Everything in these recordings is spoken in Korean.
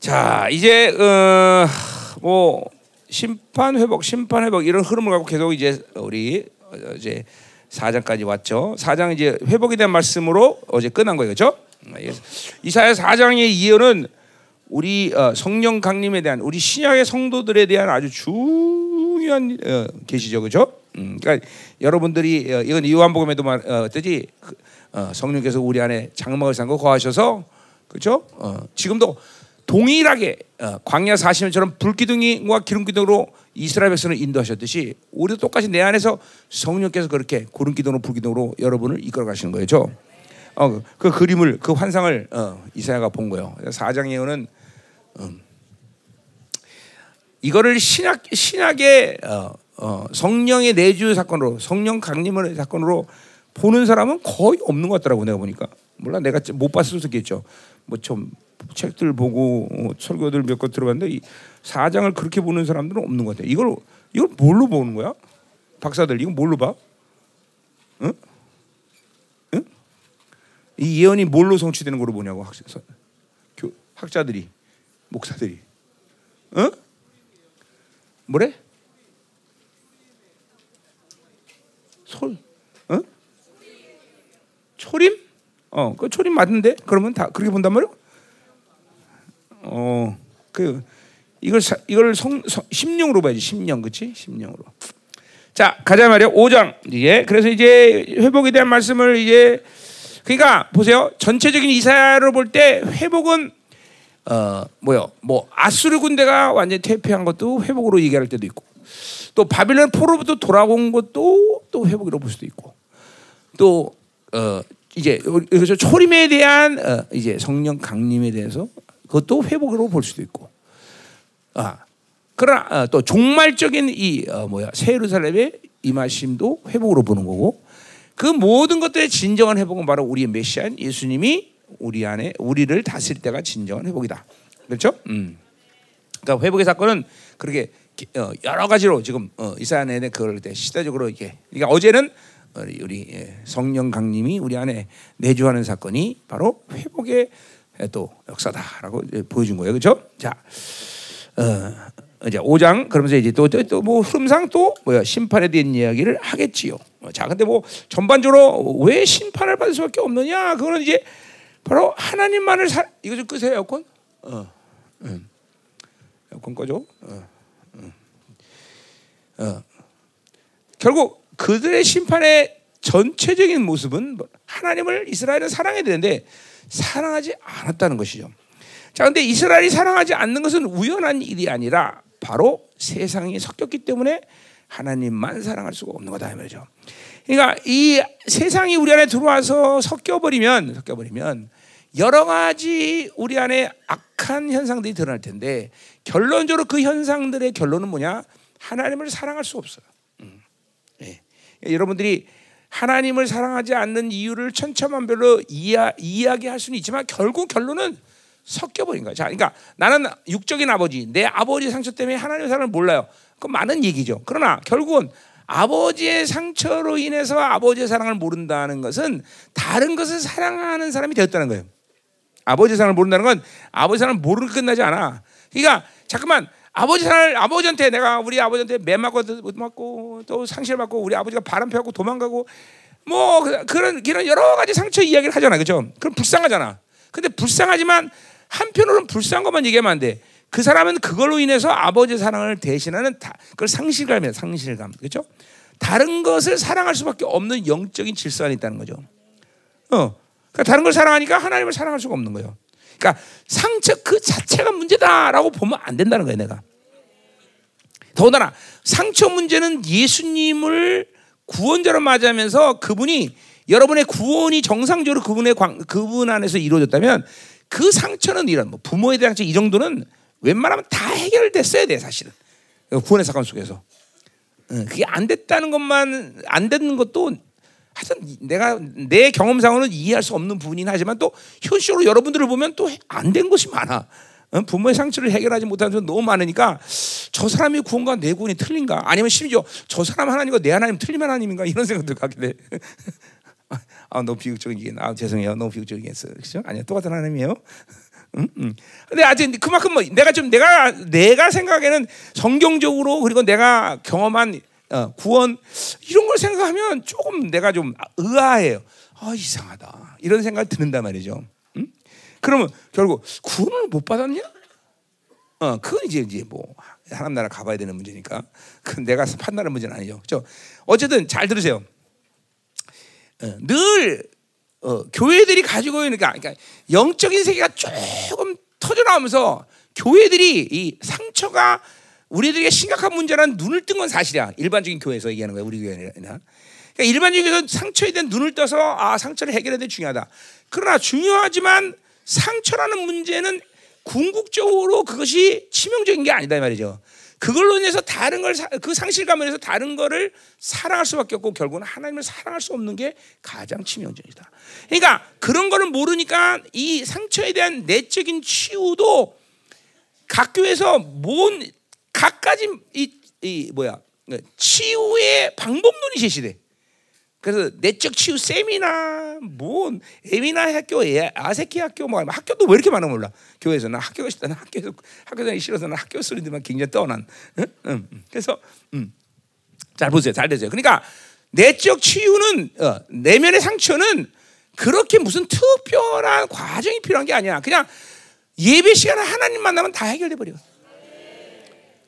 자, 이제 어, 뭐 심판 회복, 심판 회복 이런 흐름을 갖고 계속 이제 우리 어, 이제 4장까지 왔죠. 4장 이제 회복에 대한 말씀으로 어제 끝난 거예요. 그렇죠? 이사야 4장의 이어는 우리 어, 성령 강림에 대한 우리 신약의 성도들에 대한 아주 중요한 어, 계시죠. 그렇죠? 음, 그러니까 여러분들이 어, 이건 요한복음에도 말 어, 뜨지 그, 어, 성령께서 우리 안에 장막을 삼고 거하셔서 그렇죠? 어, 지금도 동일하게 어, 광야 40년처럼 불기둥과 기름기둥으로 이스라엘 백성을 인도하셨듯이 우리도 똑같이 내 안에서 성령께서 그렇게 구름기둥으로 불기둥으로 여러분을 이끌어 가시는 거죠. 어, 그 그림을 그 환상을 어, 이사야가 본 거예요. 4장 예언은 음, 이거를 신약 신약의 어, 어, 성령의 내주 사건으로 성령 강림의 사건으로 보는 사람은 거의 없는 것 같더라고 내가 보니까 몰라 내가 못 봤을 수도 있겠죠. 뭐좀 책들 보고 어, 설교들 몇 것 들어봤는데 이 사장을 그렇게 보는 사람들은 없는 것 같아. 이걸 이걸 뭘로 보는 거야? 박사들 이거 뭘로 봐? 응? 응? 이 예언이 뭘로 성취되는 걸로 보냐고 학, 교, 학자들이 목사들이 응? 뭐래? 솔, 응? 초림? 어, 그 초림 맞는데? 그러면 다 그렇게 본단 말이야? 어, 그 이걸 사, 이걸 성, 성, 심령으로 봐야지 심령. 그치? 심령으로. 자 가자 말이야. 5장. 이제 그래서 이제 회복에 대한 말씀을 이제 그러니까 보세요. 전체적인 이사야를 볼 때 회복은 어 뭐요? 뭐 아수르 군대가 완전히 퇴폐한 것도 회복으로 얘기할 때도 있고 또 바빌론 포로부터 돌아온 것도 또 회복으로 볼 수도 있고 또 어 이제 여기서 초림에 대한 어 이제 성령 강림에 대해서 그것도 회복으로 볼 수도 있고. 아, 그러나 어, 또 종말적인 이 어, 뭐야 새 예루살렘의 임하심도 회복으로 보는 거고 그 모든 것들의 진정한 회복은 바로 우리의 메시아인 예수님이 우리 안에 우리를 다스릴 때가 진정한 회복이다. 그렇죠? 음. 그러니까 회복의 사건은 그렇게 어, 여러 가지로 지금 어, 이사야 내내 그럴 때 시대적으로 이게 그러니까 어제는 우리 예, 성령 강림이 우리 안에 내주하는 사건이 바로 회복의 또 역사다라고 보여준 거예요. 그렇죠? 자, 어, 이제 5장 그러면서 이제 또또뭐 흐름상 또 뭐야 심판에 대한 이야기를 하겠지요. 자, 근데 뭐 전반적으로 왜 심판을 받을 수밖에 없느냐? 그거는 이제 바로 하나님만을 사... 이거 좀 끄세요 에어컨. 어, 음. 에어컨 꺼줘. 어, 음. 어. 결국 그들의 심판의 전체적인 모습은 하나님을 이스라엘은 사랑해야 되는데 사랑하지 않았다는 것이죠. 자, 근데 이스라엘이 사랑하지 않는 것은 우연한 일이 아니라 바로 세상이 섞였기 때문에 하나님만 사랑할 수가 없는 거다 이 말이죠. 그러니까 이 세상이 우리 안에 들어와서 섞여버리면 섞여버리면 여러 가지 우리 안에 악한 현상들이 드러날 텐데 결론적으로 그 현상들의 결론은 뭐냐? 하나님을 사랑할 수 없어요. 음. 네. 여러분들이 하나님을 사랑하지 않는 이유를 천차만별로 이야, 이야기할 수는 있지만 결국 결론은 섞여버린 거야. 자, 그러니까 나는 육적인 아버지, 내 아버지 상처 때문에 하나님의 사랑을 몰라요. 그 많은 얘기죠. 그러나 결국은 아버지의 상처로 인해서 아버지의 사랑을 모른다는 것은 다른 것을 사랑하는 사람이 되었다는 거예요. 아버지의 사랑을 모른다는 건 아버지 사랑을 모르고 끝나지 않아. 그러니까 잠깐만 아버지 사랑을 아버지한테 내가 우리 아버지한테 매 맞고 맞고 또 상실 받고 우리 아버지가 바람 펴고 도망가고 뭐 그, 그런 그런 여러 가지 상처 이야기를 하잖아, 그죠? 그럼 불쌍하잖아. 근데 불쌍하지만 한편으로는 불쌍한 것만 얘기하면 안 돼. 그 사람은 그걸로 인해서 아버지 사랑을 대신하는 다, 그걸 상실감이야, 상실감, 그렇죠? 다른 것을 사랑할 수밖에 없는 영적인 질서 안에 있다는 거죠. 어, 그러니까 다른 걸 사랑하니까 하나님을 사랑할 수가 없는 거예요. 그러니까 상처 그 자체가 문제다라고 보면 안 된다는 거예요, 내가. 더군다나 상처 문제는 예수님을 구원자로 맞이하면서 그분이 여러분의 구원이 정상적으로 그분의 광, 그분 안에서 이루어졌다면 그 상처는 이런 뭐 부모에 대한 이 정도는 웬만하면 다 해결됐어야 돼 사실은 구원의 사건 속에서 그게 안 됐다는 것만 안 되는 것도 하여튼 내가 내 경험상으로는 이해할 수 없는 부분이긴 하지만 또 현실적으로 여러분들을 보면 또 안 된 것이 많아. 부모의 상처를 해결하지 못하는 사 너무 많으니까 저 사람이 구원과 내 구원이 틀린가? 아니면 심지어 저 사람 하나님과 내 하나님 틀린 하나님인가? 이런 생각도 갖게 돼. 아, 너무 비극적이긴. 아, 죄송해요. 너무 비극적이겠어요. 그죠? 아니야, 똑같은 하나님이에요. 응? 응. 근데 아직 그만큼 뭐 내가 좀 내가 내가 생각에는 성경적으로 그리고 내가 경험한 어, 구원 이런 걸 생각하면 조금 내가 좀 의아해요. 아 이상하다 이런 생각 드는단 말이죠. 응? 그러면 결국 구원을 못 받았냐? 어, 그건 이제 이제 뭐 하나님 나라 가봐야 되는 문제니까. 그 내가 판단하는 문제는 아니죠. 그죠? 어쨌든 잘 들으세요. 어, 늘 어, 교회들이 가지고 있는 그러니까 영적인 세계가 조금 터져 나오면서 교회들이 이 상처가 우리들에게 심각한 문제라는 눈을 뜬 건 사실이야. 일반적인 교회에서 얘기하는 거야. 우리 교회나. 그러니까 일반적인 교회에서 상처에 대한 눈을 떠서 아 상처를 해결해야 돼 중요하다. 그러나 중요하지만 상처라는 문제는 궁극적으로 그것이 치명적인 게 아니다 이 말이죠. 그걸로 인해서 다른 걸 그 상실감을 해서 다른 거를 사랑할 수밖에 없고 결국은 하나님을 사랑할 수 없는 게 가장 치명적이다. 그러니까 그런 거를 모르니까 이 상처에 대한 내적인 치유도 각 교회에서 뭔 각가지 이, 이 뭐야 치유의 방법론이 제시돼. 그래서 내적 치유 세미나, 뭐 에미나 학교, 아세키 학교, 뭐 학교도 왜 이렇게 많아 몰라. 교회에서는 학교가 싫다는 학교에서 학교 다니기 싫어서는 학교 소리들만 굉장히 떠난. 응? 응. 그래서 음. 잘 보세요, 잘 되세요. 그러니까 내적 치유는 어, 내면의 상처는 그렇게 무슨 특별한 과정이 필요한 게 아니야. 그냥 예배 시간에 하나님 만나면 다 해결돼 버려.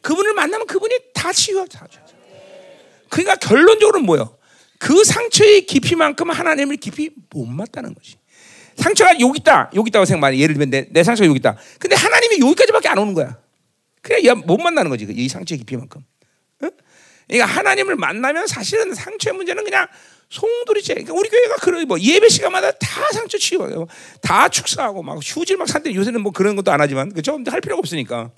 그분을 만나면 그분이 다 치유하죠. 그러니까 결론적으로는 뭐예요? 그 상처의 깊이만큼 하나님을 깊이 못 맞다는 것이. 상처가 여기 있다, 여기 있다고 생각만. 예를 들면 내, 내 상처가 여기 있다. 근데 하나님이 여기까지밖에 안 오는 거야. 그냥 못 만나는 거지. 이 상처의 깊이만큼. 어? 그러니까 하나님을 만나면 사실은 상처의 문제는 그냥 송두리째. 그러니까 우리 교회가 그런 뭐 예배 시간마다 다 상처 치유하고 다 축사하고 막 휴질 막 산대 요새는 뭐 그런 것도 안 하지만 그죠? 할 필요가 없으니까.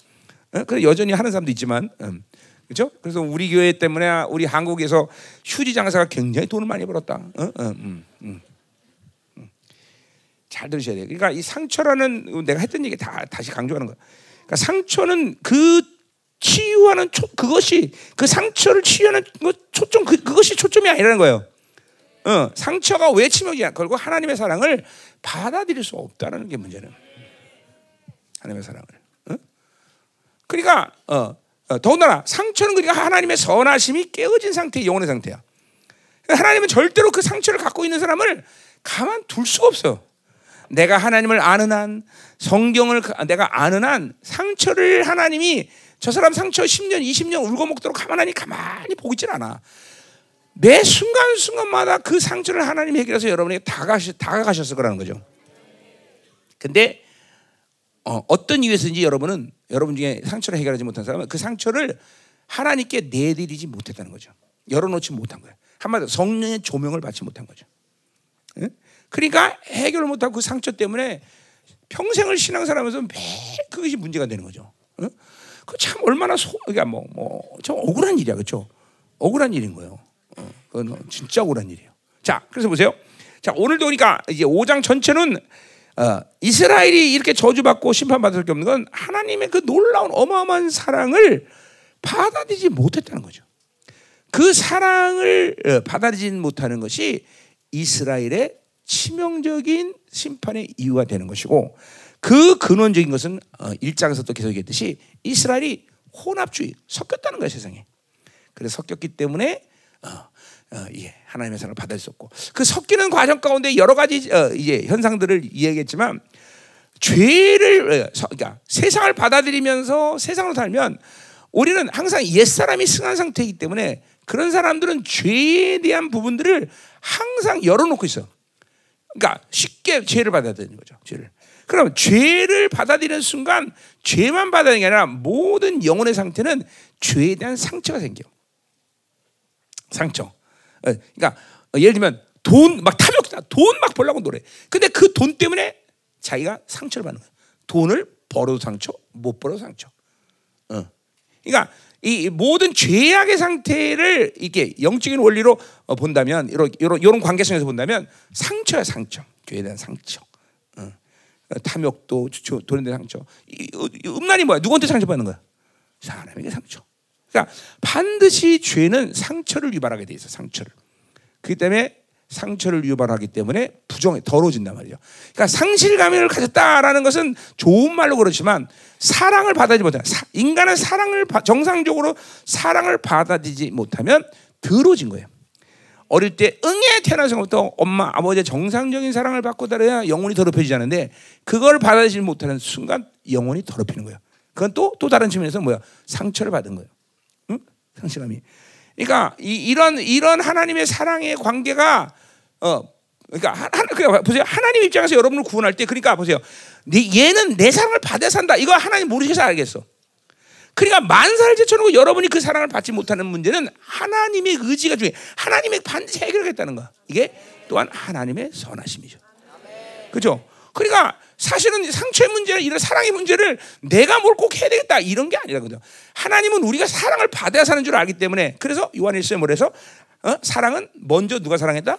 어? 그 여전히 하는 사람도 있지만. 음. 그렇죠? 그래서 우리 교회 때문에 우리 한국에서 휴지 장사가 굉장히 돈을 많이 벌었다. 어? 어, 음, 음, 음. 잘 들으셔야 돼요. 그러니까 이 상처라는 내가 했던 얘기 다 다시 강조하는 거야. 그러니까 상처는 그 치유하는 초, 그것이 그 상처를 치유하는 초점 그, 그것이 초점이 아니라는 거예요. 어, 상처가 왜 치명이야? 결국 하나님의 사랑을 받아들일 수 없다는 게 문제는. 하나님의 사랑을. 어? 그러니까 어, 어, 더군다나 상처는 그러니까 하나님의 선하심이 깨어진 상태의 영혼의 상태야. 하나님은 절대로 그 상처를 갖고 있는 사람을 가만 둘 수가 없어요. 내가 하나님을 아는 한, 성경을 내가 아는 한 상처를 하나님이 저 사람 상처 10년, 20년 울고 먹도록 가만히 가만히 보고 있질 않아. 매 순간순간마다 그 상처를 하나님이 해결해서 여러분에게 다가가셨, 다가가셨을 거라는 거죠. 근데 어, 어떤 이유에서인지 여러분은 여러분 중에 상처를 해결하지 못한 사람은 그 상처를 하나님께 내드리지 못했다는 거죠. 열어놓지 못한 거예요. 한마디로 성령의 조명을 받지 못한 거죠. 응? 그러니까 해결을 못하고 그 상처 때문에 평생을 신앙생활하면서 매 그것이 문제가 되는 거죠. 응? 그참 얼마나 소, 그러니까 뭐, 뭐, 참 억울한 일이야. 그렇죠? 억울한 일인 거예요. 어, 그건 진짜 억울한 일이에요. 자, 그래서 보세요. 자, 오늘도 그러니까 이제 5장 전체는 어, 이스라엘이 이렇게 저주받고 심판받을 수밖에 없는 건 하나님의 그 놀라운 어마어마한 사랑을 받아들이지 못했다는 거죠. 그 사랑을 어, 받아들이지 못하는 것이 이스라엘의 치명적인 심판의 이유가 되는 것이고 그 근원적인 것은 1장에서 또 계속 얘기했듯이 이스라엘이 혼합주의 섞였다는 거예요 세상에. 그래서 섞였기 때문에 어, 어, 예, 하나님의 사랑을 받을 수 없고 그 섞이는 과정 가운데 여러 가지 어, 이제 현상들을 이야기했지만 죄를 어, 그러니까 세상을 받아들이면서 세상으로 살면 우리는 항상 옛 사람이 승한 상태이기 때문에 그런 사람들은 죄에 대한 부분들을 항상 열어놓고 있어. 그러니까 쉽게 죄를 받아들이는 거죠. 죄를. 그럼 죄를 받아들이는 순간 죄만 받아들이는 게 아니라 모든 영혼의 상태는 죄에 대한 상처가 생겨. 상처. 어, 그러니까 어, 예를 들면 돈 막 탐욕다. 돈 막 벌라고 노래. 근데 그 돈 때문에 자기가 상처를 받는 거야. 돈을 벌어도 상처, 못 벌어도 상처. 어. 그러니까 이 모든 죄악의 상태를 이게 영적인 원리로 어, 본다면 이런 이런 관계성에서 본다면 상처야 상처. 죄에 대한 상처. 어. 탐욕도 돈에 대한 상처. 음란이 뭐야? 누구한테 상처 받는 거야? 사람에게 상처. 그러니까 반드시 죄는 상처를 유발하게 돼 있어. 상처를. 그렇기 때문에 상처를 유발하기 때문에 부정 더러워진단 말이죠. 그러니까 상실감을 가졌다라는 것은 좋은 말로 그렇지만 사랑을 받아들이지 못하면 인간은 사랑을 정상적으로 사랑을 받아들이지 못하면 더러워진 거예요. 어릴 때 응애 태어나서부터 엄마 아버지의 정상적인 사랑을 받고 달아야 영혼이 더럽혀지지 않는데 그걸 받아들이지 못하는 순간 영혼이 더럽히는 거예요. 그건 또또 다른 측면에서 뭐야 상처를 받은 거예요. 응? 상실감이. 그러니까 이, 이런 이런 하나님의 사랑의 관계가 어 그러니까 하, 하, 그러니까 보세요 하나님 입장에서 여러분을 구원할 때 그러니까 보세요 얘는 내 사랑을 받아 산다 이거 하나님 모르셔서 알겠어. 그러니까 만사를 제쳐놓고 여러분이 그 사랑을 받지 못하는 문제는 하나님의 의지가 중에 하나님의 반드시 해결하겠다는 거. 이게 또한 하나님의 선하심이죠. 그렇죠? 그러니까 사실은 상처의 문제, 이런 사랑의 문제를 내가 뭘 꼭 해야 되겠다 이런 게 아니라거든요. 하나님은 우리가 사랑을 받아야 사는 줄 알기 때문에 그래서 요한일서에 뭐래서 어? 사랑은 먼저 누가 사랑했다?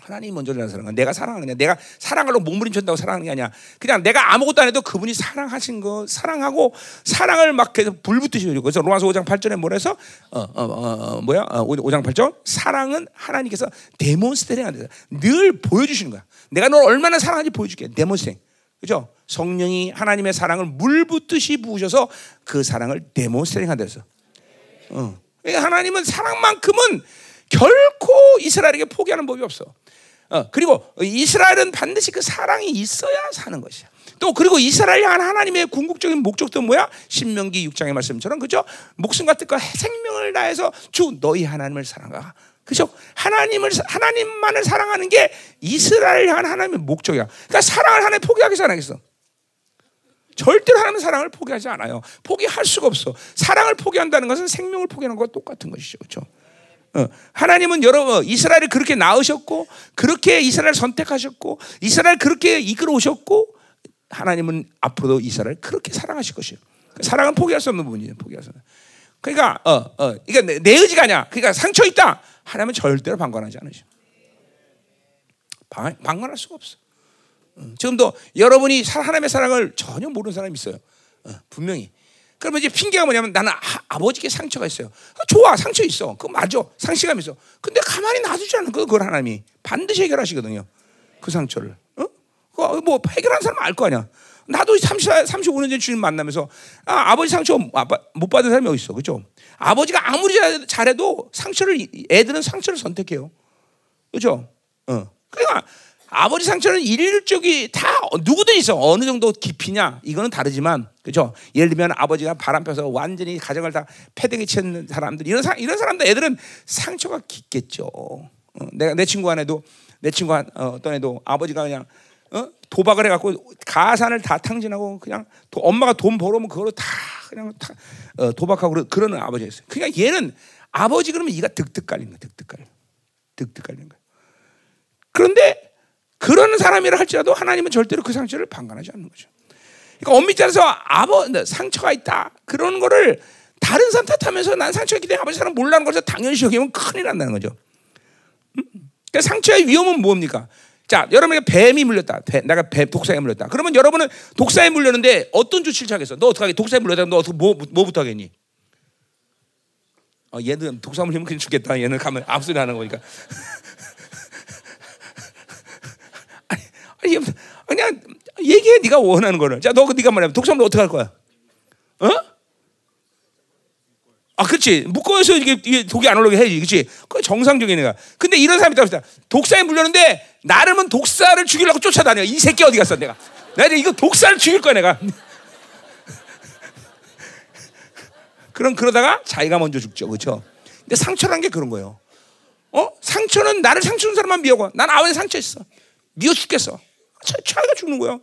하나님이 먼저 나 사랑한 내가 사랑하는 게 내가 사랑으로 몸부림쳤다고 사랑하는 게 아니야. 그냥 내가 아무것도 안 해도 그분이 사랑하신 거 사랑하고 사랑을 막 계속 해주고 그래서 로마서 5장 8절에 뭐래서 어, 어, 어, 어, 뭐야 어, 5장 8절 사랑은 하나님께서 demonstrate 한다. 늘 보여주시는 거야. 내가 널 얼마나 사랑하는지 보여줄게. demonstrate. 그죠? 성령이 하나님의 사랑을 물 붓듯이 부으셔서 그 사랑을 demonstrate 한다 그래서. 어. 하나님은 사랑만큼은 결코 이스라엘에게 포기하는 법이 없어. 어, 그리고 이스라엘은 반드시 그 사랑이 있어야 사는 것이야. 또 그리고 이스라엘 향한 하나님의 궁극적인 목적도 뭐야? 신명기 6장의 말씀처럼 그죠? 목숨과 뜻과 생명을 다해서 주 너희 하나님을 사랑하. 그죠? 하나님을 하나님만을 사랑하는 게 이스라엘 향한 하나님의 목적이야. 그러니까 사랑을 하나님 포기하겠어 안 하겠어? 절대로 하나님의 사랑을 포기하지 않아요. 포기할 수가 없어. 사랑을 포기한다는 것은 생명을 포기하는 것과 똑같은 것이죠. 그렇죠? 어, 하나님은 여러분 어, 이스라엘을 그렇게 낳으셨고 그렇게 이스라엘 선택하셨고 이스라엘 그렇게 이끌어 오셨고 하나님은 앞으로도 이스라엘 그렇게 사랑하실 것이에요. 그 사랑은 포기할 수 없는 부분이에요. 포기할 수 없는. 그러니까 어, 어, 그러니까 내, 내 의지가 아니야. 그러니까 상처 있다. 하나님은 절대로 방관하지 않으셔. 방, 방관할 수가 없어. 어, 지금도 여러분이 하나님의 사랑을 전혀 모르는 사람이 있어요. 어, 분명히. 그러면 이제 핑계가 뭐냐면 나는 아, 버지께 상처가 있어요. 좋아, 상처 있어. 그거 맞아. 상실감 있어. 근데 가만히 놔두지 않는 거 그걸 하나님이 반드시 해결하시거든요. 그 상처를. 어? 그거 뭐 해결한 사람 알 거 아니야. 나도 30, 35년 전 주님 만나면서 아, 아버지 상처 못 받은 사람이 어디 있어, 그죠? 아버지가 아무리 잘해도 상처를 애들은 상처를 선택해요, 그죠? 어. 그러니까 아버지 상처는 일률적이 다 누구든 있어. 어느 정도 깊이냐 이거는 다르지만 그죠? 예를 들면 아버지가 바람 펴서 완전히 가정을 다 패대기 치는 사람들 이런 사, 이런 사람들 애들은 상처가 깊겠죠. 어, 내가 내 친구 안에도 내 친구 한, 어, 어떤 애도 아버지가 그냥 어? 도박을 해갖고 가산을 다 탕진하고 그냥 도, 엄마가 돈 벌어오면 그걸로 다 그냥 다, 어, 도박하고 그러는 아버지였어요. 그러니까 얘는 아버지 그러면 이가 득득 깔리는 거야. 득득 깔려. 득득 깔리는 거야. 그런데 그런 사람이라 할지라도 하나님은 절대로 그 상처를 방관하지 않는 거죠. 그러니까 엄밀히 따라서 아버 상처가 있다 그런 거를 다른 사람 탓하면서 난 상처가 때문에 아버지 사람 몰라는 것을 당연시 여기면 큰일 난다는 거죠. 음? 그러니까 상처의 위험은 뭡니까? 자, 여러분에게 뱀이 물렸다. 뱀, 내가 뱀, 독사에 물렸다. 그러면 여러분은 독사에 물렸는데 어떤 조치를 취하겠어? 너 어떻게 독사에 물렸다. 너 어떻게 뭐, 뭐부터 하겠니? 어, 얘는 독사 물리면 그냥 죽겠다. 얘는 가면 앞소리 하는 거니까. 아니, 그냥 얘기해 네가 원하는 거를. 자, 너그 네가 말해. 독사물 어떻게 할 거야? 어? 아, 그렇지. 묶어서 이게, 이게 독이 안 올라오게 해야지. 그렇지. 그 정상적인 애가. 근데 이런 사람이 있다. 고 독사에 물렸는데 나름은 독사를 죽이려고 쫓아다녀. 이 새끼 어디 갔어, 내가. 내가 이거 독사를 죽일 거야, 내가. 그럼 그러다가 자기가 먼저 죽죠. 그렇죠? 근데 상처란 게 그런 거예요. 어? 상처는 나를 상처 준 사람만 미워고 난 아버지 상처 있어. 미워 죽겠어. 차이가 죽는 거야.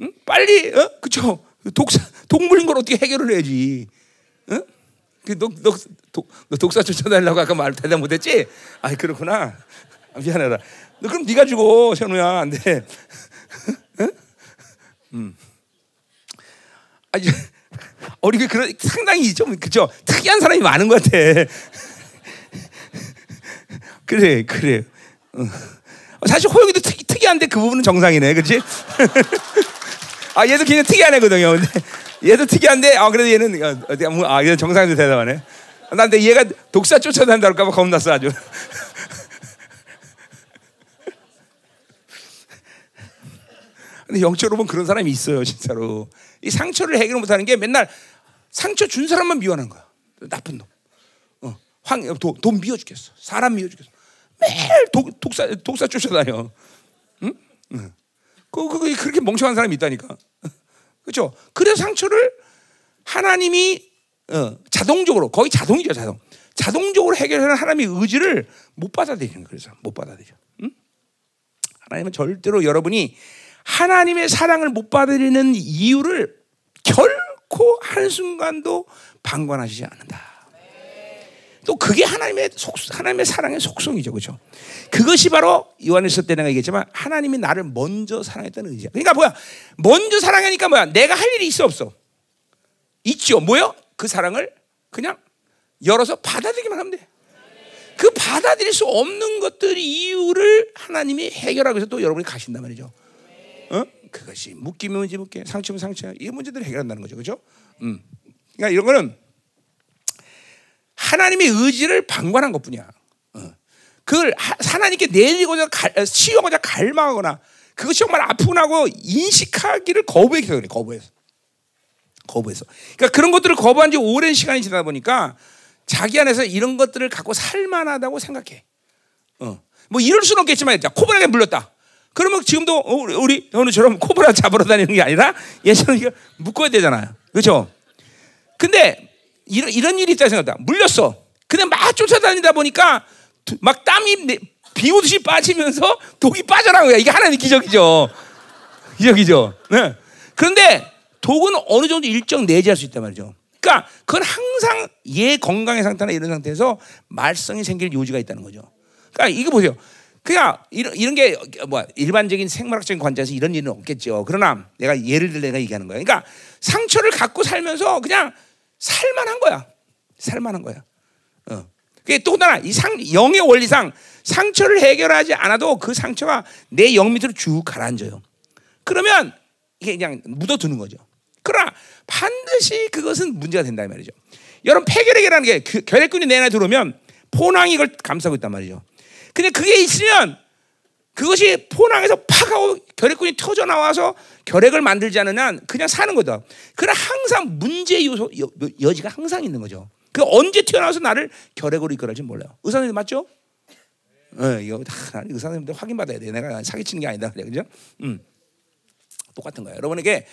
응? 빨리 어? 그쵸? 독사 동물인 걸 어떻게 해결을 해야지. 응? 그 너, 독사 쫓아달라고 아까 말 대답 못했지? 아 그렇구나. 아, 미안해라. 너 그럼 네가 죽어, 현우야. 안 돼. 응? 음. 아니 어리게 그런 상당히 좀 그죠 특이한 사람이 많은 것 같아. 그래 그래. 응. 사실 호영이도 특, 특이한데 그 부분은 정상이네, 그렇지? 아 얘도 굉장히 특이한 애거든요. 근데 얘도 특이한데, 아, 그래도 얘는, 어, 아, 얘 정상적으로 대답하네. 나한테 얘가 독사 쫓아다닌다 할까봐 겁났어, 아주. 근데 영적으로 보면 그런 사람이 있어요, 진짜로. 이 상처를 해결 못하는 게 맨날 상처 준 사람만 미워하는 거야. 나쁜 놈. 어, 황, 돈, 돈 미워 죽겠어. 사람 미워 죽겠어. 매일 독, 독사, 독사 쫓아다녀. 응? 응. 그, 그, 그렇게 멍청한 사람이 있다니까. 그렇죠? 그래서 상처를 하나님이 어, 자동적으로 거의 자동이죠, 자동. 자동적으로 해결하는 하나님의 의지를 못 받아들이는. 그래서 못 받아들여. 응? 하나님은 절대로 여러분이 하나님의 사랑을 못 받아들이는 이유를 결코 한 순간도 방관하시지 않는다. 또 그게 하나님의 속, 하나님의 사랑의 속성이죠, 그렇죠? 그것이 바로 요한에서 때 내가 얘기했지만 하나님이 나를 먼저 사랑했다는 의지야. 그러니까 뭐야? 먼저 사랑하니까 뭐야? 내가 할 일이 있어 없어? 있죠. 뭐요? 그 사랑을 그냥 열어서 받아들이기만 하면 돼. 그 받아들일 수 없는 것들 이유를 하나님이 해결하고 해서 또 여러분이 가신단 말이죠. 어? 그것이 묶이면 묶여, 상처면 상처, 이 문제들을 해결한다는 거죠, 그렇죠? 음. 그러니까 이런 거는 하나님의 의지를 방관한 것뿐이야. 어. 그걸 하나님께 내리고자 치유하고자 갈망하거나 그것이 정말 아프고 인식하기를 거부해서 그래, 거부해서. 거부해서. 그러니까 그런 것들을 거부한 지 오랜 시간이 지나다 보니까 자기 안에서 이런 것들을 갖고 살만하다고 생각해. 어. 뭐 이럴 수는 없겠지만 코브라에 물렸다. 그러면 지금도 어, 우리 오늘처럼 코브라 잡으러 다니는 게 아니라 예전에 묶어야 되잖아요. 그렇죠? 근데 이런, 이런 일이 있다 생각다. 물렸어. 근데 막 쫓아다니다 보니까 막 땀이 비 오듯이 빠지면서 독이 빠져나온 거야. 이게 하나님의 기적이죠. 기적이죠. 네. 그런데 독은 어느 정도 일정 내재할 수 있단 말이죠. 그러니까 그건 항상 얘 건강의 상태나 이런 상태에서 말썽이 생길 요지가 있다는 거죠. 그러니까 이거 보세요. 그냥 이런, 이런 게 뭐 일반적인 생물학적인 관점에서 이런 일은 없겠죠. 그러나 내가 예를 들어 내가 얘기하는 거야. 그러니까 상처를 갖고 살면서 그냥 살만한 거야. 살만한 거야. 어. 그게 또 하나 이 상 영의 원리상 상처를 해결하지 않아도 그 상처가 내 영 밑으로 쭉 가라앉아요. 그러면 이게 그냥 묻어두는 거죠. 그러나 반드시 그것은 문제가 된다 이 말이죠. 여러분 폐결핵이라는 게 그 결핵균이 내 안에 들어오면 포낭이 이걸 감싸고 있단 말이죠. 근데 그게 있으면 그것이 포낭에서 팍 하고 결핵균이 터져 나와서 결핵을 만들지 않으면 그냥 사는 거다. 그러나 항상 문제 요소 여, 지가 항상 있는 거죠. 그 언제 튀어나와서 나를 결핵으로 이끌어지 몰라요. 의사 선생님 맞죠? 어, 이거 다 의사 선생님들 확인 받아야 돼. 내가 사기치는 게 아니다. 그래, 그죠? 음. 똑같은 거예요. 여러분에게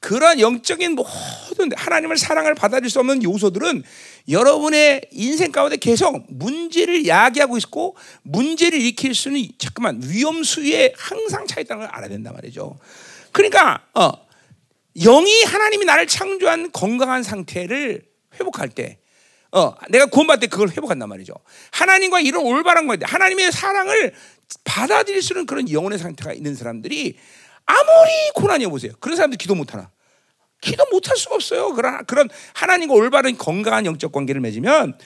그런 영적인 모든 하나님을 사랑을 받아들일 수 없는 요소들은 여러분의 인생 가운데 계속 문제를 야기하고 있고 문제를 일으킬 수는 잠깐만 위험 수위에 항상 차 있다는 걸 알아야 된단 말이죠. 그러니까 어, 영이 하나님이 나를 창조한 건강한 상태를 회복할 때 어, 내가 구원받을 때 그걸 회복한단 말이죠. 하나님과 이런 올바른 거인데 하나님의 사랑을 받아들일 수 있는 그런 영혼의 상태가 있는 사람들이 아무리 고난이 오보세요. 그런 사람들 기도 못 하나? 기도 못 할 수가 없어요. 그런 그런 하나님과 올바른 건강한 영적 관계를 맺으면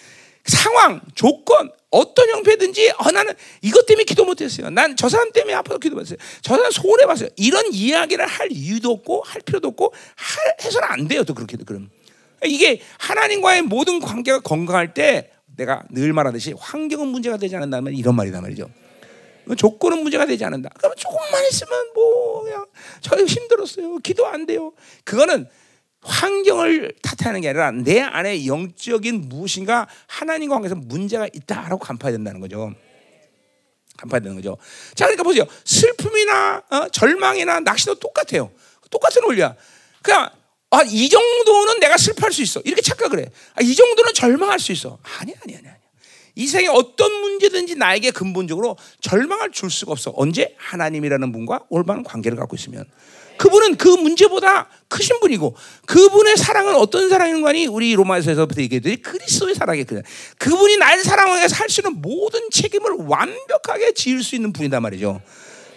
상황, 조건, 어떤 형태든지 어, 나는 이것 때문에 기도 못했어요. 난 저 사람 때문에 아파서 기도 못했어요. 저 사람 손해 봤어요. 이런 이야기를 할 이유도 없고 할 필요도 없고 할, 해서는 안 돼요. 또 그렇게 그럼 이게 하나님과의 모든 관계가 건강할 때 내가 늘 말하듯이 환경은 문제가 되지 않는다면 이런 말이다 말이죠. 조건은 문제가 되지 않는다. 그러면 조금만 있으면 뭐 그냥 저 힘들었어요. 기도 안 돼요. 그거는 환경을 탓하는 게 아니라 내 안에 영적인 무엇인가 하나님과 관계에서 문제가 있다라고 간파해야 된다는 거죠. 간파해야 되는 거죠. 자, 그러니까 보세요. 슬픔이나 어, 절망이나 낚시도 똑같아요. 똑같은 원리야. 그냥 아, 이 정도는 내가 슬퍼할 수 있어. 이렇게 착각을 해. 아, 이 정도는 절망할 수 있어. 아니, 아니, 아니. 이 세상에 어떤 문제든지 나에게 근본적으로 절망을 줄 수가 없어. 언제 하나님이라는 분과 올바른 관계를 갖고 있으면 그분은 그 문제보다 크신 분이고 그분의 사랑은 어떤 사랑인가니 우리 로마에서부터 얘기했듯이 그리스도의 사랑이 그냥 그분이 나를 사랑하면서 할수 있는 모든 책임을 완벽하게 지을 수 있는 분이단 말이죠.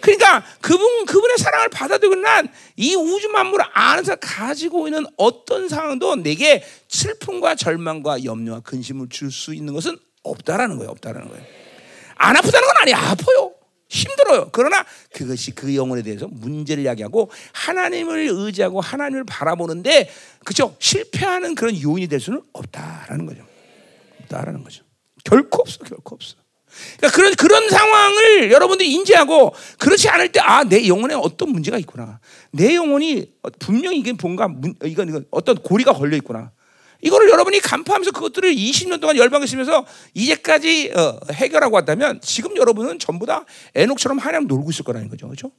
그러니까 그분 그분의 사랑을 받아들이고 난 이 우주 만물 안에서 가지고 있는 어떤 상황도 내게 슬픔과 절망과 염려와 근심을 줄 수 있는 것은 없다라는 거예요. 없다라는 거예요. 안 아프다는 건 아니야. 아파요. 힘들어요. 그러나 그것이 그 영혼에 대해서 문제를 야기하고 하나님을 의지하고 하나님을 바라보는데 그죠? 실패하는 그런 요인이 될 수는 없다라는 거죠. 없다라는 거죠. 결코 없어. 결코 없어. 그러니까 그런 그런 상황을 여러분들이 인지하고 그렇지 않을 때 아 내 영혼에 어떤 문제가 있구나. 내 영혼이 분명히 이게 뭔가 문, 이건, 이건 어떤 고리가 걸려 있구나. 이거를 여러분이 간파하면서 그것들을 20년 동안 열방했으면서 이제까지 어, 해결하고 왔다면 지금 여러분은 전부 다 에녹처럼 하나님 놀고 있을 거라는 거죠. 그렇죠?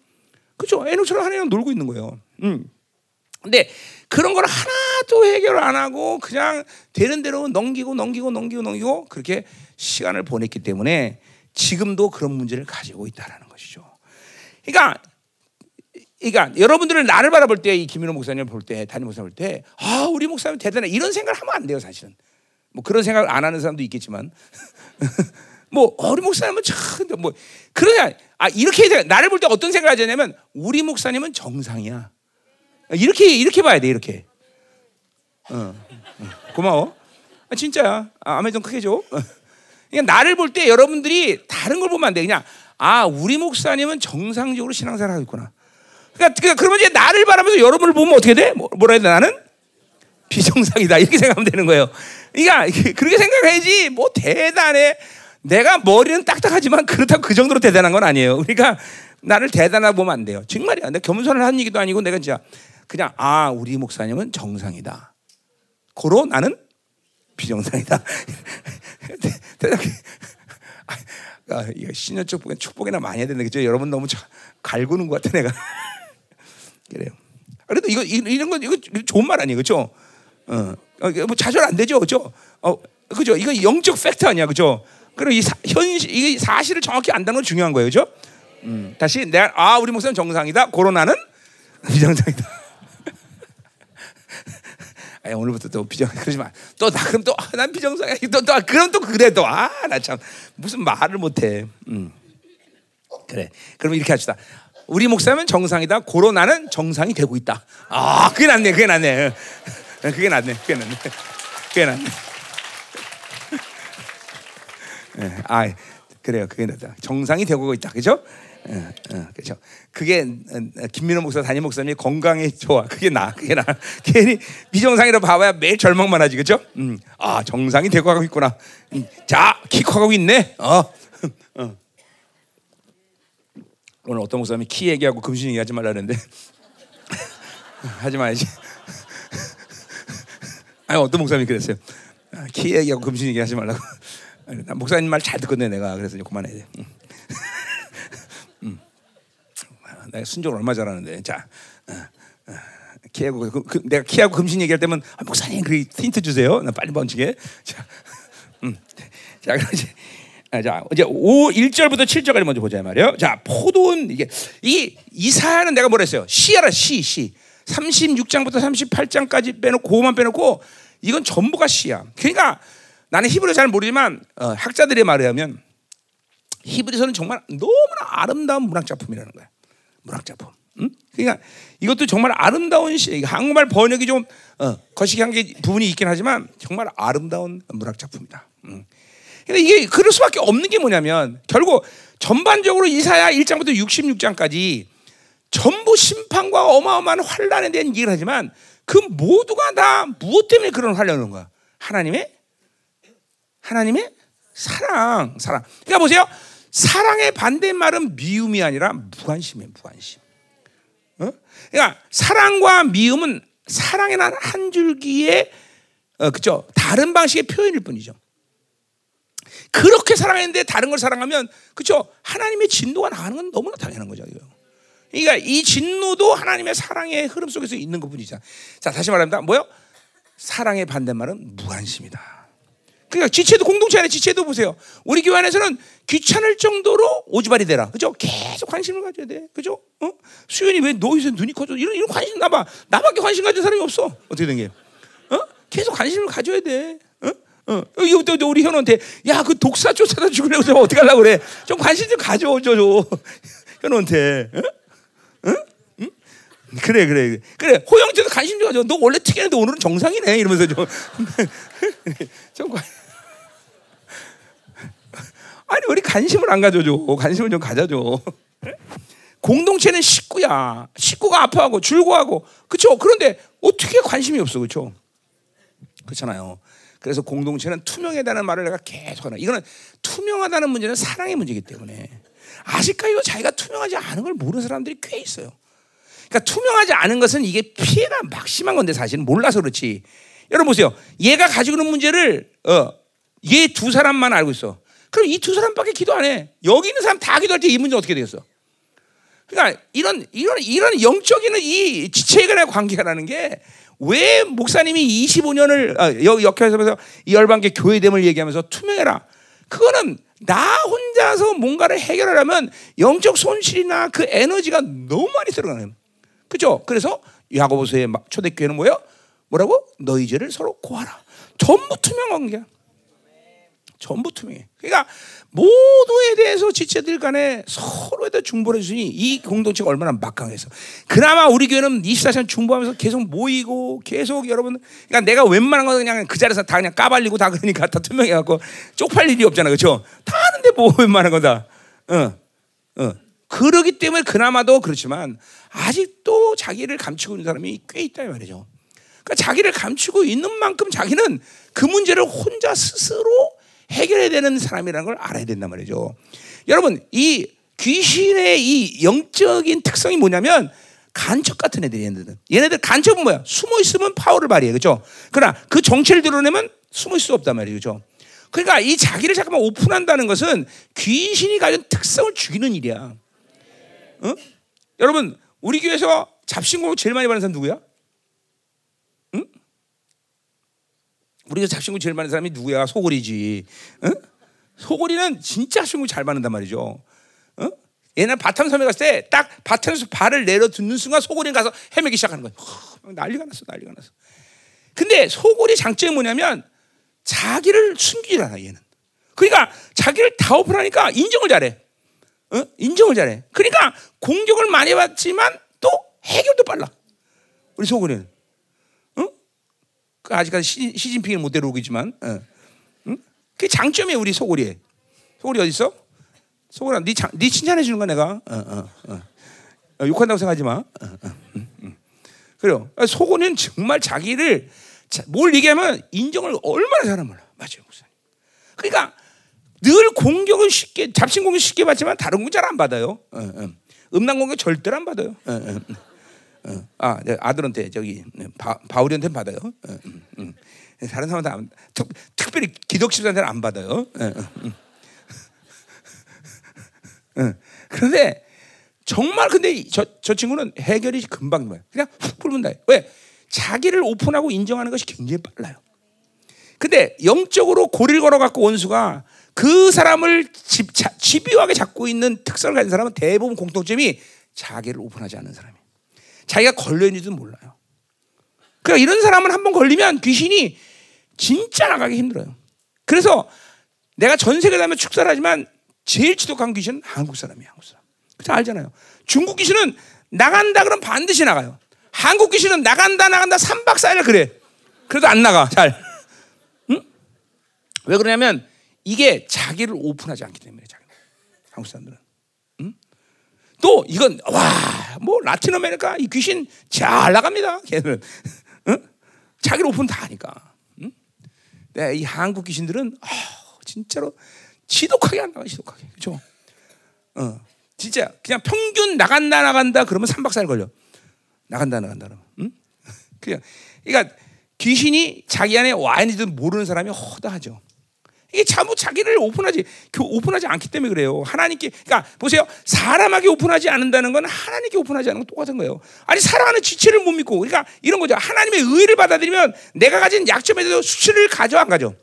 그렇죠? 에녹처럼 하나님 놀고 있는 거예요. 음. 근데 그런 걸 하나도 해결 안 하고 그냥 되는 대로 넘기고 넘기고 넘기고 넘기고 그렇게 시간을 보냈기 때문에 지금도 그런 문제를 가지고 있다라는 것이죠. 그러니까 그러니까 여러분들을 나를 바라볼 때 이 김민호 목사님 볼 때, 담임 목사님 볼 때, 아 우리 목사님 대단해 이런 생각을 하면 안 돼요 사실은. 뭐 그런 생각을 안 하는 사람도 있겠지만, 뭐 우리 목사님은 참뭐 그러냐, 아 이렇게 나를 볼 때 어떤 생각을 하냐면 우리 목사님은 정상이야. 이렇게 이렇게 봐야 돼 이렇게. 어, 어. 고마워. 아, 진짜야. 아, 아멘 좀 크게 줘. 어. 그러니까 나를 볼 때 여러분들이 다른 걸 보면 안 돼. 그냥 아 우리 목사님은 정상적으로 신앙생활 하고 있구나. 그러니까, 그러니까 그러면 이제 나를 바라면서 여러분을 보면 어떻게 돼? 뭐, 뭐라 해야 돼? 나는 비정상이다 이렇게 생각하면 되는 거예요. 그러니까 그렇게 생각해야지 뭐 대단해. 내가 머리는 딱딱하지만 그렇다고 그 정도로 대단한 건 아니에요. 그러니까 나를 대단하고 보면 안 돼요. 정말이야. 내가 겸손을 한 얘기도 아니고 내가 진짜 그냥 아 우리 목사님은 정상이다. 고로 나는 비정상이다. 대단히 아, 이거 신년 축복에 축복이나 많이 해야 되는데 그죠? 여러분 너무 갈구는 것 같아 내가. 그래요. 그래도 이거 이런 건 이거 좋은 말 아니에요, 그렇죠? 어, 어뭐 좌절 안 되죠, 그렇죠? 어, 그죠? 이거 영적 팩트 아니야, 그렇죠? 그리고 이 사, 현실 이 사실을 정확히 안다는 건 중요한 거예요, 그렇죠? 음, 다시 내가 아 우리 목사님 정상이다, 코로나는 비정상이다. 아 오늘부터 또 비정 그러지 마. 또나 그럼 또난 아, 비정상이야. 또, 또 그럼 또 그래 또 아 나 참 무슨 말을 못해. 음. 그래. 그럼 이렇게 합시다. 우리 목사님은 정상이다. 코로나는 정상이 되고 있다. 아, 그게 낫네. 그게 낫네. 그게 낫네. 그게 낫네. 그게 낫네. 네, 아, 그래요. 그게 낫다. 정상이 되고 있다. 그죠? 어, 어, 그렇죠. 그게 어, 김민호 목사 담임 목사님 건강에 좋아. 그게 나. 그게 나. 괜히 비정상이라 봐봐야 매일 절망만 하지. 그죠? 음. 아, 정상이 되고 가고 있구나. 음. 자, 키 커가고 있네. 어. 어. 오늘 어떤 목사님이 키 얘기하고 금신 얘기하지 말라는데 하지 말지. 아니 어떤 목사님이 그랬어요. 아, 키 얘기하고 금신 얘기하지 말라고. 목사님 말 잘 듣거든 내가 그래서 그만해야 돼. 내가 순종 얼마 잘하는데 자. 키하고 그, 그, 내가 키하고 금신 얘기할 때면 아, 목사님 그 힌트 주세요. 나 빨리 번지게. 자, 음. 자 그러지. 아, 자, 이제 5 1절부터 7절까지 먼저 보자 말이에요. 자, 포도원 이게 이 이사야는 내가 뭐라 했어요? 시야라 시 시. 36장부터 38장까지 빼놓고 그만 빼놓고 이건 전부가 시야. 그러니까 나는 히브리 잘 모르지만 어, 학자들의 말에 하면 히브리서는 정말 너무나 아름다운 문학 작품이라는 거야. 문학 작품. 응? 그러니까 이것도 정말 아름다운 시, 한국말 번역이 좀 어, 거시기한 게 부분이 있긴 하지만 정말 아름다운 문학 작품이다. 응. 근데 이게 그럴 수밖에 없는 게 뭐냐면 결국 전반적으로 이사야 1장부터 66장까지 전부 심판과 어마어마한 환란에 대한 얘기를 하지만 그 모두가 다 무엇 때문에 그런 환란을 거야? 하나님의 하나님의 사랑, 사랑. 그러니까 보세요. 사랑의 반대말은 미움이 아니라 무관심이에요, 무관심. 어? 그러니까 사랑과 미움은 사랑의 한 줄기의 어, 그죠? 다른 방식의 표현일 뿐이죠. 그렇게 사랑했는데 다른 걸 사랑하면 그죠? 하나님의 진노가 나가는 건 너무나 당연한 거죠. 이거. 그러니까 이 진노도 하나님의 사랑의 흐름 속에서 있는 것뿐이죠. 자 다시 말합니다. 뭐요? 사랑의 반대말은 무관심이다. 그러니까 지체도 공동체 안에 지체도 보세요. 우리 교회 안에서는 귀찮을 정도로 오지발이 되라. 그죠? 계속 관심을 가져야 돼. 그죠? 어? 수연이 왜 너희서 눈이 커져? 이런 이런 관심 나봐. 나밖에 관심 가진 사람이 없어. 어떻게 된 게? 어? 계속 관심을 가져야 돼. 어, 이것도 우리 현우한테 야 그 독사 쫓아다 죽으려고 저 어떻게 하려고 그래? 좀 관심 좀 가져 줘 줘. 현우한테. 응? 응? 응? 그래 그래 그래 호영태도 관심 좀 가져. 너 원래 특이한데 오늘은 정상이네 이러면서 좀. 좀 관. 아니 우리 관심을 안 가져줘. 관심을 좀 가져줘. 공동체는 식구야. 식구가 아파하고 줄고하고 그렇죠. 그런데 어떻게 관심이 없어 그렇죠? 그렇잖아요. 그래서 공동체는 투명하다는 말을 내가 계속 하나. 이거는 투명하다는 문제는 사랑의 문제이기 때문에 아직까지도 자기가 투명하지 않은 걸 모르는 사람들이 꽤 있어요. 그러니까 투명하지 않은 것은 이게 피해가 막심한 건데 사실은 몰라서 그렇지. 여러분 보세요. 얘가 가지고 있는 문제를 어, 얘 두 사람만 알고 있어. 그럼 이 두 사람밖에 기도 안 해. 여기 있는 사람 다 기도할 때 이 문제 어떻게 되겠어? 그러니까 이런 이런 이런 영적인 이 지체 간의 관계라는 게 왜 목사님이 25년을 아, 역회에서 이 열방계 교회됨을 얘기하면서 투명해라. 그거는 나 혼자서 뭔가를 해결하려면 영적 손실이나 그 에너지가 너무 많이 들어가는. 그죠? 그래서 야고보서의 초대교회는 뭐예요? 뭐라고? 너희 죄를 서로 고하라. 전부 투명한 게 전부 투명해. 그러니까 모두에 대해서 지체들 간에 서로에 대해 중보해 주니 이 공동체가 얼마나 막강해서. 그나마 우리 교회는 24시간 중보하면서 계속 모이고 계속 여러분 그러니까 내가 웬만한 거 그냥 그 자리에서 다 그냥 까발리고 다 그러니까 다 투명해 갖고 쪽팔 일이 없잖아. 그렇죠? 다 하는데 뭐 웬만한 거다. 어. 어. 그러기 때문에 그나마도 그렇지만 아직도 자기를 감추고 있는 사람이 꽤 있다 이 말이죠. 그러니까 자기를 감추고 있는 만큼 자기는 그 문제를 혼자 스스로 해결해야 되는 사람이라는 걸 알아야 된단 말이죠. 여러분, 이 귀신의 이 영적인 특성이 뭐냐면 간첩 같은 애들이 얘네들은. 얘네들 간첩은 뭐야? 숨어 있으면 파워를 발휘해. 그죠? 그러나 그 정체를 드러내면 숨어 있을 수 없단 말이죠. 그러니까 이 자기를 잠깐만 오픈한다는 것은 귀신이 가진 특성을 죽이는 일이야. 어? 여러분, 우리 교회에서 잡신공 제일 많이 받는 사람 누구야? 우리가 잡신공 제일 많은 사람이 누구야? 소골이지. 응? 소골이는 진짜 잡신공 잘 받는단 말이죠. 응? 옛날 바탐섬에 갔을 때 딱 바탐에서 발을 내려 듣는 순간 소골이 가서 헤매기 시작하는. 허, 난리가 났어, 난리가 났어. 근데 소골이 장점이 뭐냐면 자기를 숨기질 않아 얘는. 그러니까 자기를 다 오픈하니까 인정을 잘해. 어? 인정을 잘해. 그러니까 공격을 많이 받지만 또 해결도 빨라. 우리 소골이는. 어? 그 아직까지 시, 시진핑을 못 데려오고 있지만, 어. 응? 그게 장점이에요 우리 소골이. 소골이 어디 있어? 소골아, 네, 장, 네 칭찬해 주는 거야 내가. 어, 어, 어. 어 욕한다고 생각하지 마. 어, 어, 응, 응. 그래요. 소골은 정말 자기를 뭘 얘기하면 인정을 얼마나 잘하는 몰라. 맞아요, 목사님. 그러니까 늘 공격은 쉽게 잡신 공격 쉽게 받지만 다른 건 잘 안 받아요. 어, 어. 음란 공격 절대로 안 받아요. 어, 어, 어. 아, 아들한테 저기 바, 바울이한테 받아요. 음, 음. 다른 사람한테 안, 특, 특별히 기독십자한테는 안 받아요. 음. 그런데 정말 근데 저, 저 친구는 해결이 금방 돼요. 그냥 훅 풀면 돼. 왜? 자기를 오픈하고 인정하는 것이 굉장히 빨라요. 근데 영적으로 고리를 걸어갖고 원수가 그 사람을 집, 자, 집요하게 잡고 있는 특성을 가진 사람은 대부분 공통점이 자기를 오픈하지 않는 사람이에요. 자기가 걸려있는지도 몰라요. 그러니까 이런 사람은 한 번 걸리면 귀신이 진짜 나가기 힘들어요. 그래서 내가 전 세계 다니면 축사를 하지만 제일 지독한 귀신은 한국 사람이에요. 한국 사람. 그래서 알잖아요. 중국 귀신은 나간다 그러면 반드시 나가요. 한국 귀신은 나간다 나간다 3박 4일 그래. 그래도 안 나가. 잘. 응? 왜 그러냐면 이게 자기를 오픈하지 않기 때문에 자기 한국 사람들은. 응? 또 이건 와뭐 라틴 아메리카 이 귀신 잘 나갑니다. 걔는 응? 자기를 오픈 다 하니까. 응? 네, 이 한국 귀신들은 어, 진짜로 지독하게 안 나가 지독하게 그렇죠? 어, 진짜 그냥 평균 나간다 나간다 그러면 3박 4일 걸려. 나간다 나간다 그러면. 응? 그냥 그러니까 귀신이 자기 안에 와 있는지도 모르는 사람이 허다하죠. 이게 전부 자기를 오픈하지 오픈하지 않기 때문에 그래요. 하나님께 그러니까 보세요. 사람에게 오픈하지 않는다는 건 하나님께 오픈하지 않는 건 똑같은 거예요. 아니 살아가는 지체를 못 믿고 그러니까 이런 거죠. 하나님의 의를 받아들이면 내가 가진 약점에 대해서 수치를 가져 안 가져.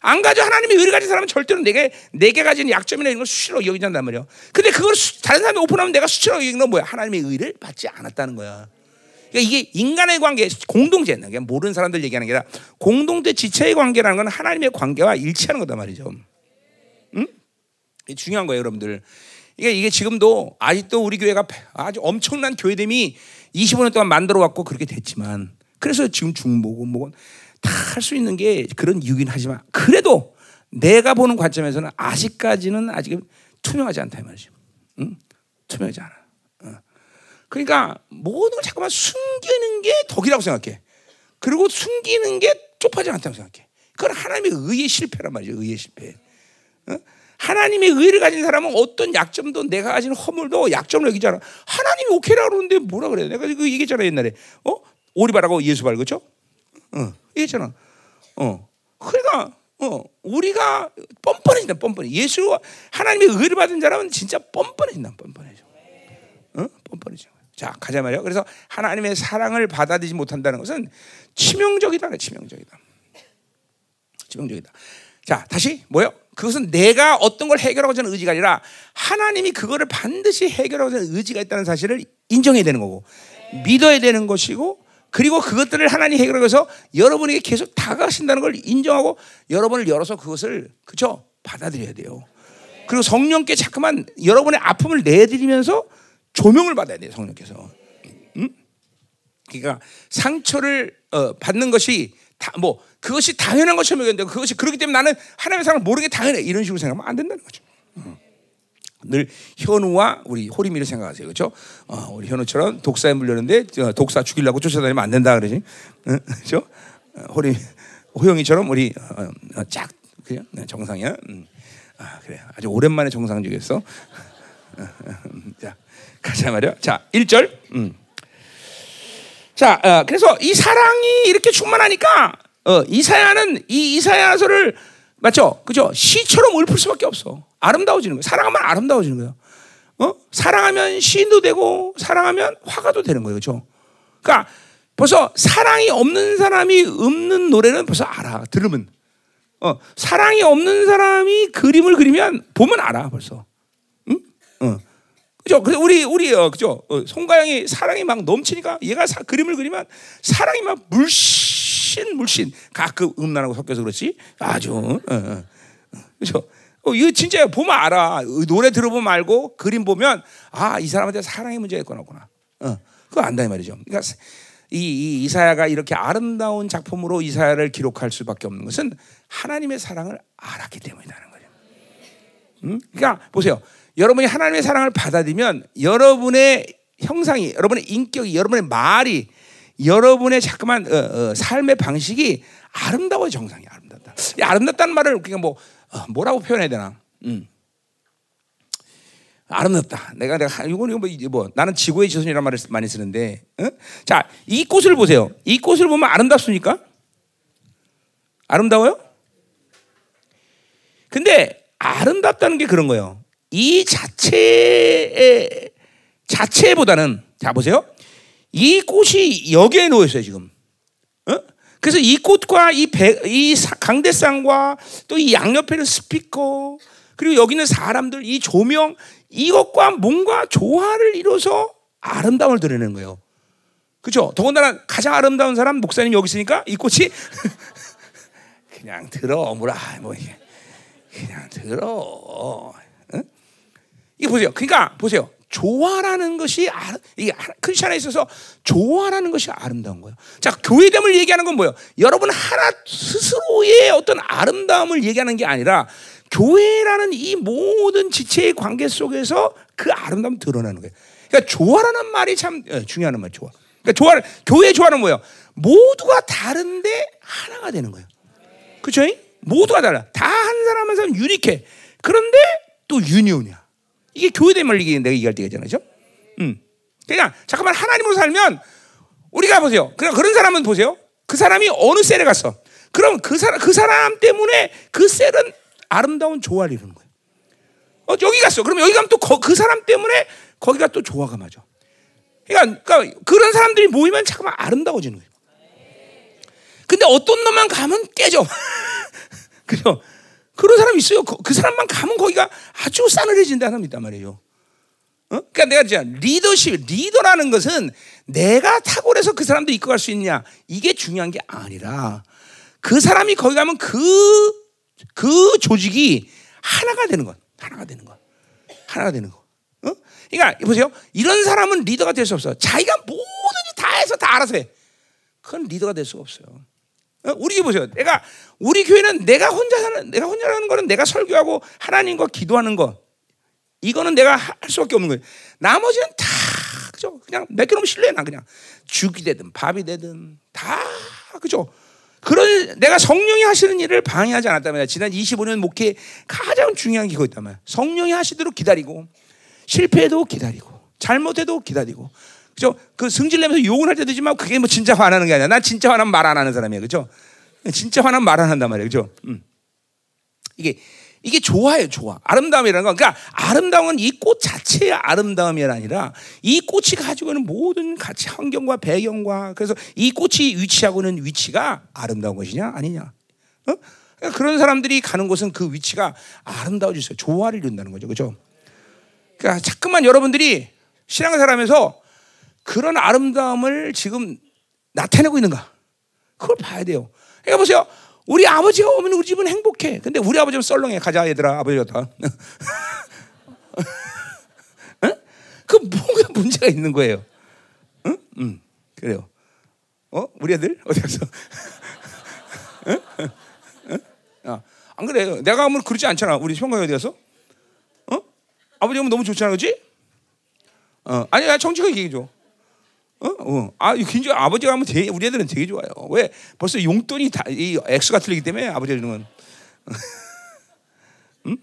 안 가져 하나님의 의를 가진 사람은 절대로 내게 내게 가진 약점이나 이런 걸 수치로 여기잔단 말이에요. 근데 그걸 수, 다른 사람이 오픈하면 내가 수치로 여기는 건 뭐야? 하나님의 의를 받지 않았다는 거야. 그러니까 이게 인간의 관계, 공동체, 그냥 모르는 사람들 얘기하는 게 아니라 공동체 지체의 관계라는 건 하나님의 관계와 일치하는 거단 말이죠. 응? 중요한 거예요, 여러분들. 이게 이게 지금도 아직도 우리 교회가 아주 엄청난 교회됨이 25년 동안 만들어 왔고 그렇게 됐지만 그래서 지금 중보고 뭐다할 수 있는 게 그런 이유긴 하지만 그래도 내가 보는 관점에서는 아직까지는 아직 투명하지 않다 이 말이죠. 응? 투명하지 않아. 어. 그러니까 모든 걸 자꾸만 숨기는 게 덕이라고 생각해. 그리고 숨기는 게 적법하지 않다고 생각해. 그건 하나님의 의의 실패란 말이죠. 의의 실패. 어? 하나님의 의를 가진 사람은 어떤 약점도 내가 가진 허물도 약점을 여기잖아. 하나님이 오케이라 그러는데 뭐라 그래? 내가 그 얘기했잖아 옛날에. 어? 오리발하고 예수발 그죠? 어, 얘기했잖아. 어, 그러니까 어, 우리가 뻔뻔해진다. 뻔뻔해. 예수 하나님의 의를 받은 사람은 진짜 뻔뻔해진다. 뻔뻔해져. 어? 뻔뻔해져. 자, 가자 말이야. 그래서 하나님의 사랑을 받아들이지 못한다는 것은 치명적이다. 치명적이다. 치명적이다. 자, 다시 뭐요? 그것은 내가 어떤 걸 해결하고자 하는 의지가 아니라 하나님이 그거를 반드시 해결하고자 하는 의지가 있다는 사실을 인정해야 되는 거고 믿어야 되는 것이고 그리고 그것들을 하나님 해결해서 여러분에게 계속 다가가신다는 걸 인정하고 여러분을 열어서 그것을 그죠 받아들여야 돼요. 그리고 성령께 자꾸만 여러분의 아픔을 내드리면서 조명을 받아야 돼요 성령께서. 음? 그러니까 상처를 어, 받는 것이 다, 뭐 그것이 당연한 것처럼 여겼는데 그것이 그렇기 때문에 나는 하나님의 사랑을 모르게 당연해 이런 식으로 생각하면 안 된다는 거죠. 음. 늘 현우와 우리 호림이를 생각하세요. 그렇죠? 어, 우리 현우처럼 독사에 물렸는데 독사 죽이려고 쫓아다니면 안 된다 그러지. 그렇죠? 호림 호영이처럼 우리 어, 어, 짝 그냥 네, 정상이야. 음. 아, 그래. 아주 오랜만에 정상적이었어. 자, 가자 말이야. 자, 1절. 음. 자, 어, 그래서 이 사랑이 이렇게 충만하니까 어, 이사야는 이 이사야서를 맞죠? 그죠? 시처럼 읊을 수밖에 없어. 아름다워지는 거야. 사랑하면 아름다워지는 거야. 어? 사랑하면 시인도 되고 사랑하면 화가도 되는 거예요. 그죠? 그러니까 벌써 사랑이 없는 사람이 읊는 노래는 벌써 알아. 들으면. 어, 사랑이 없는 사람이 그림을 그리면 보면 알아. 벌써. 응? 어. 그죠? 그래서 우리 우리 어, 그죠? 어, 송가영이 사랑이 막 넘치니까 얘가 사, 그림을 그리면 사랑이 막 물씬 물씬 가끔 음란하고 섞여서 그렇지 아주 어, 어, 어. 그죠? 어, 이거 진짜 보면 알아. 노래 들어보면 알고 그림 보면 아 이 사람한테 사랑의 문제가 있구나. 어, 그거 안다 이 말이죠. 그러니까 이, 이 이사야가 이렇게 아름다운 작품으로 이사야를 기록할 수밖에 없는 것은 하나님의 사랑을 알았기 때문이라는 거죠. 음? 그러니까 보세요. 여러분이 하나님의 사랑을 받아들이면 여러분의 형상이, 여러분의 인격이, 여러분의 말이, 여러분의 자꾸만 어, 어, 삶의 방식이 아름다워 정상이 아름답다. 아름답다는 말을 그냥 뭐 어, 뭐라고 표현해야 되나? 음. 아름답다. 내가 내가 이건 이거 뭐, 뭐 나는 지구의 지선이라는 말을 많이 쓰는데, 어? 자, 이 꽃을 보세요. 이 꽃을 보면 아름답습니까? 아름다워요? 근데 아름답다는 게 그런 거예요. 이 자체의 자체보다는 자 보세요. 이 꽃이 여기에 놓여 있어요 지금. 어? 그래서 이 꽃과 이, 배, 이 강대상과 또 이 양옆에는 스피커 그리고 여기 있는 사람들 이 조명 이것과 뭔가 조화를 이뤄서 아름다움을 드러내는 거예요. 그죠? 더군다나 가장 아름다운 사람 목사님 여기 있으니까 이 꽃이 그냥 들어 뭐라 뭐 그냥 들어 이게 보세요. 그러니까 보세요. 조화라는 것이 이 크리스천에 있어서 조화라는 것이 아름다운 거예요. 자, 교회됨을 얘기하는 건 뭐예요? 여러분 하나 스스로의 어떤 아름다움을 얘기하는 게 아니라 교회라는 이 모든 지체의 관계 속에서 그 아름다움 드러나는 거예요. 그러니까 조화라는 말이 참 예, 중요한 말 조화. 그러니까 조화 교회 조화는 뭐예요? 모두가 다른데 하나가 되는 거예요. 그렇죠? 모두가 달라. 다 한 사람 한 사람 유니케. 그런데 또 유니온이야. 이게 교회됨을 얘기 내가 얘기할 때잖아요. 그죠? 음. 그냥 잠깐만 하나님으로 살면 우리가 보세요. 그냥 그런 사람은 보세요. 그 사람이 어느 셀에 갔어. 그럼 그 사람 그 사람 때문에 그 셀은 아름다운 조화를 이루는 거예요. 어, 여기 갔어. 그럼 여기 가면 또그 사람 때문에 거기가 또 조화가 맞아. 그러니까, 그러니까 그런 사람들이 모이면 잠깐만 아름다워지는 거예요. 근데 어떤 놈만 가면 깨져. 그죠? 그런 사람이 있어요. 그, 그 사람만 가면 거기가 아주 싸늘해진다는 있단 말이에요. 어? 그러니까 내가 진짜 리더십, 리더라는 것은 내가 탁월해서 그 사람도 이끌어갈 수 있냐 이게 중요한 게 아니라 그 사람이 거기 가면 그, 그 조직이 하나가 되는 것, 하나가 되는 것, 하나가 되는 것. 어? 그러니까 보세요. 이런 사람은 리더가 될 수 없어. 자기가 뭐든지 다 해서 다 알아서 해. 그건 리더가 될 수가 없어요. 어? 우리 보세요. 내가 우리 교회는 내가 혼자 사는 내가 혼자 하는 거는 내가 설교하고 하나님과 기도하는 거 이거는 내가 할 수밖에 없는 거예요. 나머지는 다 그죠? 그냥 맡겨놓으면 실례 나 그냥 죽이 되든 밥이 되든 다 그죠? 그런 내가 성령이 하시는 일을 방해하지 않았다면 지난 25년 목회 가장 중요한 게 그거였단 말이야. 성령이 하시도록 기다리고 실패해도 기다리고 잘못해도 기다리고 그죠? 그 승질내면서 욕을 할 때도 있지만 그게 뭐 진짜 화나는 게 아니야. 난 진짜 화나면 말 안 하는 사람이야. 그죠? 진짜 화나면 말 안 한단 말이야. 그죠? 음. 이게 이게 좋아요, 좋아. 아름다움이라는 건, 그러니까 아름다움은 이 꽃 자체의 아름다움이 아니라 이 꽃이 가지고 있는 모든 가치, 환경과 배경과 그래서 이 꽃이 위치하고 있는 위치가 아름다운 것이냐, 아니냐. 어? 그러니까 그런 사람들이 가는 곳은 그 위치가 아름다워지세요. 조화를 이룬다는 거죠. 그죠? 그러니까 자꾸만 여러분들이 신앙생활 하면서 그런 아름다움을 지금 나타내고 있는가? 그걸 봐야 돼요. 그러니까 보세요. 우리 아버지가 오면 우리 집은 행복해. 근데 우리 아버지는 썰렁해. 가자 얘들아 아버지 다 그 뭐가 문제가 있는 거예요. 응? 응. 그래요. 어? 우리 애들 어디 갔어? 응? 응? 아, 안 그래요. 내가 하면 그렇지 않잖아. 우리 형광이 어디 갔어? 어? 아버지 오면 너무 좋잖아, 그렇지? 어, 아니, 정치가 얘기해 줘. 어? 어. 아, 굉장히 아버지가 하면 되게, 우리 애들은 되게 좋아요. 왜? 벌써 용돈이 다, 이 액수가 틀리기 때문에 아버지가 주는 건. 음?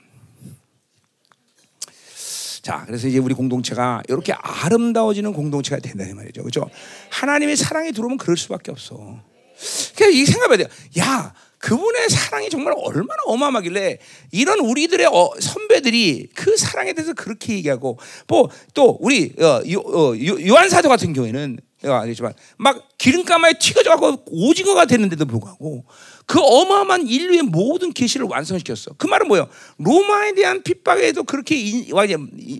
자, 그래서 이제 우리 공동체가 이렇게 아름다워지는 공동체가 된다는 말이죠. 그죠? 하나님의 사랑이 들어오면 그럴 수밖에 없어. 그러니까 이 생각해야 돼요. 야, 그분의 사랑이 정말 얼마나 어마어마길래 이런 우리들의 어, 선배들이 그 사랑에 대해서 그렇게 얘기하고 뭐 또 우리 어, 요, 어, 요한 사도 같은 경우에는 내가 알겠지만 막 기름가마에 튀겨져가고 오징어가 됐는데도 불구하고 그 어마어마한 인류의 모든 계시를 완성시켰어. 그 말은 뭐예요? 로마에 대한 핍박에도 그렇게 인,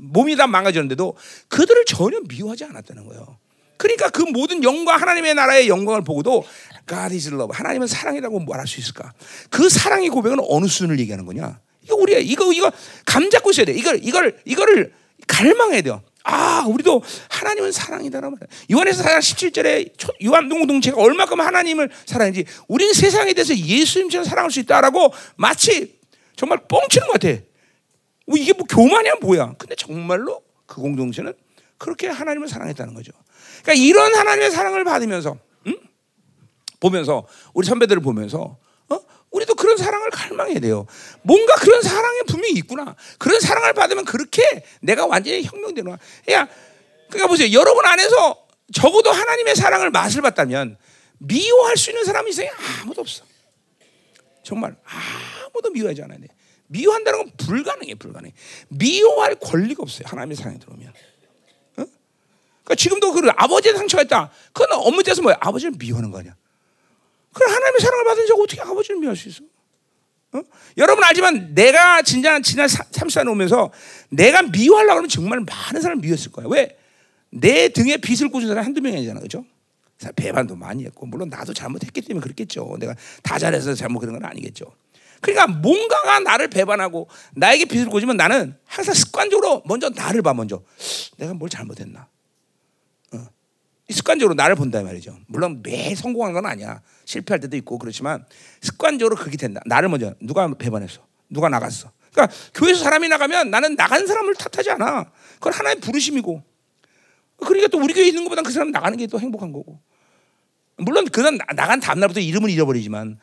몸이 다 망가졌는데도 그들을 전혀 미워하지 않았다는 거예요. 그러니까 그 모든 영광 하나님의 나라의 영광을 보고도 God is love. 하나님은 사랑이라고 말할 수 있을까? 그 사랑의 고백은 어느 수준을 얘기하는 거냐? 이거 우리 이거 이거 감 잡고 있어야 돼. 이걸 이걸 이거를 갈망해야 돼요. 아, 우리도 하나님은 사랑이다라는 말. 요한에서 17절에 요한 동동체가 얼마큼 하나님을 사랑인지 우리는 세상에 대해서 예수님처럼 사랑할 수 있다라고 마치 정말 뻥치는 것 같아. 뭐 이게 뭐 교만이야 뭐야? 근데 정말로 그 공동체는 그렇게 하나님을 사랑했다는 거죠. 그러니까 이런 하나님의 사랑을 받으면서 보면서 우리 선배들을 보면서 어? 우리도 그런 사랑을 갈망해야 돼요. 뭔가 그런 사랑이 분명히 있구나. 그런 사랑을 받으면 그렇게 내가 완전히 혁명되는 거야. 야, 그러니까 보세요. 여러분 안에서 적어도 하나님의 사랑을 맛을 봤다면 미워할 수 있는 사람이 있어요? 아무도 없어. 정말 아무도 미워하지 않아야 돼. 미워한다는 건 불가능해, 불가능해. 미워할 권리가 없어요. 하나님의 사랑이 들어오면. 어? 그러니까 지금도 그 아버지의 상처가 있다. 그건 엄무 때서 뭐야? 아버지를 미워하는 거 아니야. 그럼 하나님의 사랑을 받은 자가 어떻게 아버지를 미워할 수 있어? 어? 여러분 알지만 내가 진짜 지난 30년 오면서 내가 미워하려고 하면 정말 많은 사람을 미웠을 거야. 왜? 내 등에 빚을 꽂은 사람이 한두 명이 아니잖아. 그죠? 배반도 많이 했고 물론 나도 잘못했기 때문에 그랬겠죠. 내가 다 잘해서 잘못 그런 건 아니겠죠. 그러니까 뭔가가 나를 배반하고 나에게 빚을 꽂으면 나는 항상 습관적으로 먼저 나를 봐 먼저 내가 뭘 잘못했나 습관적으로 나를 본다 말이죠. 물론 매 성공한 건 아니야. 실패할 때도 있고 그렇지만 습관적으로 그렇게 된다. 나를 먼저 누가 배반했어? 누가 나갔어? 그러니까 교회에서 사람이 나가면 나는 나간 사람을 탓하지 않아. 그건 하나의 부르심이고. 그러니까 또 우리 교회 있는 것보다 그 사람 나가는 게 또 행복한 거고. 물론 그는 나간 다음 날부터 이름을 잃어버리지만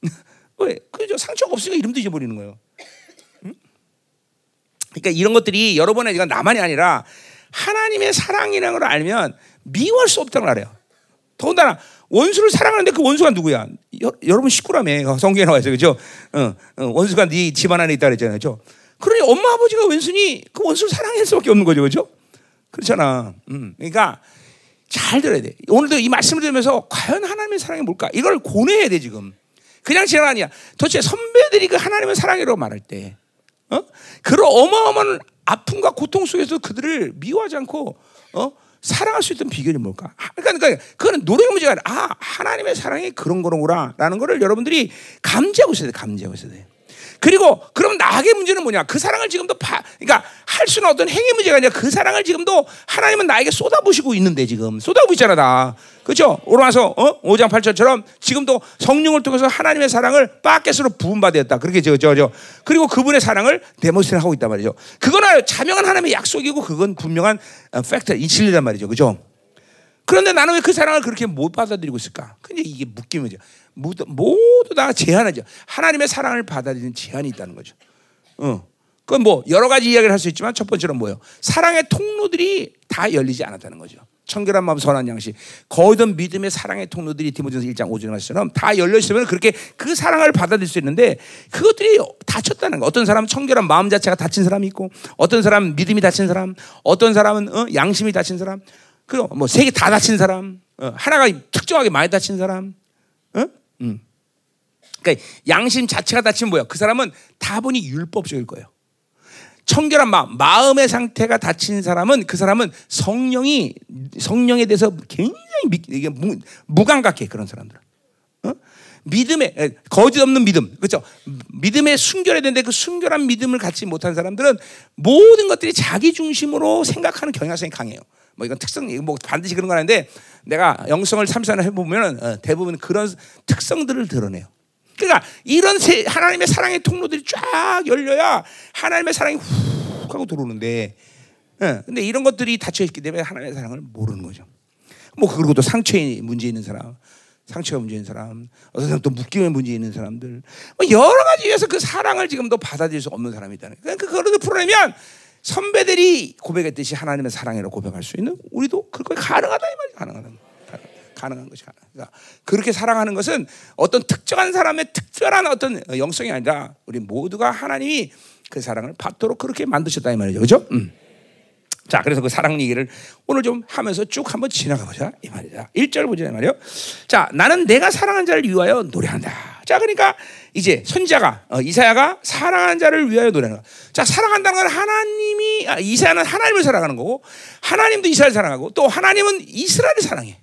왜? 그죠 상처가 없으니까 이름도 잊어버리는 거예요. 응? 그러니까 이런 것들이 여러분의 이건 나만이 아니라 하나님의 사랑이라는 걸 알면 미워할 수 없다는 말이에요. 더군다나 원수를 사랑하는데 그 원수가 누구야? 여, 여러분 식구라며 성경에 나와 있어요, 그죠? 어, 어, 원수가 네 집안 안에 있다 그랬잖아요, 그죠? 그러니 엄마 아버지가 원수니 그 원수를 사랑할 수밖에 없는 거죠, 그죠? 그렇잖아. 음, 그러니까 잘 들어야 돼. 오늘도 이 말씀을 들으면서 과연 하나님의 사랑이 뭘까? 이걸 고뇌해야 돼 지금. 그냥 지나가 아니야. 도대체 선배들이 그 하나님의 사랑이라고 말할 때, 어? 그런 어마어마한 아픔과 고통 속에서 그들을 미워하지 않고, 어? 사랑할 수 있던 비결이 뭘까? 아, 그러니까, 그러니까 그거는 노력의 문제가 아니라 아 하나님의 사랑이 그런 거로구나라는 것을 여러분들이 감지하고 있어야 돼. 감지하고 있어야 돼. 그리고 그럼 나에게 문제는 뭐냐? 그 사랑을 지금도 파, 그러니까 할 수는 어떤 행위 문제가 아니라 그 사랑을 지금도 하나님은 나에게 쏟아부시고 있는데 지금 쏟아부고 있잖아 다. 그렇죠? 로마서 어? 5장 8절처럼 지금도 성령을 통해서 하나님의 사랑을 bucket으로 부음받았다. 그렇게 저, 저, 저. 그리고 그분의 사랑을 demonstrate를 하고 있단 말이죠. 그거는 자명한 하나님의 약속이고 그건 분명한 어, 팩트, 이 진리란 말이죠. 그죠? 그런데 나는 왜 그 사랑을 그렇게 못 받아들이고 있을까? 근데 이게 묶이는 거죠. 모두, 다 제한하죠. 하나님의 사랑을 받아들이는 제한이 있다는 거죠. 어. 그건 뭐 여러 가지 이야기를 할 수 있지만 첫 번째는 뭐예요? 사랑의 통로들이 다 열리지 않았다는 거죠. 청결한 마음, 선한 양식, 거듭 믿음의 사랑의 통로들이 디모데전서 1장 5절에 말씀처럼 다 열려 있으면 그렇게 그 사랑을 받아들일 수 있는데 그것들이 닫혔다는 거. 어떤 사람은 청결한 마음 자체가 닫힌 사람이 있고, 어떤 사람은 믿음이 닫힌 사람, 어떤 사람은 어? 양심이 닫힌 사람, 그리고 뭐세 개 다 닫힌 사람, 어? 하나가 특정하게 많이 닫힌 사람, 어? 음. 그러니까 양심 자체가 닫힌 뭐야? 그 사람은 다분히 율법적일 거예요. 청결한 마음, 마음의 상태가 닫힌 사람은 그 사람은 성령이 성령에 대해서 굉장히 미, 이게 무, 무감각해 그런 사람들. 어? 믿음에 거짓 없는 믿음, 그렇죠? 믿음에 순결해야 되는데 그 순결한 믿음을 갖지 못한 사람들은 모든 것들이 자기 중심으로 생각하는 경향성이 강해요. 뭐 이건 특성, 뭐 반드시 그런 건 아닌데 내가 영성을 참사를 해보면 어, 대부분 그런 특성들을 드러내요. 그러니까 이런 세, 하나님의 사랑의 통로들이 쫙 열려야 하나님의 사랑이 훅 하고 들어오는데, 예, 근데 이런 것들이 닫혀 있기 때문에 하나님의 사랑을 모르는 거죠. 뭐 그리고 또 상처에 문제 있는 사람, 상처가 문제 있는 사람, 어떤 사람 또 묶임에 문제 있는 사람들, 뭐 여러 가지 위해서 그 사랑을 지금도 받아들일 수 없는 사람이 있다는. 그러니까 그거를 풀어내면 선배들이 고백했듯이 하나님의 사랑이라고 고백할 수 있는 우리도 그걸 가능하다 이 말이 가능하다. 가능한 것이 가능. 그러니까 그렇게 사랑하는 것은 어떤 특정한 사람의 특별한 어떤 영성이 아니라 우리 모두가 하나님이 그 사랑을 받도록 그렇게 만드셨다 이 말이죠, 그렇죠? 음. 자, 그래서 그 사랑 얘기를 오늘 좀 하면서 쭉 한번 지나가 보자 이 말이야. 1절 보자 이 말이요. 자, 나는 내가 사랑한 자를 위하여 노래한다. 자, 그러니까 이제 선자가 어, 이사야가 사랑한 자를 위하여 노래하는 거. 자, 사랑한다는 건 하나님이 아, 이사야는 하나님을 사랑하는 거고 하나님도 이스라엘 사랑하고 또 하나님은 이스라엘을 사랑해.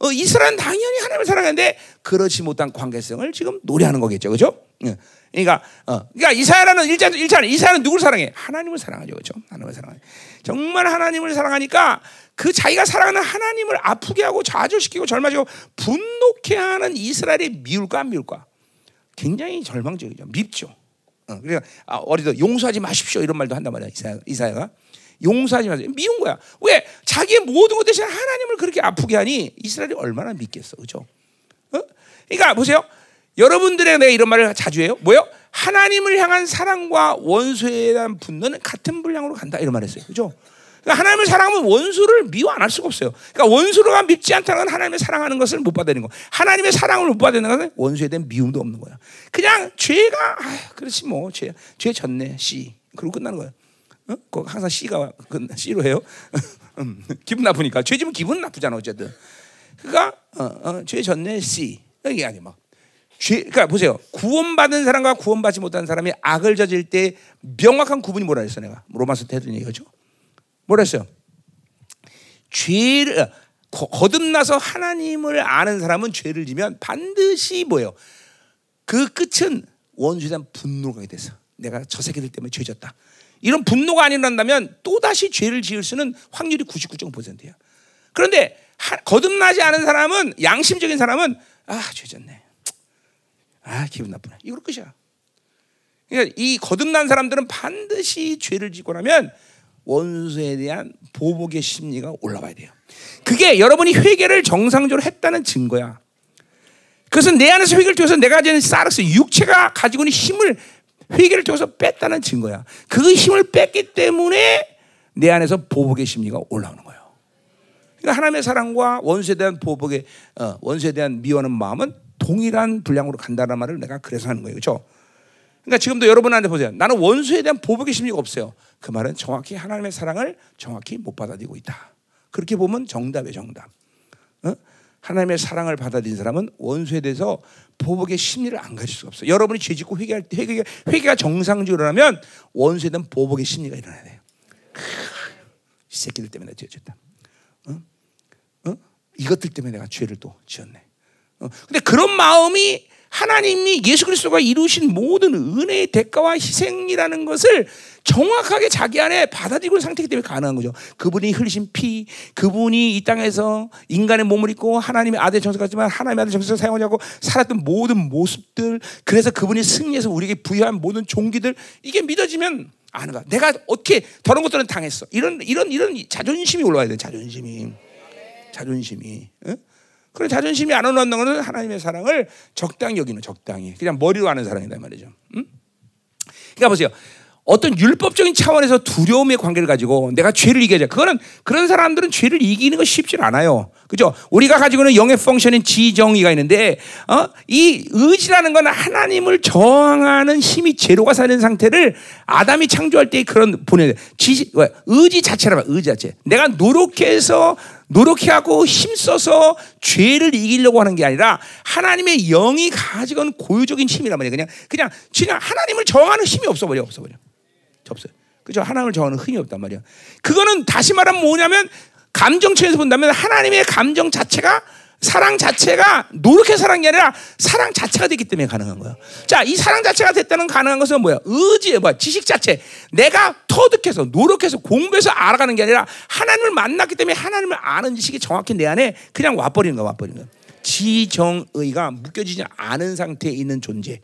어, 이스라엘은 당연히 하나님을 사랑하는데 그렇지 못한 관계성을 지금 노래하는 거겠죠, 그렇죠? 그러니까, 어, 그러니까 이사야는 일자 일자는 이사야는 누구를 사랑해? 하나님을 사랑하죠, 그렇죠? 하나님을 사랑해. 정말 하나님을 사랑하니까 그 자기가 사랑하는 하나님을 아프게 하고 좌절시키고 절망시키고 분노케 하는 이스라엘의 미울까 안 미울까? 굉장히 절망적이죠, 밉죠. 어, 그러니까 아, 어리도 용서하지 마십시오 이런 말도 한단 말이야 이사야, 이사야가. 용서하지 마세요. 미운 거야. 왜? 자기의 모든 것 대신 하나님을 그렇게 아프게 하니 이스라엘이 얼마나 믿겠어. 그죠? 어? 그러니까 보세요. 여러분들의 내가 이런 말을 자주 해요. 뭐요? 하나님을 향한 사랑과 원수에 대한 분노는 같은 분량으로 간다. 이런 말 했어요. 그죠? 그러니까 하나님을 사랑하면 원수를 미워 안 할 수가 없어요. 그러니까 원수가 밉지 않다는 건 하나님을 사랑하는 것을 못 받는 거. 하나님의 사랑을 못 받는 것은 원수에 대한 미움도 없는 거야. 그냥 죄가 아, 그렇지 뭐 죄, 죄 졌네 씨. 그리고 끝나는 거야. 어? 그 항상 그 C로 해요. 음, 기분 나쁘니까 죄지면 기분 나쁘잖아 어쨌든. 그러니까 어, 어, 죄 졌네 C 이게 아니 막. 죄, 그러니까 보세요. 구원받은 사람과 구원받지 못한 사람이 악을 저질 때 명확한 구분이 뭐라 했어 내가 로마서 때 했던 얘기죠. 뭐라 했어요? 죄를 거듭나서 하나님을 아는 사람은 죄를 지면 반드시 뭐예요? 그 끝은 원수에 대한 분노가 돼서 내가 저 새끼들 때문에 죄졌다. 이런 분노가 안 일어난다면 또다시 죄를 지을 수는 확률이 99.5%야. 그런데 거듭나지 않은 사람은 양심적인 사람은 아 죄졌네. 아 기분 나쁘네. 이걸 끝이야. 그러니까 이 거듭난 사람들은 반드시 죄를 짓고 나면 원수에 대한 보복의 심리가 올라와야 돼요. 그게 여러분이 회개를 정상적으로 했다는 증거야. 그것은 내 안에서 회개를 통해서 내가 가지는 사르스 육체가 가지고 있는 힘을 회개를 통해서 뺐다는 증거야. 그 힘을 뺐기 때문에 내 안에서 보복의 심리가 올라오는 거예요. 그러니까 하나님의 사랑과 원수에 대한 보복의 어, 원수에 대한 미워하는 마음은 동일한 분량으로 간다는 말을 내가 그래서 하는 거예요. 그렇죠? 그러니까 지금도 여러분한테 보세요. 나는 원수에 대한 보복의 심리가 없어요. 그 말은 정확히 하나님의 사랑을 정확히 못 받아들이고 있다. 그렇게 보면 정답이에요, 정답. 어? 하나님의 사랑을 받아들인 사람은 원수에 대해서 보복의 심리를 안 가질 수가 없어요. 여러분이 죄 짓고 회개할 때 회개가, 회개가 정상적으로 하면 원수에 대한 보복의 심리가 일어나야 돼요. 이 새끼들 때문에 죄졌다. 어? 어? 이것들 때문에 내가 죄를 또 지었네. 어? 근데 그런 마음이 하나님이 예수 그리스도가 이루신 모든 은혜의 대가와 희생이라는 것을 정확하게 자기 안에 받아들이고 있는 상태이기 때문에 가능한 거죠. 그분이 흘리신 피, 그분이 이 땅에서 인간의 몸을 입고 하나님의 아들 정석같지만 하나님의 아들 정석을 사용하려고 살았던 모든 모습들, 그래서 그분이 승리해서 우리에게 부여한 모든 종기들 이게 믿어지면 아는 거야. 내가 어떻게 저런 것들은 당했어. 이런 이런 이런 자존심이 올라와야 돼. 자존심이. 자존심이. 어? 그런 자존심이 안 올라온다는 것은 하나님의 사랑을 적당히 여기는 적당히 그냥 머리로 하는 사랑이다 말이죠. 음? 그러니까 보세요. 어떤 율법적인 차원에서 두려움의 관계를 가지고 내가 죄를 이겨야 그거는 그런 사람들은 죄를 이기는 거 쉽지 않아요. 그죠? 우리가 가지고 있는 영의 펑션인 지정의가 있는데, 어? 이 의지라는 건 하나님을 저항하는 힘이 제로가 사는 상태를 아담이 창조할 때 그런 보내 지 의지 자체라 말 의지 자체. 내가 노력해서 노력해 하고 힘써서 죄를 이기려고 하는 게 아니라 하나님의 영이 가지고 있는 고유적인 힘이란 말이에요. 그냥 그냥 그냥 하나님을 저항하는 힘이 없어 버려 없어 버려. 없어요. 그죠? 하나님을 정하는 힘이 없단 말이야. 그거는 다시 말하면 뭐냐면 감정체에서 본다면 하나님의 감정 자체가 사랑 자체가 노력해 사랑이 게 아니라 사랑 자체가 됐기 때문에 가능한 거야. 자, 이 사랑 자체가 됐다는 가능한 것은 뭐야? 의지에 뭐야? 지식 자체. 내가 터득해서 노력해서 공부해서 알아가는 게 아니라 하나님을 만났기 때문에 하나님을 아는 지식이 정확히 내 안에 그냥 와버리는 거야, 와버리는 거야. 지정의가 묶여지지 않은 상태에 있는 존재.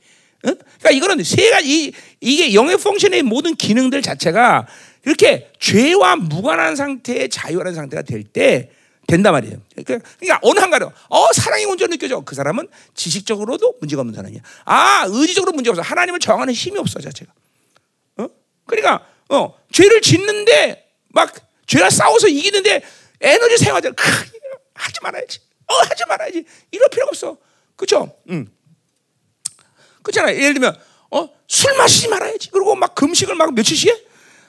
응? 그러니까 이거는 세 가지 이게 영의 펑션의 모든 기능들 자체가 이렇게 죄와 무관한 상태의 자유하는 상태가 될 때 된단 말이에요. 그러니까, 그러니까 어느 한가로 어 사랑이 먼저 느껴져. 그 사람은 지식적으로도 문제가 없는 사람이야. 아 의지적으로 문제가 없어. 하나님을 정하는 힘이 없어 자체가. 어? 그러니까 어 죄를 짓는데 막 죄와 싸워서 이기는데 에너지 생활들 하지 말아야지. 어 하지 말아야지. 이럴 필요가 없어. 그렇죠? 응. 그렇잖아요. 예를 들면 어, 술 마시지 말아야지. 그리고 막 금식을 막 며칠씩 해?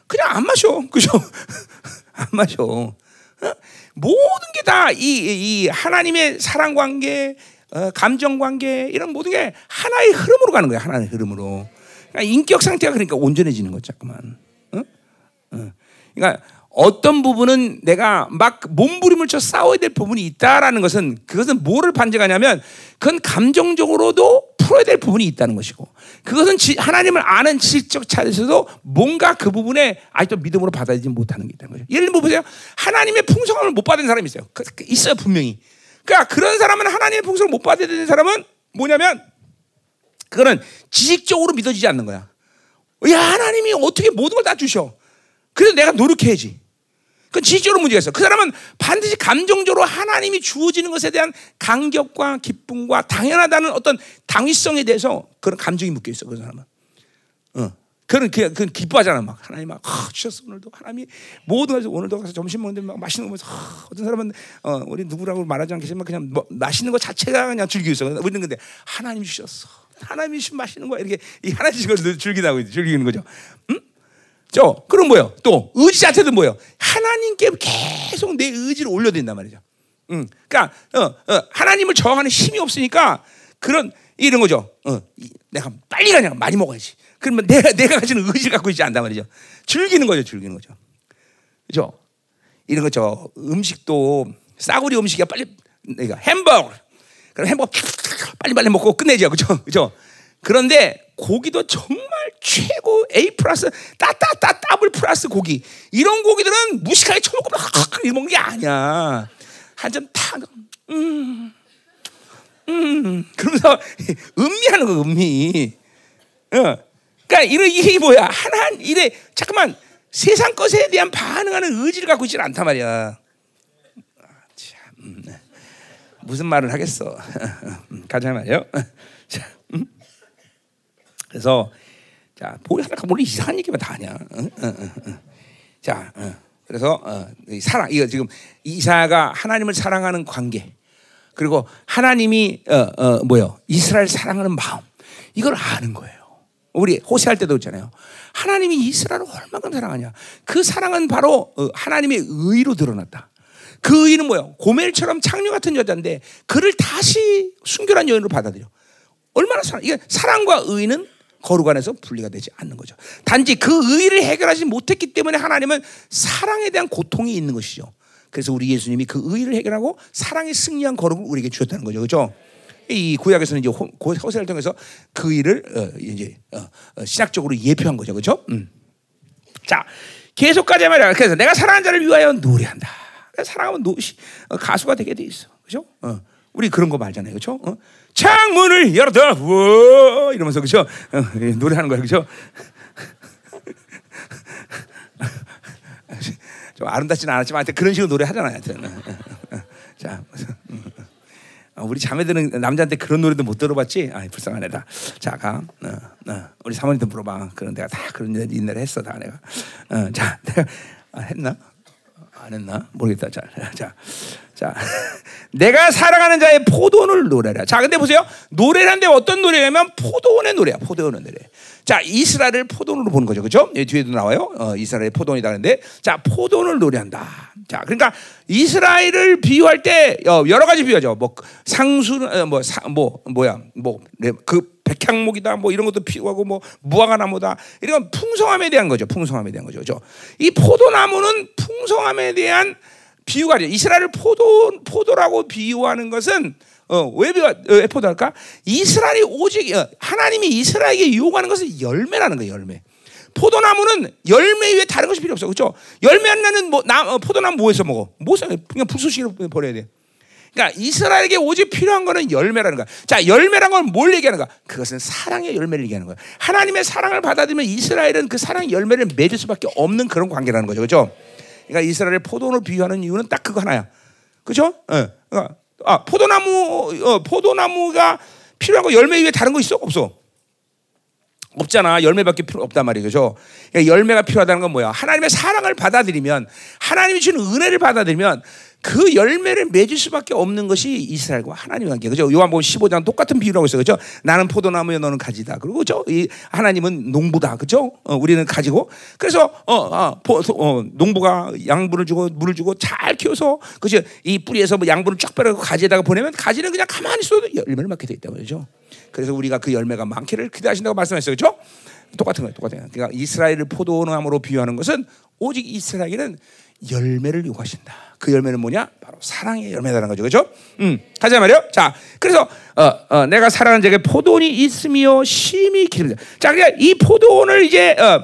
그냥 안 마셔. 그죠? 안 마셔. 어? 모든 게 다 이 이 하나님의 사랑 관계, 어, 감정 관계 이런 모든 게 하나의 흐름으로 가는 거야. 하나의 흐름으로. 그러니까 인격 상태가 그러니까 온전해지는 거죠? 어. 그러니까 어떤 부분은 내가 막 몸부림을 쳐 싸워야 될 부분이 있다라는 것은 그것은 뭐를 반증하냐면 그건 감정적으로도 풀어야 될 부분이 있다는 것이고 그것은 지, 하나님을 아는 지식적 차에서도 뭔가 그 부분에 아직도 믿음으로 받아들이지 못하는 게 있다는 거죠. 예를 들면 보세요. 하나님의 풍성함을 못 받은 사람이 있어요. 그, 그 있어요 분명히. 그러니까 그런 사람은 하나님의 풍성을 못 받아들이는 사람은 뭐냐면 그거는 지식적으로 믿어지지 않는 거야. 야 하나님이 어떻게 모든 걸 다 주셔. 그래서 내가 노력해야지. 그 지식적으로 문제가 있어. 그 사람은 반드시 감정적으로 하나님이 주어지는 것에 대한 감격과 기쁨과 당연하다는 어떤 당위성에 대해서 그런 감정이 묶여 있어. 그 사람은. 어. 그런 그, 그 기뻐하잖아 막 하나님 막 아, 주셨어 오늘도 하나님이 모든 것을 오늘도 가서 점심 먹는데 막 맛있는 거 먹어서 아, 어떤 사람은 어, 우리 누구라고 말하지 않겠지만 그냥 뭐, 맛있는 거 자체가 그냥 즐기고 있어 우리는 근데 하나님 주셨어 하나님이 맛있는 거 이렇게 이 하나님 주신 즐기다고 즐기는 거죠 응? 저 그럼 뭐요? 또 의지 자체도 뭐요? 하나님께 계속 내 의지를 올려야 된단 말이죠. 음, 그러니까 어, 어, 하나님을 저항하는 힘이 없으니까 그런 이런 거죠. 어, 내가 빨리 가냐 많이 먹어야지. 그러면 내가 내가 가지는 의지를 갖고 있지 않단 말이죠. 즐기는 거죠, 즐기는 거죠. 그죠? 이런 거죠. 음식도 싸구리 음식이야 빨리 내가 햄버거. 그럼 햄버거 빨리 빨리 먹고 끝내죠, 그죠? 그죠? 그런데 고기도 정말 최고 A 플러스 따따따 더블 플러스 고기. 이런 고기들은 무식하게 쳐먹고 이런 게 아니야. 한점타 음, 음, 그러면서 음미하는 거 음미. 어. 그러니까 이런 이게 뭐야? 하나 이래 잠깐만 세상 것에 대한 반응하는 의지를 갖고 있지 않단 말이야. 아, 참, 음. 무슨 말을 하겠어? 가자 말이요. 자, 음? 그래서 자, 보기 하나 원래 이상한 얘기만 다 하냐. 응? 응, 응, 자, 그래서 어, 사랑 이거 지금 이사가 하나님을 사랑하는 관계 그리고 하나님이 어, 어, 뭐요 이스라엘 사랑하는 마음 이걸 아는 거예요. 우리 호세할 때도 있잖아요. 하나님이 이스라엘을 얼마큼 사랑하냐. 그 사랑은 바로 어, 하나님의 의로 드러났다. 그 의는 뭐요? 고멜처럼 창녀 같은 여자인데 그를 다시 순결한 여인으로 받아들여. 얼마나 사랑? 이게 사랑과 의는 거룩 안에서 분리가 되지 않는 거죠. 단지 그 의를 해결하지 못했기 때문에 하나님은 사랑에 대한 고통이 있는 것이죠. 그래서 우리 예수님이 그 의를 해결하고 사랑의 승리한 거룩을 우리에게 주셨다는 거죠. 그렇죠? 이 구약에서는 이제 호세를 통해서 그 일을 어, 이제 어, 어, 신학적으로 예표한 거죠. 그렇죠? 음. 자, 계속 가자 말이야. 그래서 내가 사랑하는 자를 위하여 노래한다. 사랑하면 노, 가수가 되게 돼 있어. 그렇죠? 우리 그런 거 말잖아요. 그렇죠? 창문을 열어둬. 우 이러면서 그죠? 어, 예, 노래하는 거예요. 그죠? 좀 아름답지는 않았지만 하여튼 그런 식으로 노래하잖아요. 하여튼. 자, 어, 우리 자매들은 남자한테 그런 노래도 못 들어봤지? 아, 불쌍한 애다. 자, 가. 어, 어. 우리 사모님도 물어봐. 그런 내가 다 그런 옛날에 했어, 다 내가. 어, 자, 내가 아, 했나? 안 했나? 모르겠다. 자, 자, 자. 내가 사랑하는 자의 포도원을 노래라. 자, 근데 보세요. 노래란데 어떤 노래냐면 포도원의 노래야. 포도원의 노래. 자, 이스라엘을 포도원으로 보는 거죠. 그죠? 뒤에도 나와요. 어, 이스라엘의 포도원이다. 그런데 자, 포도원을 노래한다. 자, 그러니까 이스라엘을 비유할 때 어, 여러 가지 비유하죠. 뭐 상수, 어, 뭐, 사, 뭐, 뭐야, 뭐, 그 백향목이다, 뭐 이런 것도 피우고 뭐 무화과 나무다. 이런 풍성함에 대한 거죠. 풍성함에 대한 거죠. 그죠? 이 포도나무는 풍성함에 대한 비유가 죠 이스라엘을 포도 포도라고 비유하는 것은 어, 왜 비가 왜 포도할까? 이스라엘이 오직 어, 하나님이 이스라엘에게 요구하는 것은 열매라는 거예요. 열매. 포도나무는 열매 위에 다른 것이 필요 없어. 그렇죠? 열매 안 나는 뭐 나, 어, 포도나무 뭐해서 먹어? 뭐 그냥 불쏘시개로 버려야 돼. 그러니까 이스라엘에게 오직 필요한 거는 열매라는 거야. 자, 열매란 건 뭘 얘기하는가? 그것은 사랑의 열매를 얘기하는 거야. 하나님의 사랑을 받아들이면 이스라엘은 그 사랑의 열매를 맺을 수밖에 없는 그런 관계라는 거죠. 그렇죠? 그러니까 이스라엘을 포도로 비유하는 이유는 딱 그거 하나야. 그렇죠? 어. 그러니까 아, 포도나무 어, 포도나무가 필요한 거 열매 위에 다른 거 있어? 없어. 없잖아. 열매밖에 필요 없단 말이죠. 그러니까 열매가 필요하다는 건 뭐야? 하나님의 사랑을 받아들이면 하나님이 주는 은혜를 받아들이면 그 열매를 맺을 수밖에 없는 것이 이스라엘과 하나님의 관계. 그죠? 요한복음 15장 똑같은 비유라고 있어요. 그죠? 나는 포도나무에 너는 가지다. 그리고 그죠? 이 하나님은 농부다. 그죠? 어, 우리는 가지고. 그래서 어, 어, 포, 어, 농부가 양분을 주고 물을 주고 잘 키워서 그죠? 이 뿌리에서 뭐 양분을 쫙 빼고 가지에다가 보내면 가지는 그냥 가만히 있어도 열매를 맺게 돼 있다 말이죠. 그래서 우리가 그 열매가 많기를 기대하신다고 말씀했어요. 그죠? 똑같은 거예요. 똑같은 거예요. 그러니까 이스라엘을 포도나무로 비유하는 것은 오직 이스라엘은 열매를 요구하신다. 그 열매는 뭐냐? 바로 사랑의 열매라는 거죠. 그죠? 음, 가자 말이요. 자, 그래서 어, 어, 내가 사랑하는 자에게 포도원이 있으며 심히 기름져. 자, 그러니까 이 포도원을 이제 어,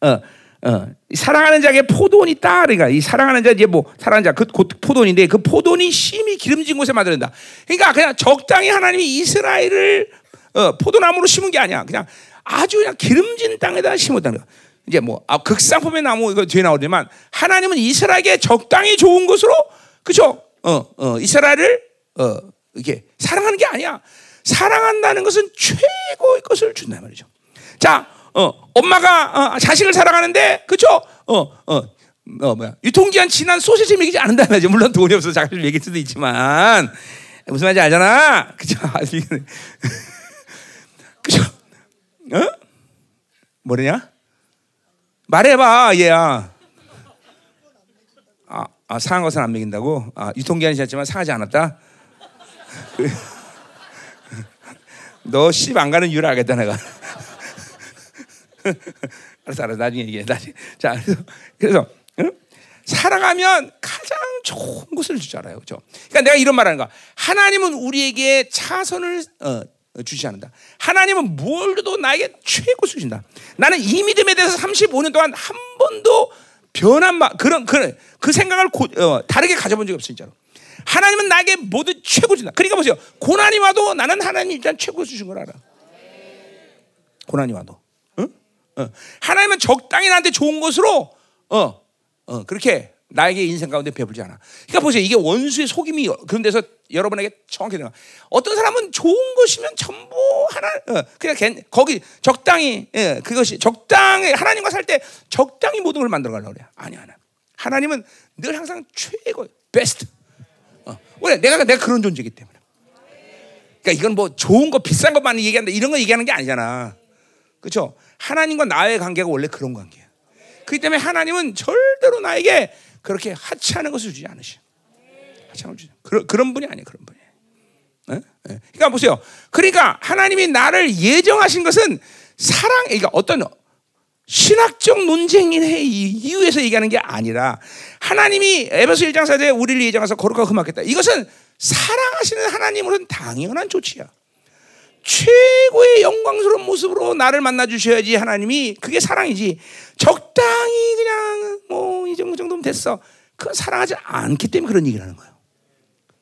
어, 어, 사랑하는 자에게 포도원이 있다. 그러니까 이 사랑하는 자 이제 뭐 사랑하는 자그 포도원인데 그 포도원이 심히 기름진 곳에 만든다. 그러니까 그냥 적당히 하나님이 이스라엘을 어, 포도나무로 심은 게 아니야. 그냥 아주 그냥 기름진 땅에다 심었다는 거야. 이제 뭐 아, 극상품의 나무 이거 뒤에 나오지만 하나님은 이스라엘에게 적당히 좋은 것으로 그죠? 어, 어, 이스라엘을 어, 이게 사랑하는 게 아니야. 사랑한다는 것은 최고의 것을 준다 말이죠. 자, 어, 엄마가 어, 자식을 사랑하는데 그죠? 어, 어, 어 뭐야 유통기한 지난 소시지 먹이지 않는다 말이죠. 물론 돈이 없어서 자식을 먹일 수도 있지만 무슨 말인지 알잖아. 그죠? 그죠? 어? 뭐냐? 말해봐, 얘야. 아, 아 상한 것은 안 먹인다고? 아, 유통기한이 지났지만 상하지 않았다? 너씨안 가는 이유를 알겠다, 내가. 알았어, 알았어. 나중에 얘기해. 나중에. 자, 그래서, 그래서 응? 사랑하면 가장 좋은 것을 주잖아요. 그죠? 그러니까 내가 이런 말 하는 거야. 하나님은 우리에게 차선을, 어, 주지 않는다. 하나님은 뭘 줘도 나에게 최고 주신다. 나는 이 믿음에 대해서 35년 동안 한 번도 변한 마, 그런, 그런, 그 생각을 고, 어, 다르게 가져본 적이 없어, 진짜로. 하나님은 나에게 모두 최고 준다. 그러니까 보세요. 고난이 와도 나는 하나님 일단 최고 주신 걸 알아. 고난이 와도. 응? 어. 하나님은 적당히 나한테 좋은 것으로, 어, 어, 그렇게 나에게 인생 가운데 베풀지 않아. 그러니까 보세요. 이게 원수의 속임이 그런 데서 여러분에게 정확히 들어. 어떤 사람은 좋은 것이면 전부 하나 어, 그냥 거기 적당히 예, 그것이 적당히 하나님과 살 때 적당히 모든 걸 만들어 가려고 그래. 아니 아니. 하나님은 늘 항상 최고 베스트. 어. 왜 내가 내가 그런 존재이기 때문에. 그러니까 이건 뭐 좋은 거 비싼 것만 얘기한다 이런 거 얘기하는 게 아니잖아. 그렇죠? 하나님과 나의 관계가 원래 그런 관계야. 그렇기 때문에 하나님은 절대로 나에게 그렇게 하찮은 것을 주지 않으셔. 하찮은 주지. 그런 그런 분이 아니에요. 그런 분이. 네? 네. 그러니까 보세요. 그러니까 하나님이 나를 예정하신 것은 사랑, 그러니까 어떤 신학적 논쟁의 이유에서 얘기하는 게 아니라 하나님이 에베소 1장 4절에 우리를 예정해서 거룩하고 흠하겠다. 이것은 사랑하시는 하나님으로는 당연한 조치야. 최고의 영광스러운 모습으로 나를 만나 주셔야지 하나님이 그게 사랑이지. 적당히 그냥 뭐이 정도 정도면 됐어. 그건 사랑하지 않기 때문에 그런 얘기를 하는 거예요.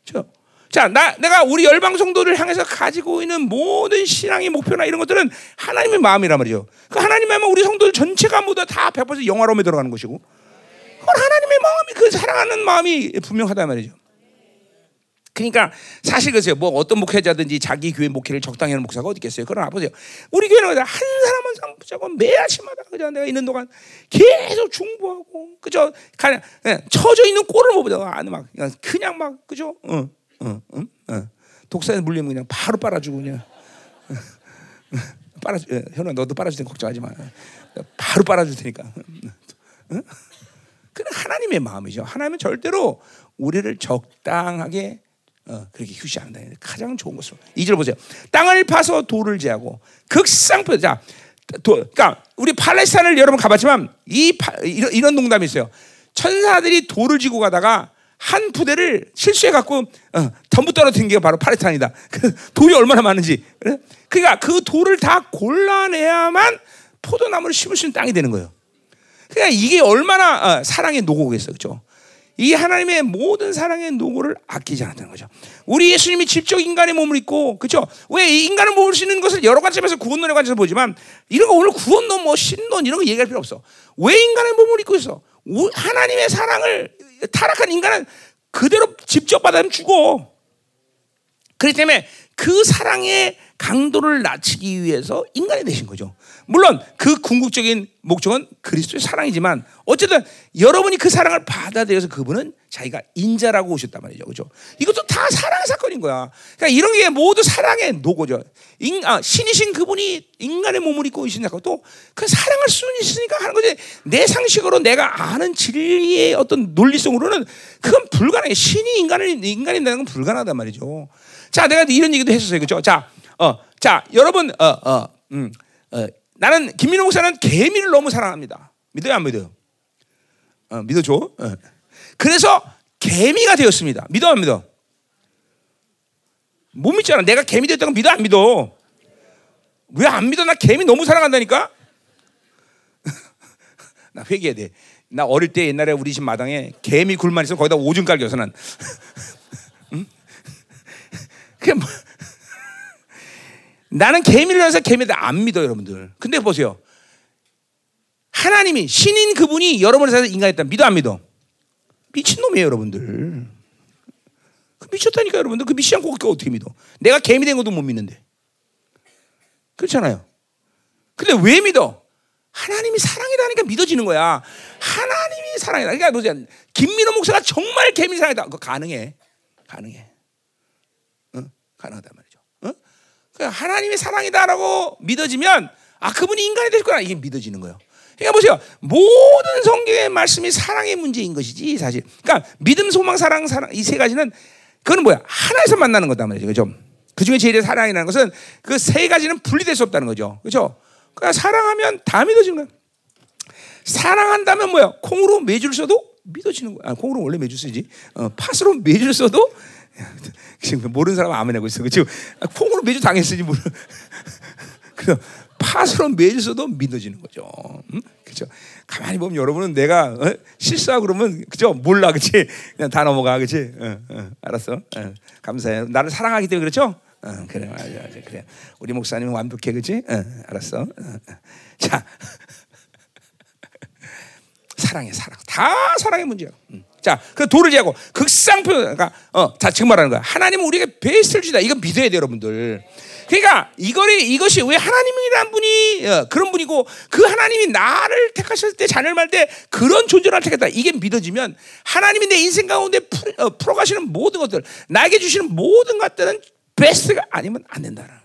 그렇죠? 자, 나, 내가 우리 열방 성도를 향해서 가지고 있는 모든 신앙의 목표나 이런 것들은 하나님의 마음이란 말이죠. 그 하나님의 마음 우리 성도들 전체가 모두 다 100% 영화로움에 들어가는 것이고, 그건 하나님의 마음이 그 사랑하는 마음이 분명하단 말이죠. 그러니까 사실 그러세요. 뭐 어떤 목회자든지 자기 교회 목회를 적당히 하는 목사가 어디 있겠어요. 그러나 보세요. 우리 교회는 한 사람만 붙잡고 매 아침마다 그죠? 내가 있는 동안 계속 중보하고 그죠? 그냥 예, 처져 있는 꼴을 못 보다가 안에 막 그냥, 그냥 막 그죠? 어, 어, 어, 어. 독사에 물리면 그냥 바로 빨아주고 그냥 빨아주. 예, 현아 너도 빨아줄 테니 걱정하지 마. 바로 빨아줄 테니까. 어? 그는 하나님의 마음이죠. 하나님은 절대로 우리를 적당하게 어, 그렇게 휴식한다. 가장 좋은 것으로. 이절 보세요. 땅을 파서 돌을 제하고 극상표. 자, 도, 그러니까 우리 팔레스타인을 여러분 가봤지만 이 파, 이런, 이런 농담이 있어요. 천사들이 돌을 지고 가다가 한 부대를 실수해 갖고 어, 전부 떨어뜨린 게 바로 팔레스타인이다. 그 돌이 얼마나 많은지. 그러니까 그 돌을 다 골라내야만 포도나무를 심을 수 있는 땅이 되는 거예요. 그러니까 이게 얼마나 어, 사랑의 노고겠어, 그렇죠? 이 하나님의 모든 사랑의 노고를 아끼지 않았다는 거죠. 우리 예수님이 직접 인간의 몸을 입고, 그렇죠? 왜 인간의 몸을 씌는 것을 여러 관점에서 구원론의 관점에서 보지만 이런 거 오늘 구원론, 뭐 신론 이런 거 얘기할 필요 없어. 왜 인간의 몸을 입고 있어? 하나님의 사랑을 타락한 인간은 그대로 직접 받아면 죽어. 그렇기 때문에 그 사랑의 강도를 낮추기 위해서 인간이 되신 거죠. 물론 그 궁극적인 목적은 그리스도의 사랑이지만 어쨌든 여러분이 그 사랑을 받아들여서 그분은 자기가 인자라고 오셨단 말이죠. 그죠? 이것도 다 사랑의 사건인 거야. 그러니까 이런 게 모두 사랑의 노고죠. 인, 아, 신이신 그분이 인간의 몸을 입고 오신 것도 그 사랑할 수는 있으니까 하는 거지. 내 상식으로 내가 아는 진리의 어떤 논리성으로는 그건 불가능해. 신이 인간을, 인간이 되는 건 불가능하단 말이죠. 자, 내가 이런 얘기도 했었어요. 그죠? 자, 어, 자, 여러분, 어, 어, 음, 어, 나는 김민호 목사는 개미를 너무 사랑합니다. 믿어요, 안 믿어요? 어, 믿어줘. 어. 그래서 개미가 되었습니다. 믿어, 안 믿어? 못 믿잖아. 내가 개미 됐다고 믿어, 안 믿어? 왜 안 믿어? 나 개미 너무 사랑한다니까? 나 회개해야 돼. 나 어릴 때 옛날에 우리 집 마당에 개미 굴만 있어 거기다 오줌 깔겨서 난. 응? 그게 뭐. 나는 개미를 해서 개미들 안 믿어 여러분들. 근데 보세요. 하나님이 신인 그분이 여러분을 살아서 인간했다. 믿어 안 믿어? 미친 놈이에요 여러분들. 그 미쳤다니까 여러분들. 그 믿지 않고 어떻게 믿어? 내가 개미 된 것도 못 믿는데. 그렇잖아요. 근데 왜 믿어? 하나님이 사랑이라니까 믿어지는 거야. 하나님이 사랑이다. 그러니까 보세요. 김민호 목사가 정말 개미 사랑이다. 그거 가능해. 가능해. 응? 그러니까 하나님의 사랑이다라고 믿어지면 아 그분이 인간이 될 거라 이게 믿어지는 거예요. 그러니까 보세요. 모든 성경의 말씀이 사랑의 문제인 것이지 사실. 그러니까 믿음, 소망, 사랑, 사랑 이 세 가지는 그거는 뭐야? 하나에서 만나는 거다 말이죠. 그죠? 그 중에 제일 사랑이라는 것은 그 세 가지는 분리될 수 없다는 거죠. 그죠? 그러니까 사랑하면 다 믿어지는 거야. 사랑한다면 뭐야? 콩으로 매주를 써도 믿어지는 거야. 아, 콩으로 원래 매주 쓰지. 어, 팥으로 매주를 써도 지금 모르는 사람 아멘 하고 있어. 지금 콩으로 매주 당했으니 모르. 그래서 팥으로 매주 써도 믿어지는 거죠. 음? 그죠? 가만히 보면 여러분은 내가 어? 실수하고 그러면 그죠? 몰라, 그치? 그냥 다 넘어가, 그치? 어, 어, 알았어. 어, 감사해요. 나를 사랑하기 때문에 그렇죠? 어, 그래, 맞아, 맞아, 그래. 우리 목사님은 완벽해, 그치? 어, 알았어. 자, 사랑해, 사랑. 다 사랑의 문제야. 음. 자, 그 돌을 제하고 극상표, 그러니까 어, 자 지금 말하는 거야. 하나님은 우리에게 베스트를 주다. 이거 믿어야 돼, 여러분들. 그러니까 이거를 이것이 왜 하나님이란 분이 어, 그런 분이고 그 하나님이 나를 택하셨을 때 자녀를 말 때 그런 존재를 택했다. 이게 믿어지면 하나님이 내 인생 가운데 풀, 어, 풀어가시는 모든 것들, 나에게 주시는 모든 것들은 베스트가 아니면 안 된다.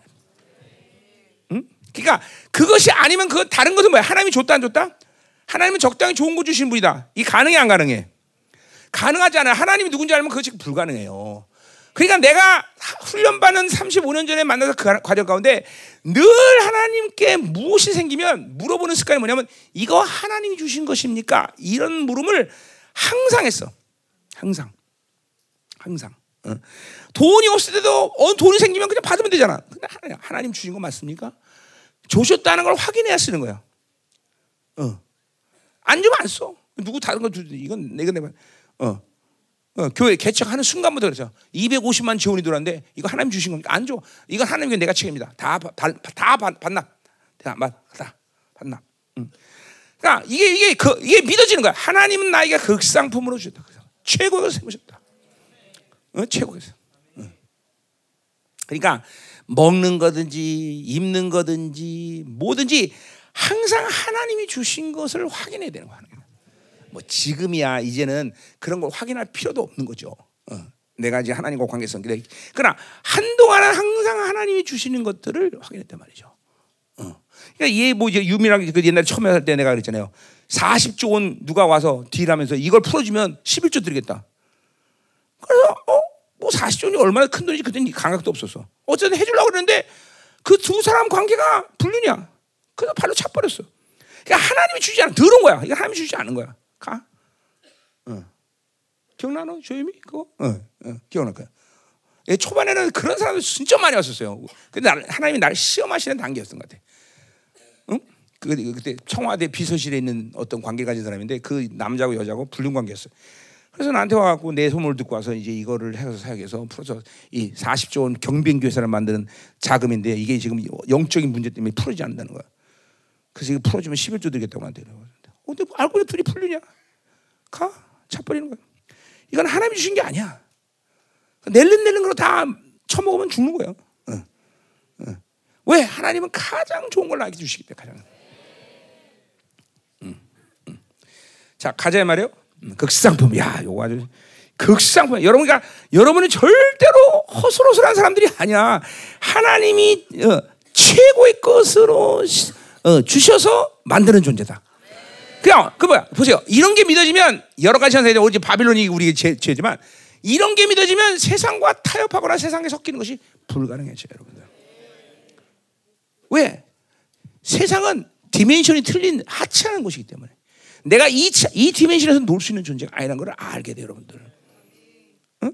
응? 그러니까 그것이 아니면 그 다른 것은 뭐야? 하나님이 줬다 안 줬다? 하나님은 적당히 좋은 거 주신 분이다. 이 가능해 안 가능해? 가능하지 않아요. 하나님이 누군지 알면 그것이 불가능해요. 그러니까 내가 훈련받은 35년 전에 만나서 그 과정 가운데 늘 하나님께 무엇이 생기면 물어보는 습관이 뭐냐면 이거 하나님이 주신 것입니까? 이런 물음을 항상 했어. 항상. 항상. 어. 돈이 없을 때도 어, 돈이 생기면 그냥 받으면 되잖아. 근데 하나님 주신 거 맞습니까? 주셨다는 걸 확인해야 쓰는 거야. 어. 안 주면 안 써. 누구 다른 거 주지. 이건 내가 내가 어. 어, 교회 개척하는 순간부터 그래서 250만 지원이 들어왔는데 이거 하나님 주신 겁니까? 안 줘. 이건 하나님께 내가 책임이다. 다, 다, 다 반납. 다, 다 반납. 응. 그러니까 이게 이게 그, 이게 믿어지는 거야. 하나님은 나에게 극상품으로 주셨다. 최고의 것을 세우셨다. 어, 최고의 것. 그러니까 먹는 거든지 입는 거든지 뭐든지 항상 하나님이 주신 것을 확인해야 되는 거야. 뭐 지금이야 이제는 그런 걸 확인할 필요도 없는 거죠. 어. 내가 이제 하나님과 관계성 기대. 그러나 한동안은 항상 하나님이 주시는 것들을 확인했단 말이죠. 어. 그러니까 얘뭐 이제 유민하게 그 옛날에 처음에 할 때 내가 그랬잖아요. 40조 원 누가 와서 딜하면서 이걸 풀어주면 11조 드리겠다. 그래서 어? 뭐 40조 원이 얼마나 큰 돈인지 그때는 감각도 없었어. 어쨌든 해주려고 그랬는데 그 두 사람 관계가 불륜이야. 그래서 발로 차버렸어. 그러니까 하나님이 주지 않은 더러운 거야. 이거 하나님이 주지 않은 거야. 가. 어. 기억나노? 조임이 그거? 어, 어, 기억날 거야. 예, 초반에는 그런 사람들 진짜 많이 왔었어요. 근데 하나님이 나를 시험하시는 단계였던 것 같아. 응? 그, 그때 청와대 비서실에 있는 어떤 관계 가진 사람인데 그 남자고 여자고 불륜 관계였어. 그래서 나한테 와갖고 내 소문을 듣고 와서 이제 이거를 해서 사역해서 풀어서 이 40조 원 경비교회사를 만드는 자금인데 이게 지금 영적인 문제 때문에 풀어지지 않는다는 거야. 그래서 이거 풀어주면 11조 드리겠다고 나한테. 어, 근데 알고 둘이 풀리냐? 가? 차버리는 거야. 이건 하나님이 주신 게 아니야. 낼름낼름 걸로 다 처먹으면 죽는 거예요. 어. 어. 왜? 하나님은 가장 좋은 걸 나에게 주시기 때문에 가장. 음, 음. 자 가자 말이요. 음, 극상품. 야, 요거 아주 극상품. 여러분, 그러니까 여러분은 절대로 허술허술한 사람들이 아니야. 하나님이 어, 최고의 것으로 어, 주셔서 만드는 존재다. 그냥 그 뭐야 보세요. 이런 게 믿어지면 여러 가지 현상이 오지 바빌론이 우리 죄, 죄지만 이런 게 믿어지면 세상과 타협하거나 세상에 섞이는 것이 불가능해져요, 여러분들. 왜? 세상은 디멘션이 틀린 하찮은 것이기 때문에 내가 이, 이 디멘션에서 놀 수 있는 존재가 아니라는 걸 알게 돼요, 여러분들. 응?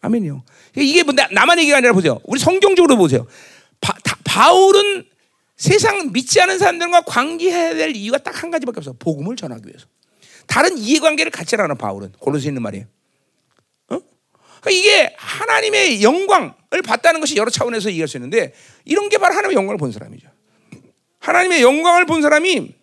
아멘이요. 이게 뭐 나만 얘기가 아니라 보세요. 우리 성경적으로 보세요. 바, 다, 바울은 세상 믿지 않은 사람들과 관계해야 될 이유가 딱 한 가지밖에 없어. 복음을 전하기 위해서. 다른 이해관계를 갖지 않아 바울은 고로새 있는 말이에요. 어? 그러니까 이게 하나님의 영광을 봤다는 것이 여러 차원에서 이해할 수 있는데 이런 게 바로 하나님의 영광을 본 사람이죠. 하나님의 영광을 본 사람이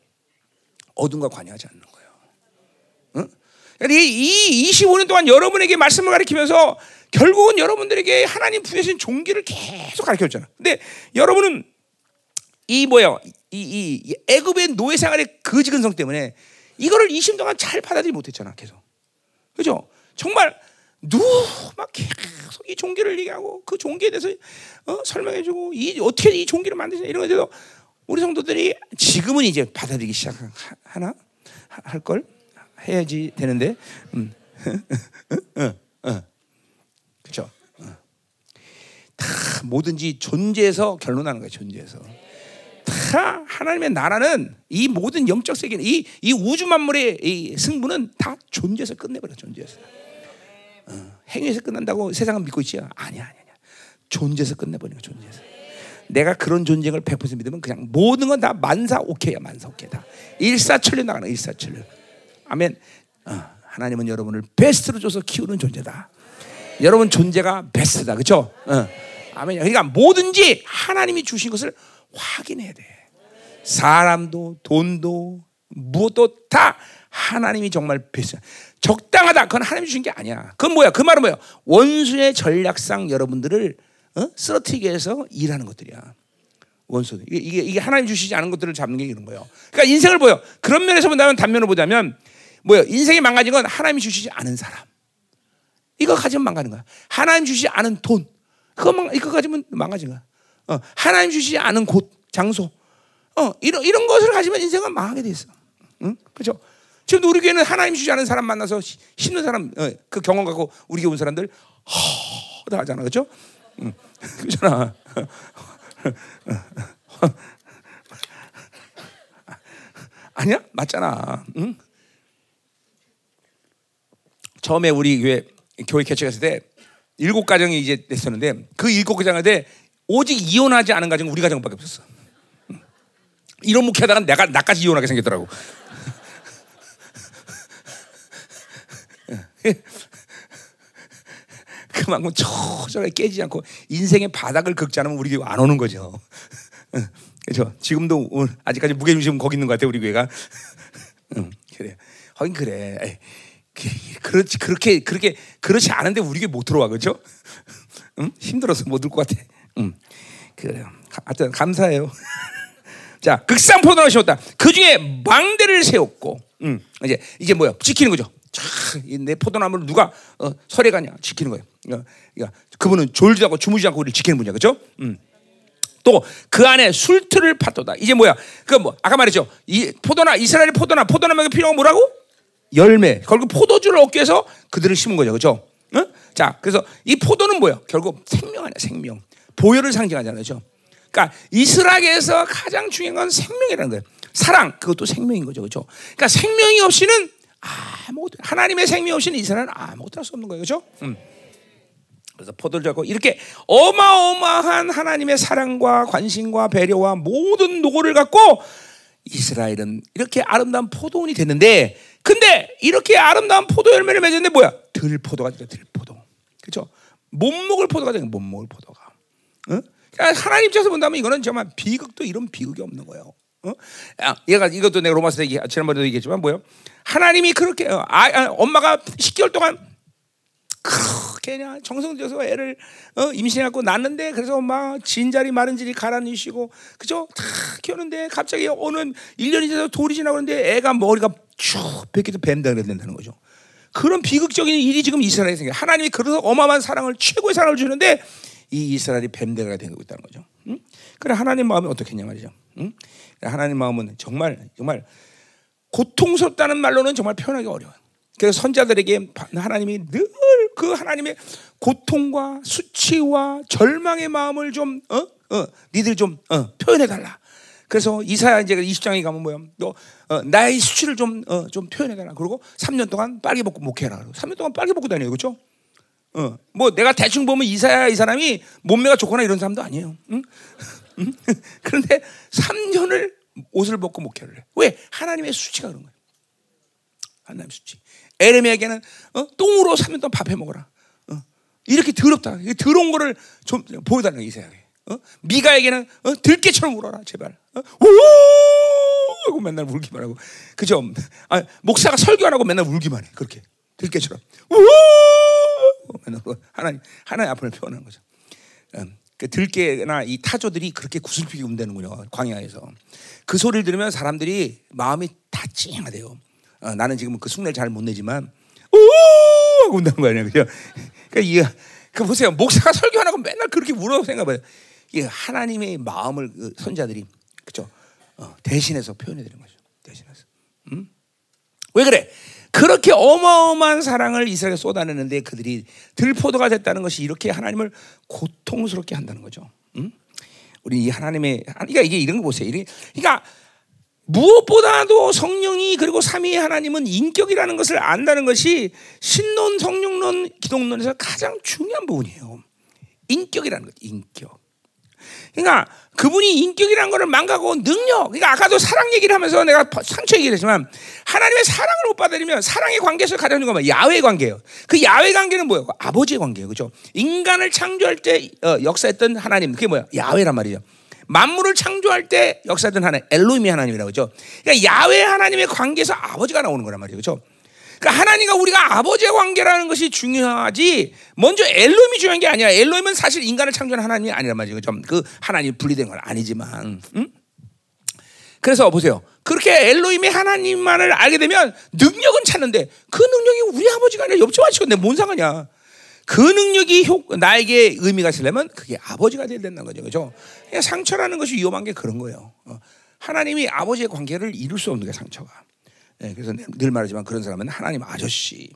어둠과 관여하지 않는 거예요. 어? 이 25년 동안 여러분에게 말씀을 가르치면서 결국은 여러분들에게 하나님 부여신 종기를 계속 가르쳤잖아. 근데 여러분은 이 뭐야 이, 이 애굽의 노예 생활의 거지 근성 때문에 이거를 20년 동안 잘 받아들이지 못했잖아 계속. 그죠? 정말 누막 계속 이 종기를 얘기하고 그 종기에 대해서 어, 설명해주고 이 어떻게 이 종기를 만드냐 이런 것에 서 우리 성도들이 지금은 이제 받아들이기 시작하나? 할 걸? 해야지 되는데. 음. 그렇죠 다 뭐든지 존재에서 결론하는 거예요 존재에서 다 하나님의 나라는 이 모든 영적 세계는 이, 이 우주 만물의 이 승부는 다 존재에서 끝내버려 존재에서. 어, 행위에서 끝난다고 세상은 믿고 있지? 아니야 아니야 아니야. 존재에서 끝내버리는 거야 존재에서. 내가 그런 존재를 100% 믿으면 그냥 모든 건 다 만사 오케이야 만사 오케이 다. 일사천리 나가는 일사천리. 아멘. 어, 하나님은 여러분을 베스트로 줘서 키우는 존재다. 여러분 존재가 베스트다. 그렇죠 어. 아멘. 그러니까 뭐든지 하나님이 주신 것을 확인해야 돼. 사람도 돈도 무엇도 다 하나님이 정말 베스 적당하다. 그건 하나님이 주신 게 아니야. 그건 뭐야? 그 말은 뭐야? 원수의 전략상 여러분들을 어? 쓰러뜨리기 위해서 일하는 것들이야. 원수 이게, 이게 이게 하나님 주시지 않은 것들을 잡는 게 이런 거예요. 그러니까 인생을 보여. 그런 면에서 본다면 단면을 보자면 뭐야? 인생이 망가진 건 하나님이 주시지 않은 사람. 이거 가지면 망가는 거야. 하나님 주시지 않은 돈. 그거 망 이거 가지면 망가진 거야. 어, 하나님 주시지 않은 곳, 장소, 어, 이런 이런 것을 가지면 인생은 망하게 돼 있어. 응? 그렇죠? 지금 우리 교회는 하나님 주지 않은 사람 만나서 힘든 사람 어, 그 경험 갖고 우리 교회 온 사람들 허다 하잖아, 그렇죠? 응. 그렇잖아. 아니야? 맞잖아. 응? 처음에 우리 교회 교회 개척했을 때 일곱 가정이 이제 됐었는데 그 일곱 가정한테 오직 이혼하지 않은 가정은 우리 가정밖에 없었어. 이런 목회하다가 내가 나까지 이혼하게 생겼더라고. 그만큼 초절하게 깨지지 않고 인생의 바닥을 긁지 않으면 우리 교회 안 오는 거죠. 그렇죠. 지금도 아직까지 무게중심은 거기 있는 것 같아 우리 교회가. 응, 그래. 하긴 그래. 에이, 그렇지 그렇게 그렇게 그렇지 않은데 우리 교회 못 들어와 그렇죠? 응? 힘들어서 못들것 같아. 응. 그래요. 하여튼 감사해요. 자, 극상 포도나무 심었다. 그 중에 망대를 세웠고, 응. 이제 이게 뭐야? 지키는 거죠. 촤, 내 포도나무를 누가 어, 설해가냐 지키는 거예요. 그러니까, 그러니까 그분은 졸지도 않고 주무지 않고 우리를 지키는 분이야, 그렇죠? 음. 또그 안에 술틀을 파도다. 이제 뭐야? 그 뭐 아까 말했죠. 이 포도나 이스라엘 포도나 포도나무가 필요한 뭐라고? 열매. 결국 포도주를 얻기 위해서 그들을 심은 거죠, 그렇죠? 어? 자, 그래서 이 포도는 뭐야? 결국 생명 아니야, 생명. 보혈을 상징하잖아요, 그렇죠? 그러니까 이스라엘에서 가장 중요한 건 생명이라는 거예요. 사랑 그것도 생명인 거죠, 그렇죠? 그러니까 생명이 없이는 아무것도 하나님의 생명 없이는 이스라엘은 아무것도 할 수 없는 거예요, 그렇죠? 음. 그래서 포도를 잡고 이렇게 어마어마한 하나님의 사랑과 관심과 배려와 모든 노고를 갖고 이스라엘은 이렇게 아름다운 포도원이 됐는데 근데 이렇게 아름다운 포도 열매를 맺었는데 뭐야? 들포도가. 들포도. 그렇죠? 못 먹을 포도가 되는 못 먹을 포도가. 하나님 입장에서 본다면 이거는 정말 비극도 이런 비극이 없는 거예요. 어? 야, 얘가 이것도 내가 로마서 얘기 지난번에도 얘기했지만 뭐요? 하나님이 그렇게 어, 아, 아, 엄마가 10개월 동안 그냥 정성 들여서 애를 어, 임신해갖고 낳는데 그래서 막 진자리 마른질이 가라앉으시고 그죠? 다 키우는데 갑자기 어느 1년이 돼서 돌이 지나고 그는데 애가 머리가 쭉 뺏기도 뱀다 그래야 된다는 거죠. 그런 비극적인 일이 지금 이스라엘에 생겨. 하나님이 그래서 어마어마한 사랑을 최고의 사랑을 주는데 이 이스라엘이 뱀대가 되고 있다는 거죠. 응? 그래 하나님 마음이 어떻겠냐 말이죠. 응? 하나님 마음은 정말 정말 고통스럽다는 말로는 정말 표현하기 어려워요. 그래서 선자들에게 하나님이 늘 그 하나님의 고통과 수치와 절망의 마음을 좀 어? 어, 니들 좀 어, 표현해 달라. 그래서 이사야 이제 20장에 가면 뭐야? 너 어, 나의 수치를 좀 어, 좀 표현해 달라. 그리고 3년 동안 빨개 벗고 목회라. 3년 동안 빨개 벗고 다녀요. 그렇죠? 어, 뭐 내가 대충 보면 이사야 이 사람이 몸매가 좋거나 이런 사람도 아니에요. 응? 응? 그런데 3년을 옷을 벗고 목회를 해. 왜? 하나님의 수치가 그런 거예요. 하나님의 수치. 에레미야에게는 어? 똥으로 3년 동안 밥해 먹어라. 어? 이렇게 더럽다. 더러운 거를 좀 보여달라는 이사야에. 어? 미가에게는 어? 들깨처럼 울어라 제발. 어? 하고 맨날 울기만 하고. 그죠? 아, 목사가 설교 안 하고 맨날 울기만 해. 그렇게 들깨처럼. 하나님 하나님 앞을 표현하는 거죠. 음, 그 들깨나 이 타조들이 그렇게 구슬피게 운다는군요. 광야에서 그 소리를 들으면 사람들이 마음이 다 찡하대요. 어, 나는 지금 그 흉내를 잘 못 내지만 오 하고 운다는 거 아니야, 그죠? 그러니까 이, 그 보세요, 목사가 설교 안 하고 맨날 그렇게 울어 생각해봐요. 이 하나님의 마음을 그 선자들이 그죠? 어, 대신해서 표현해 드리는 거죠. 대신해서. 음? 왜 그래? 그렇게 어마어마한 사랑을 이스라엘에 쏟아내는데 그들이 들포도가 됐다는 것이 이렇게 하나님을 고통스럽게 한다는 거죠. 음? 우리 이 하나님의 그러니까 이게 이런 거 보세요. 그러니까 무엇보다도 성령이 그리고 삼위 하나님은 인격이라는 것을 안다는 것이 신론, 성령론, 기독론에서 가장 중요한 부분이에요. 인격이라는 것, 인격. 그러니까 그분이 인격이라는 것을 망가고 능력. 그러니까 아까도 사랑 얘기를 하면서 내가 상처 얘기를 했지만 하나님의 사랑을 못 받으려면 사랑의 관계에서 가려는 거면 야외 관계예요. 그 야외 관계는 뭐예요? 그 아버지의 관계예요. 그죠? 인간을 창조할 때 어, 역사했던 하나님. 그게 뭐야? 야외란 말이죠. 만물을 창조할 때 역사된 하나님, 엘로임이 하나님이라고 그죠? 그러니까 야외 하나님의 관계에서 아버지가 나오는 거란 말이죠. 그죠? 그러니까 하나님과 우리가 아버지의 관계라는 것이 중요하지. 먼저 엘로임이 중요한 게 아니야. 엘로임은 사실 인간을 창조한 하나님이 아니란 말이죠. 그죠? 그 하나님 분리된 건 아니지만. 응? 그래서 보세요. 그렇게 엘로임의 하나님만을 알게 되면 능력은 찾는데 그 능력이 우리 아버지가 아니라 옆집 아치고 내뭔 상관이야. 그 능력이 효, 나에게 의미가 있으려면 그게 아버지가 돼야 된다는 거죠. 그죠? 상처라는 것이 위험한 게 그런 거예요. 어. 하나님이 아버지의 관계를 이룰 수 없는 게 상처가. 네, 그래서 늘 말하지만 그런 사람은 하나님 아저씨,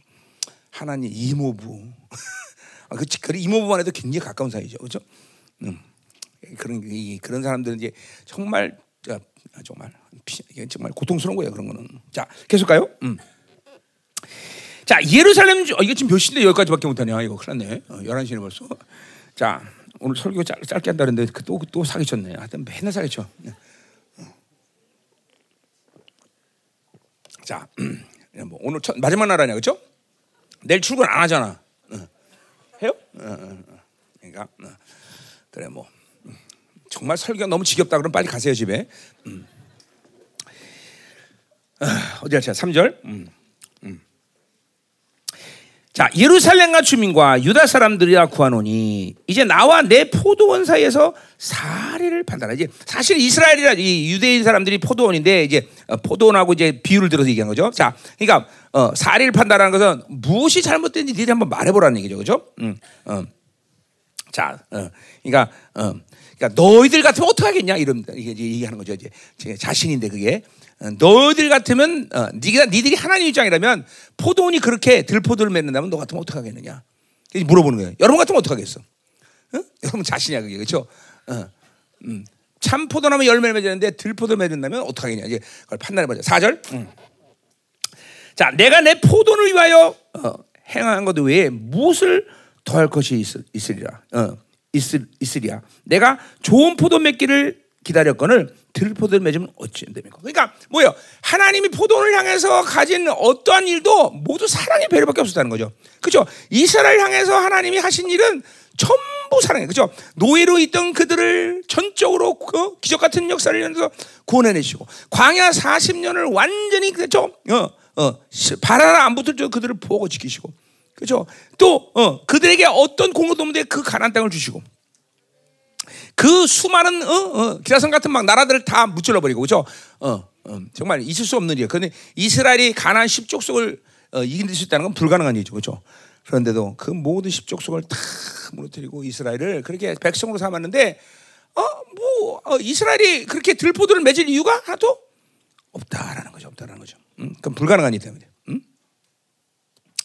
하나님 이모부. 아, 그, 그 이모부만 해도 굉장히 가까운 사이죠. 그죠? 음. 그런, 그런 사람들은 이제 정말, 정말, 정말 고통스러운 거예요. 그런 거는. 자, 계속 가요. 음. 자, 예루살렘 어, 이게 지금 몇 시인데 여기까지밖에 못하냐? 이거 큰일 났네. 어, 11시네 벌써. 자, 오늘 설교 짧, 짧게 한다는데 그 또, 또 사기쳤네. 하여튼 맨날 사기쳐. 네. 어. 자, 뭐 오늘 첫, 마지막 날 아니야, 그죠 내일 출근 안 하잖아. 어. 해요? 어, 그러니까 그래 뭐 음. 정말 설교가 너무 지겹다 그럼 빨리 가세요 집에. 음. 어디 할지 3절. 음. 자 예루살렘과 주민과 유다 사람들이라 구하노니 이제 나와 내 포도원 사이에서 사리를 판단하 이제 사실 이스라엘이라 이 유대인 사람들이 포도원인데 이제 어, 포도원하고 이제 비유를 들어서 얘기한 거죠. 자, 그러니까 어, 사리를 판단하는 것은 무엇이 잘못된지 니들이 한번 말해보라는 얘기죠, 그죠? 음, 어. 자, 어, 그러니까, 어, 그러니까 너희들 같으면 어떻게 하겠냐 이런 이게 얘기하는 거죠. 이제 제 자신인데 그게 어, 너희들 같으면 어, 니들이 하나님 입장이라면 포도원이 그렇게 들포도를 맺는다면 너 같으면 어떻게 하겠느냐? 물어보는 거예요. 여러분 같으면 어떻게 하겠어? 어? 여러분 자신이야 그게 그렇죠? 어, 음. 참 포도나무 열매를 맺었는데 들포도 맺는다면 어떻게 하겠냐? 이제 그걸 판단해 보자. 4절. 음. 자, 내가 내 포도를 위하여 어, 행한 것 외에 무엇을 더할 것이 있을, 있으리라. 어, 있을, 있으리야. 내가 좋은 포도 맺기를 기다렸거늘 들 포도를 맺으면 어찌 됩니까? 그러니까 뭐예요? 하나님이 포도를 향해서 가진 어떠한 일도 모두 사랑의 배려밖에 없었다는 거죠. 그렇죠? 이스라엘 향해서 하나님이 하신 일은 전부 사랑해. 그죠? 노예로 있던 그들을 전적으로 그 기적 같은 역사를 하면서 구원해내시고 광야 40년을 완전히 그죠? 어, 어, 발 하나 안 붙을 줄 그들을 보고 지키시고 그죠? 또 어, 그들에게 어떤 공로도 없는데 그 가난 땅을 주시고 그 수많은 어, 어, 기라성 같은 막 나라들을 다 무찔러 버리고 그죠? 어, 어, 정말 있을 수 없는 일이에요. 그런데 이스라엘이 가나안 십족속을 어, 이길 수 있다는 건 불가능한 일이죠, 그죠? 그런데도 그 모든 십족속을 다 무너뜨리고 이스라엘을 그렇게 백성으로 삼았는데 어뭐 어, 이스라엘이 그렇게 들포도를 맺을 이유가 하나도 없다라는 거죠. 없다라는 거죠. 음, 그럼 불가능한 일이 때문에. 음?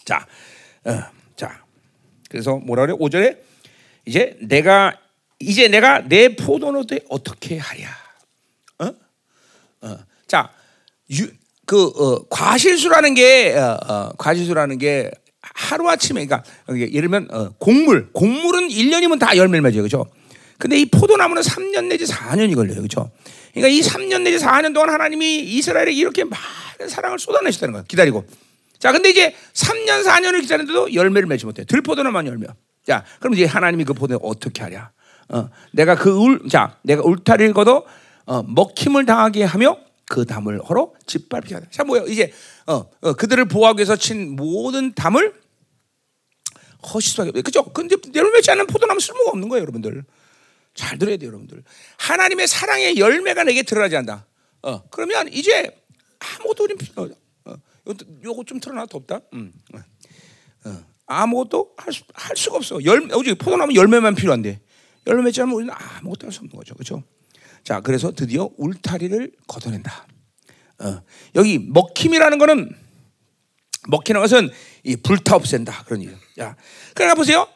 자, 어, 자, 그래서 뭐라 그래? 5 절에 이제 내가 이제 내가 내 포도노도에 어떻게 하랴? 어? 어. 자, 유, 그 어, 과실수라는 게 어, 어, 과실수라는 게 하루 아침에 그러니까 예를 들면 어, 곡물, 곡물은 1년이면 다 열매를 맺어요. 그죠? 근데 이 포도나무는 3년 내지 4년이 걸려요. 그죠? 그러니까 이 3년 내지 4년 동안 하나님이 이스라엘에게 이렇게 많은 사랑을 쏟아내셨다는 거예요. 기다리고. 자, 근데 이제 3년 4년을 기다렸는데도 열매를 맺지 못해. 들포도나만 열매. 자, 그럼 이제 하나님이 그 포도를 어떻게 하랴? 어, 내가 그 울, 자, 내가 울타리를 걷어 어, 먹힘을 당하게 하며 그 담을 짓밟게 하다. 자, 뭐야? 이제 어, 어, 그들을 보호하기 위해서 친 모든 담을 허시 수밖에 없어요. 그죠? 근데 열매 맺지 않는 포도나무 쓸모가 없는 거예요, 여러분들. 잘 들어야 돼요, 여러분들. 하나님의 사랑의 열매가 내게 드러나지 않다. 어, 그러면 이제 아무것도 우린 필요. 어, 요거, 요거 좀 틀어놔 덥다. 음. 어, 어. 아무것도 할, 수, 할 수가 없어. 열, 어제 포도나무 열매만 필요한데 열매 맺지 않으면 우리는 아무것도 할 수 없는 거죠, 그렇죠? 자, 그래서 드디어 울타리를 걷어낸다. 어, 여기 먹힘이라는 거는 먹히는 것은 이 불타 없앤다 그런 일. 야, 그러나 보세요.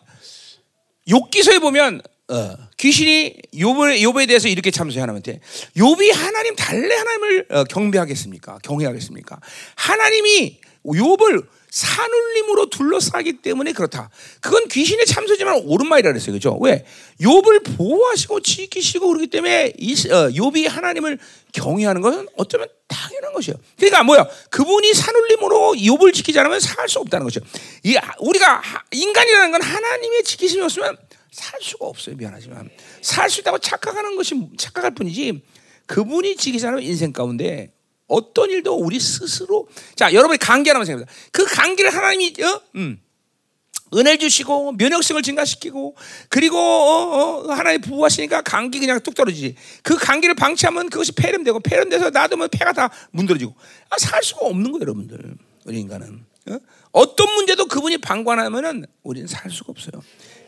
욕기서에 보면 어, 귀신이 욥에, 욥에 대해서 이렇게 참소해 하나님한테 욥이 하나님 달래 하나님을 어, 경배하겠습니까? 경외하겠습니까? 하나님이 욥을 산울림으로 둘러싸기 때문에 그렇다. 그건 귀신의 참소지만 옳은 말이라 그랬어요. 그죠? 왜? 욥을 보호하시고 지키시고 그러기 때문에 이, 어, 욥이 하나님을 경외하는 것은 어쩌면 당연한 것이에요. 그러니까 뭐야? 그분이 산울림으로 욥을 지키지 않으면 살 수 없다는 것이죠. 이 우리가 인간이라는 건 하나님의 지키심이 없으면 살 수가 없어요. 미안하지만 살 수 있다고 착각하는 것이 착각할 뿐이지 그분이 않으면 인생 가운데 어떤 일도 우리 스스로 자 여러분이 감기 하나만 생각해보세요. 그 감기를 하나님이 어? 음. 은혜 주시고 면역성을 증가시키고 그리고 어, 어, 하나님 부부하시니까 감기 그냥 뚝 떨어지지. 그 감기를 방치하면 그것이 폐렴되고 폐렴돼서 놔두면 폐가 다 문드러지고 아, 살 수가 없는 거예요, 여러분들. 우리 인간은 어? 떤 문제도 그분이 방관하면은 우리는 살 수가 없어요.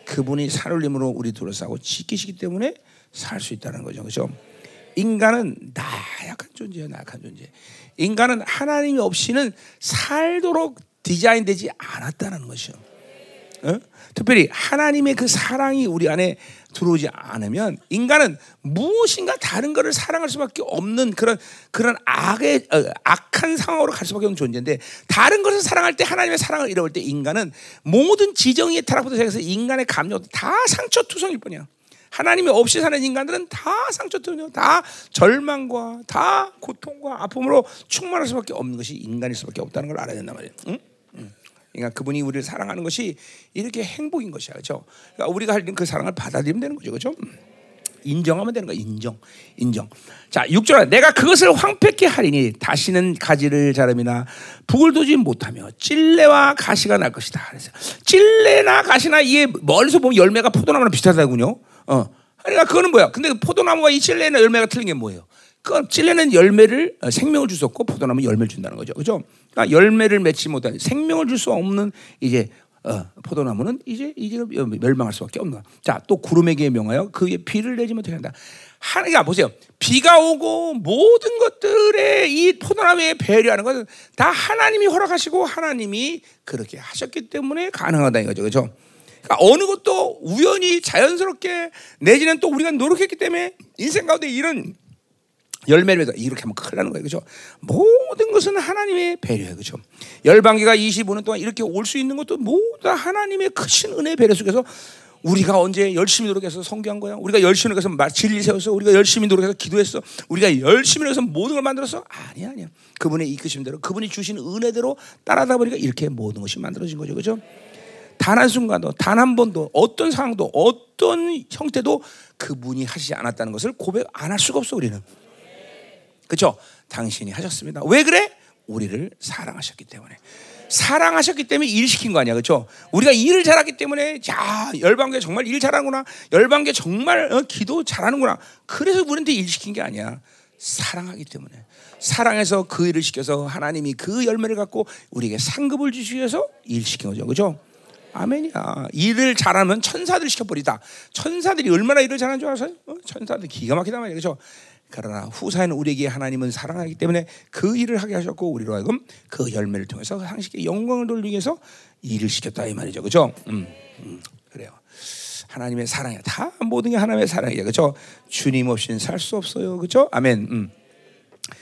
그분이 살울림으로 우리 둘러싸고 지키시기 때문에 살 수 있다는 거죠, 그렇죠? 인간은 나약한 존재야, 나약한 존재. 인간은 하나님이 없이는 살도록 디자인되지 않았다는 것이요. 어? 특별히 하나님의 그 사랑이 우리 안에 들어오지 않으면 인간은 무엇인가 다른 것을 사랑할 수밖에 없는 그런 그런 악의 어, 악한 상황으로 갈 수밖에 없는 존재인데 다른 것을 사랑할 때 하나님의 사랑을 잃어버릴 때 인간은 모든 지정의 타락부터 시작해서 인간의 감정 다 상처투성일 뿐이야. 하나님이 없이 사는 인간들은 다 상처투성, 다 절망과 다 고통과 아픔으로 충만할 수밖에 없는 것이 인간일 수밖에 없다는 걸 알아야 된단 말이야. 응? 그러니까 그분이 우리를 사랑하는 것이 이렇게 행복인 것이야, 그렇죠? 그러니까 우리가 할 그 사랑을 받아들이면 되는 거죠, 그렇죠? 인정하면 되는 거야. 인정, 인정. 자, 6절 내가 그것을 황폐케 하리니 다시는 가지를 자름이나 북을 두지 못하며 찔레와 가시가 날 것이다. 그래서 찔레나 가시나 이게 멀리서 보면 열매가 포도나무랑 비슷하다군요. 어, 그러니까 그거는 뭐야? 근데 포도나무가 이 찔레나 열매가 틀린 게 뭐예요? 그 찔레는 열매를 어, 생명을 없고 포도나무 열매를 준다는 거죠. 그죠? 그러니까 열매를 맺지 못한 생명을 줄 수 없는 이제 어, 포도나무는 이제 이제 멸망할 수밖에 없는. 자, 또 구름에게 명하여 그의 비를 내지 못하게 한다. 하나가 보세요. 비가 오고 모든 것들의 이 포도나무에 배려하는 것은 다 하나님이 허락하시고 하나님이 그렇게 하셨기 때문에 가능하다 이거죠. 그죠? 그러니까 어느 것도 우연히 자연스럽게 내지는 또 우리가 노력했기 때문에 인생 가운데 이런 열매를 맺어 이렇게 하면 큰일 나는 거예요. 그죠? 모든 것은 하나님의 배려예요. 그죠? 열방기가 25년 동안 이렇게 올 수 있는 것도 모두 다 하나님의 크신 은혜 배려 속에서 우리가 언제 열심히 노력해서 성교한 거야? 우리가 열심히 노력해서 진리 세웠어? 우리가 열심히 노력해서 기도했어? 우리가 열심히 노력해서 모든 걸 만들었어? 아니야, 아니야. 그분의 이끄심대로, 그분이 주신 은혜대로 따라다 보니까 이렇게 모든 것이 만들어진 거죠. 그죠? 단 한 순간도, 단 한 번도, 어떤 상황도, 어떤 형태도 그분이 하시지 않았다는 것을 고백 안 할 수가 없어, 우리는. 그렇죠? 당신이 하셨습니다. 왜 그래? 우리를 사랑하셨기 때문에. 사랑하셨기 때문에 일 시킨 거 아니야, 그렇죠? 우리가 일을 잘하기 때문에 야 열방계 정말 일 잘하는구나, 열방계 정말 어, 기도 잘하는구나. 그래서 우리한테 일 시킨 게 아니야. 사랑하기 때문에 사랑해서 그 일을 시켜서 하나님이 그 열매를 갖고 우리에게 상급을 주시기 위해서 일 시킨 거죠, 그렇죠? 아멘이야. 일을 잘하면 천사들 시켜버리다. 천사들이 얼마나 일을 잘하는 줄 아세요? 어? 천사들 기가 막히단 말이에요, 그렇죠? 그러나 후사에는 우리에게 하나님은 사랑하기 때문에 그 일을 하게 하셨고 우리로 하여금 그 열매를 통해서 상식에 영광을 돌리기 위해서 일을 시켰다 이 말이죠, 그렇죠? 음, 음, 그래요. 하나님의 사랑이야. 다 모든 게 하나님의 사랑이야, 그렇죠? 주님 없이는 살 수 없어요, 그렇죠? 아멘. 음.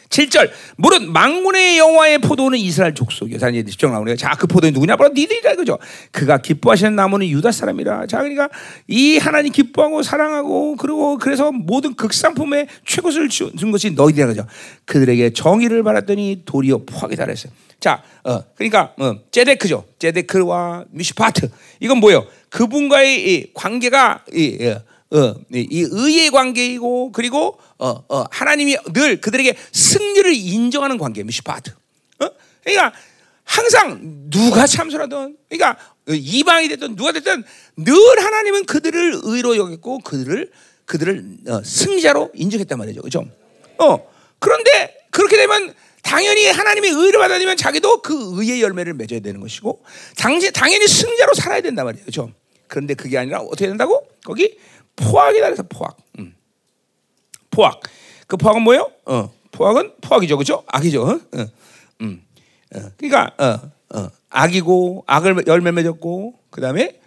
7절 무릇 망군의 여호와의 포도는 이스라엘 족속이요. 자 이제 집중 나오네요. 자그 포도는 누구냐? 바로 니들이다 그죠? 그가 기뻐하시는 나무는 유다 사람이라. 자 그러니까 이 하나님 기뻐하고 사랑하고 그리고 그래서 모든 극상품의 최고를 준 것이 너희들이라 그죠? 그들에게 정의를 받았더니 도리어 포하게 달했어요. 자, 어, 그러니까 어, 제데크죠. 제데크와 미시파트. 이건 뭐예요? 그분과의 이 관계가 이, 이 어, 이 의의 관계이고 그리고 어, 어, 하나님이 늘 그들에게 승리를 인정하는 관계 미시파트. 어? 그러니까 항상 누가 참소라든 그러니까 이방이 됐든 누가 됐든 늘 하나님은 그들을 의로 여겼고 그들을 그들을 어, 승자로 인정했단 말이죠. 그죠? 어. 그런데 그렇게 되면 당연히 하나님의 의를 받아들면 자기도 그 의의 열매를 맺어야 되는 것이고 당시 당연히 승자로 살아야 된단 말이에요. 그죠? 그런데 그게 아니라 어떻게 된다고? 거기 포악이다 그래서 포악. 음. 포악. 그 포악은 뭐예요? 어, 포악은 포악이죠, 그렇죠? 악이죠. 어? 어. 음. 어. 그러니까 어, 어. 악이고 악을 열매 맺었고 그 다음에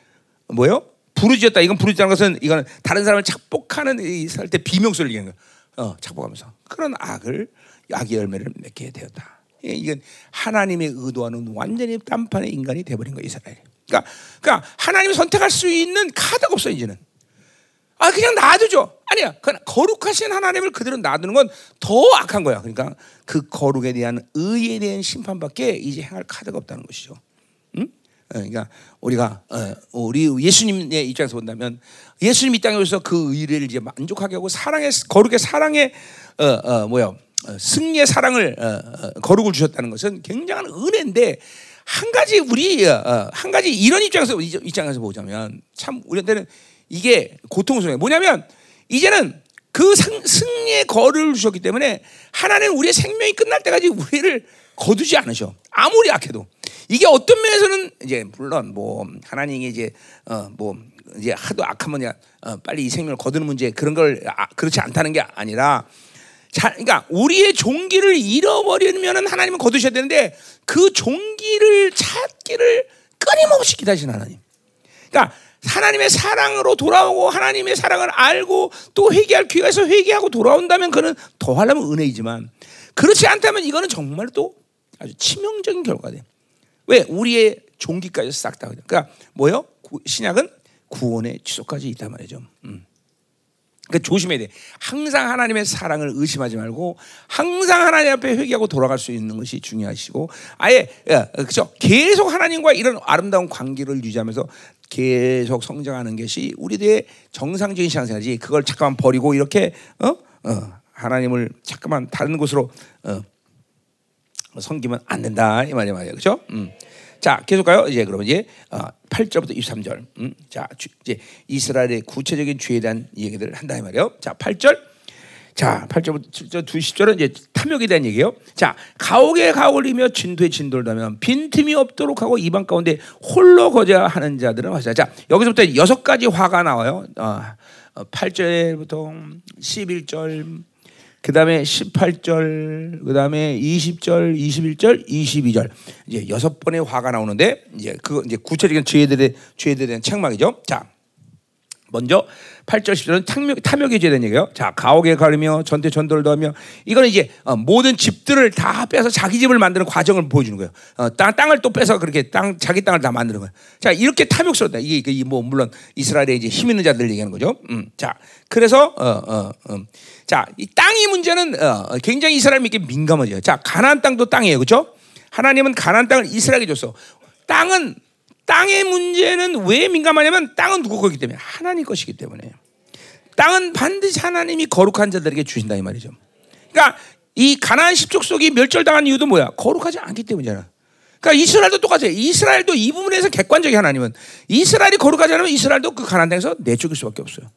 뭐예요? 부르짖었다. 이건 부르짖다는 것은 이거는 다른 사람을 착복하는 살때 비명소리를 얘기하는 거예요. 어, 착복하면서 그런 악을 악의 열매를 맺게 되었다. 이건 하나님의 의도와는 완전히 딴판의 인간이 돼버린 거예요, 이스라엘. 그러니까, 그러니까 하나님이 선택할 수 있는 카드가 없어 이제는. 아 그냥 놔두죠. 아니야. 거룩하신 하나님을 그대로 놔두는 건 더 악한 거야. 그러니까 그 거룩에 대한 의에 대한 심판밖에 이제 행할 카드가 없다는 것이죠. 응? 어, 그러니까 우리가 어, 우리 예수님의 입장에서 본다면 예수님 이 땅에 오셔서 그 의를 이제 만족하게 하고 사랑의 거룩의 사랑의 어, 어, 뭐야 어, 승리의 사랑을 어, 거룩을 주셨다는 것은 굉장한 은혜인데 한 가지 우리 한 가지 이런 입장에서 입장에서 보자면 참 우리한테는 이게 고통스러워요. 뭐냐면 이제는 그 승리의 거를 주셨기 때문에 하나님은 우리의 생명이 끝날 때까지 우리를 거두지 않으셔. 아무리 악해도. 이게 어떤 면에서는 이제 물론 뭐 하나님이 이제 어 뭐 이제 하도 악하면 어 빨리 이 생명을 거두는 문제 그런 걸 아, 그렇지 않다는 게 아니라 자, 그러니까 우리의 종기를 잃어버리면은 하나님은 거두셔야 되는데 그 종기를 찾기를 끊임없이 기다리시는 하나님. 그러니까 하나님의 사랑으로 돌아오고 하나님의 사랑을 알고 또 회개할 기회가 있어 회개하고 돌아온다면 그는 더 하려면 은혜이지만 그렇지 않다면 이거는 정말 또 아주 치명적인 결과가 돼. 왜? 우리의 종기까지 싹 다. 그러니까 뭐요? 신약은 구원의 지속까지 있단 말이죠. 음. 그 조심해야 돼. 항상 하나님의 사랑을 의심하지 말고 항상 하나님 앞에 회개하고 돌아갈 수 있는 것이 중요하시고 아예 그죠 계속 하나님과 이런 아름다운 관계를 유지하면서 계속 성장하는 것이 우리들의 정상적인 신앙생활이지. 그걸 잠깐만 버리고 이렇게 어? 어, 하나님을 잠깐만 다른 곳으로 어, 섬기면 안 된다 이 말이야 말이야 그렇죠? 음. 자 계속 가요 이제 그러면 이제 어, 8절부터 23절. 음. 자 주, 이제 이스라엘의 구체적인 죄에 대한 얘기들을 한다 이 말이에요. 자 8절. 자 8절부터 7절 20절은 이제 탐욕에 대한 얘기예요. 자 가옥에 이며 진도에 진도를 다면 빈틈이 없도록 하고 이방 가운데 홀로 거자하는 자들은 화자. 자 여기서부터 여섯 가지 화가 나와요. 어, 8절부터 11절 그 다음에 18절, 그 다음에 20절, 21절, 22절 이제 여섯 번의 화가 나오는데 이제 그 이제 구체적인 죄들에 죄들에 대한 책망이죠. 자, 먼저 8절 10절은 탐욕, 죄에 대한 얘기예요. 자, 가옥에 가르며 전대 전도를 하며 이거는 이제 어, 모든 집들을 다 빼서 자기 집을 만드는 과정을 보여주는 거예요. 어, 땅, 땅을 또 빼서 그렇게 땅 자기 땅을 다 만드는 거예요. 자, 이렇게 탐욕스럽다. 이게, 이게 뭐 물론 이스라엘의 이제 힘 있는 자들 얘기하는 거죠. 음, 자, 그래서 어, 어, 어. 자, 이 땅의 문제는 어, 굉장히 이스라엘에게 민감하죠. 자, 가나안 땅도 땅이에요, 그렇죠? 하나님은 가나안 땅을 이스라엘에게 줬어. 땅은 땅의 문제는 왜 민감하냐면 땅은 누구 거기 때문에 하나님 것이기 때문에 땅은 반드시 하나님이 거룩한 자들에게 주신다 이 말이죠. 그러니까 이 가나안 십족 속이 멸절당한 이유도 뭐야? 거룩하지 않기 때문이잖아. 그러니까 이스라엘도 똑같아요. 이스라엘도 이 부분에서 객관적인 하나님은 이스라엘이 거룩하지 않으면 이스라엘도 그 가나안 땅에서 내쫓을 수밖에 없어요.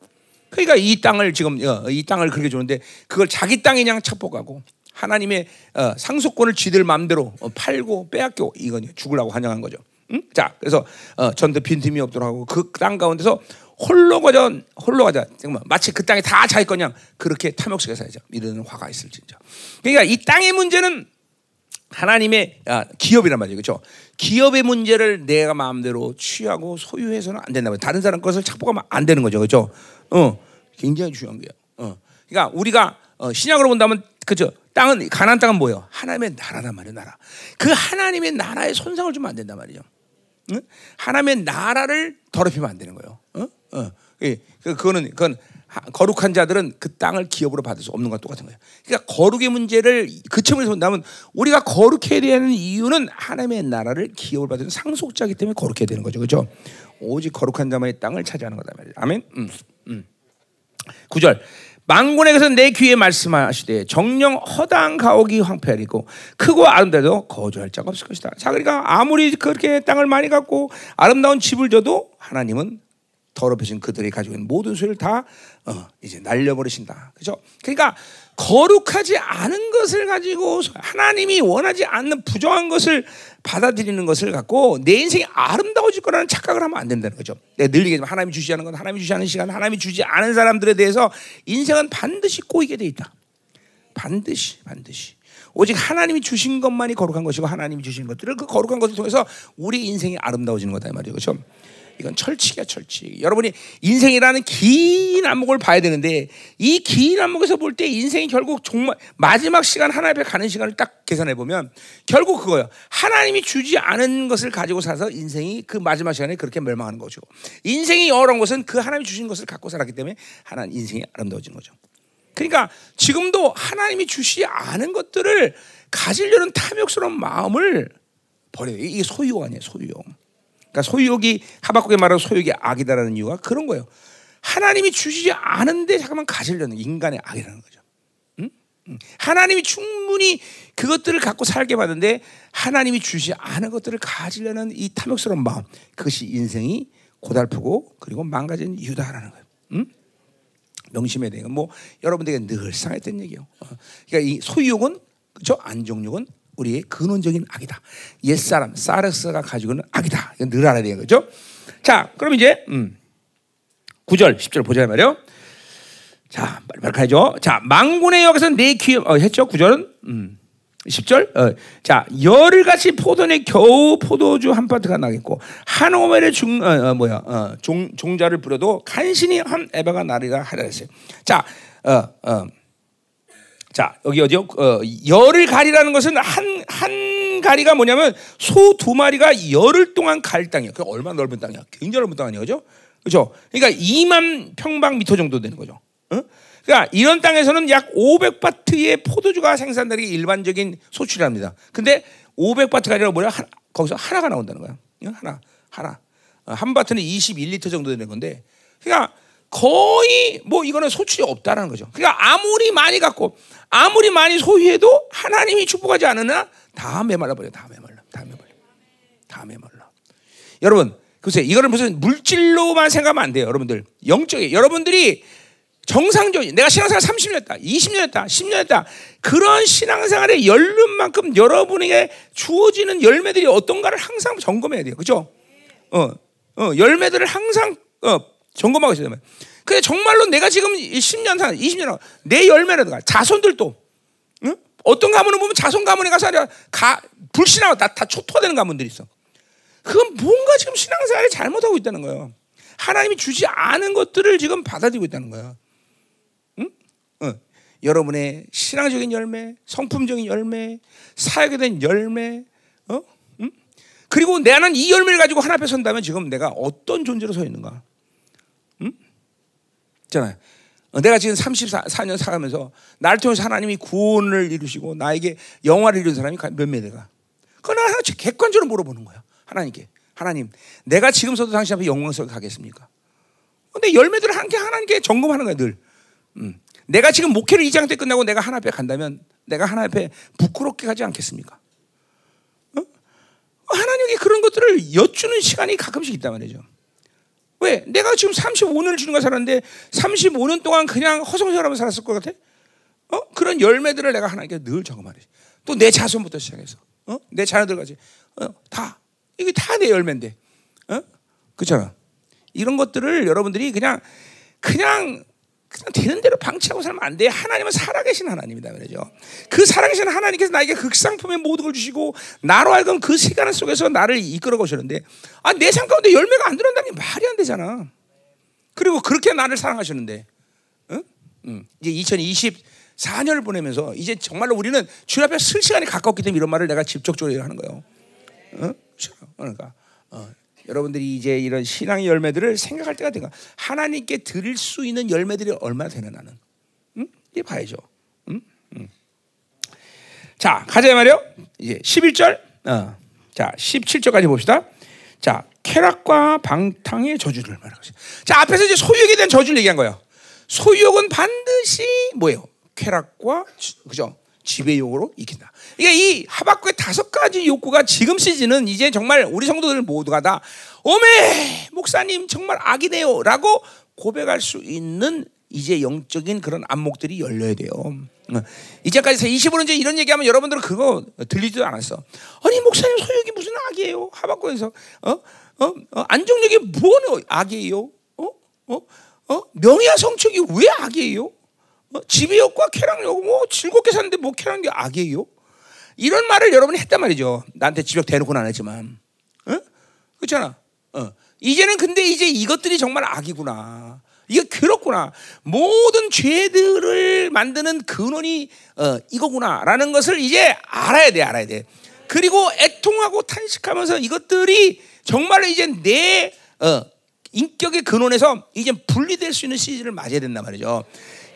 그러니까 이 땅을 지금 어, 이 땅을 그렇게 주는데 그걸 자기 땅이냥 착복하고 하나님의 어, 상속권을 지들 마음대로 어, 팔고 빼앗고 이건 죽으려고 환영한 거죠. 응? 자, 그래서 어, 전도 빈틈이 없도록 하고 그 땅 가운데서 홀로 가자, 홀로 가자. 정말 마치 그 땅이 다 자기 거냐 그렇게 탐욕스게 살죠. 이런 화가 있을지죠. 그러니까 이 땅의 문제는 하나님의 아, 기업이란 말이죠, 그렇죠? 기업의 문제를 내가 마음대로 취하고 소유해서는 안 된다. 다른 사람 것을 착복하면 안 되는 거죠, 그렇죠? 어, 굉장히 중요한 거예요. 어, 그러니까 우리가 어, 신약으로 본다면 그죠? 땅은 가난 땅은 뭐예요? 하나님의 나라란 말이에요, 나라. 그 하나님의 나라에 손상을 주면 안 된단 말이죠. 응? 하나님의 나라를 더럽히면 안 되는 거예요. 어? 어. 예, 그, 그거는 그건 거룩한 자들은 그 땅을 기업으로 받을 수 없는 것과 똑같은 거예요. 그러니까 거룩의 문제를 그 측면에서 본다면 우리가 거룩해야 되는 이유는 하나님의 나라를 기업을 받는 상속자이기 때문에 거룩해야 되는 거죠. 그렇죠? 오직 거룩한 자만의 땅을 차지하는 거다 말이에요. 아멘. 음. 음. 9절. 망군에게서 내 귀에 말씀하시되 정령 허당 가옥이 황폐하리고 크고 아름다도 거주할 자가 없을 것이다. 자, 그러니까 아무리 그렇게 땅을 많이 갖고 아름다운 집을 줘도 하나님은 더럽혀진 그들이 가지고 있는 모든 소유를 다 어, 이제 날려버리신다. 그죠? 그러니까 거룩하지 않은 것을 가지고 하나님이 원하지 않는 부정한 것을 받아들이는 것을 갖고 내 인생이 아름다워질 거라는 착각을 하면 안 된다는 거죠. 내가 늘 얘기하지만 하나님이 주지 않은 건 하나님이 주지 않은 시간, 하나님이 주지 않은 사람들에 대해서 인생은 반드시 꼬이게 돼 있다. 반드시, 반드시. 오직 하나님이 주신 것만이 거룩한 것이고 하나님이 주신 것들을 그 거룩한 것을 통해서 우리 인생이 아름다워지는 거다 이 말이죠. 그렇죠? 이건 철칙이야 철칙. 여러분이 인생이라는 긴 안목을 봐야 되는데 이 긴 안목에서 볼 때 인생이 결국 정말 마지막 시간 하나 앞에 가는 시간을 딱 계산해 보면 결국 그거예요. 하나님이 주지 않은 것을 가지고 살아서 인생이 그 마지막 시간에 그렇게 멸망하는 거죠. 인생이 어려운 것은 그 하나님이 주신 것을 갖고 살았기 때문에 하나님 인생이 아름다워진 거죠. 그러니까 지금도 하나님이 주시지 않은 것들을 가지려는 탐욕스러운 마음을 버려요. 이게 소유욕 아니에요, 소유욕. 그러니까 소유욕이 하박국에 말하는 소유욕이 악이다라는 이유가 그런 거예요. 하나님이 주시지 않은데 잠깐만 가지려는 인간의 악이라는 거죠. 응? 하나님이 충분히 그것들을 갖고 살게 받는데 하나님이 주시지 않은 것들을 가지려는 이 탐욕스러운 마음 그것이 인생이 고달프고 그리고 망가진 이유다라는 거예요. 응? 명심해야 돼요. 뭐 여러분들에게 늘 상했던 얘기예요. 어. 그러니까 이 소유욕은 그죠? 안정욕은 우리의 근원적인 악이다. 옛사람 사르스가 가지고 있는 악이다. 이건 늘 알아야 되는 거죠. 자, 그럼 이제 음, 9절, 10절 보자 말이요. 자, 빨리 가죠. 자, 망군의 역에서 내 귀, 어, 했죠. 9절은 음, 10절. 어, 자, 열흘같이 포도에 겨우 포도주 한 파트가 나겠고 한 오멜의 중 어, 어, 뭐야 어, 종 종자를 부려도 간신히 한 에바가 나리라 하라 했어요. 자, 어, 어. 자, 여기 어디요? 어, 열을 가리라는 것은 한, 한 가리가 뭐냐면 소 두 마리가 열흘 동안 갈 땅이야. 그 얼마나 넓은 땅이야? 굉장히 넓은 땅 아니에요? 그죠? 그죠? 그러니까 2만 평방미터 정도 되는 거죠. 어? 그러니까 이런 땅에서는 약 500바트의 포도주가 생산되는 게 일반적인 소출이랍니다. 근데 500바트가 아니라 뭐냐? 하나, 거기서 하나가 나온다는 거야. 하나, 하나. 어, 한 바트는 21리터 정도 되는 건데, 그러니까 거의 뭐 이거는 소출이 없다라는 거죠. 그러니까 아무리 많이 갖고 아무리 많이 소유해도 하나님이 축복하지 않으나 다 메말라 버려. 다 메말라. 다 메말라. 다 메말라. 여러분, 글쎄 이거를 무슨 물질로만 생각하면 안 돼요, 여러분들. 영적이 여러분들이 정상적인 내가 신앙생활 30년 했다, 20년 했다, 10년 했다. 그런 신앙생활의 열름만큼 여러분에게 주어지는 열매들이 어떤가를 항상 점검해야 돼요. 그죠? 어, 어, 열매들을 항상 어, 점검하고 있어야 돼요. 근데 정말로 내가 지금 10년 산, 20년 내 열매라든가 자손들도 응? 어떤 가문을 보면 자손 가문에 가서 가, 불신하고 다, 다 초토화되는 가문들이 있어. 그건 뭔가 지금 신앙생활을 잘못하고 있다는 거예요. 하나님이 주지 않은 것들을 지금 받아들이고 있다는 거예요. 어, 여러분의 신앙적인 열매, 성품적인 열매, 사역에 대한 열매, 어? 응? 그리고 나는 이 열매를 가지고 하나 앞에 선다면 지금 내가 어떤 존재로 서 있는가? 응? 있잖아요. 어, 내가 지금 34년 살아가면서 나를 통해서 하나님이 구원을 이루시고 나에게 영화를 이룬 사람이 몇 명이가? 그건 하나 객관적으로 물어보는 거야. 하나님께. 하나님, 내가 지금서도 당신 앞에 영광스럽게 가겠습니까? 근데 열매들을 함께 하나님께 점검하는 거야, 늘. 음. 내가 지금 목회를 이장 때 끝나고 내가 하나 앞에 간다면 내가 하나 앞에 부끄럽게 가지 않겠습니까? 어? 하나님께 그런 것들을 여쭈는 시간이 가끔씩 있단 말이죠. 왜? 내가 지금 35년을 주는가 살았는데 35년 동안 그냥 허송세월하면서 살았을 것 같아? 어? 그런 열매들을 내가 하나님께 늘 적어말이지. 또내 자손부터 시작해서, 어? 내 자녀들까지, 어? 다 이게 다 내 열매인데, 어? 그렇잖아. 이런 것들을 여러분들이 그냥 그냥 그냥 되는 대로 방치하고 살면 안 돼. 하나님은 살아계신 하나님이다 그러죠. 그 살아계신 하나님께서 나에게 극상품의 모든 걸 주시고 나로 하여금 그 시간 속에서 나를 이끌어 가시는데 아, 내 삶 가운데 열매가 안 들어온다는 게 말이 안 되잖아. 그리고 그렇게 나를 사랑하시는데 응? 응. 이제 2024년을 보내면서 이제 정말로 우리는 주 앞에 쓸 시간이 가깝기 때문에 이런 말을 내가 직접적으로 하는 거예요. 응? 그러니까 어, 여러분들이 이제 이런 신앙의 열매들을 생각할 때가 된가. 하나님께 드릴 수 있는 열매들이 얼마나 되나 나는. 응? 이 봐야죠. 응? 응. 자, 가자 말이요. 이제 11절. 어. 자, 17절까지 봅시다. 자, 쾌락과 방탕의 저주를 말하고 있어요. 자, 앞에서 이제 소유욕에 대한 저주를 얘기한 거예요. 소유욕은 반드시 뭐예요? 쾌락과 그죠? 지배욕으로 익힌다. 그러니까 이 하박국의 다섯 가지 욕구가 지금 시즌은 이제 정말 우리 성도들 모두가 다 오메 목사님 정말 악이네요라고 고백할 수 있는 이제 영적인 그런 안목들이 열려야 돼요. 어. 이제까지 25년째 이런 얘기하면 여러분들은 그거 들리지도 않았어. 아니 목사님 소유욕이 무슨 악이에요? 하박국에서 어? 어? 어? 안정력이 무슨 악이에요? 어? 어? 어? 명예와 성적이 왜 악이에요? 어? 지배욕과 쾌락욕 뭐 즐겁게 사는데 뭐 쾌락이 악이에요? 이런 말을 여러분이 했단 말이죠. 나한테 지적 대놓고는 안 했지만, 어? 그렇잖아. 어. 이제는 근데 이제 이것들이 정말 악이구나. 이게 그렇구나. 모든 죄들을 만드는 근원이 어, 이거구나라는 것을 이제 알아야 돼, 알아야 돼. 그리고 애통하고 탄식하면서 이것들이 정말로 이제 내 어, 인격의 근원에서 이제 분리될 수 있는 시즌을 맞이해야 된단 말이죠.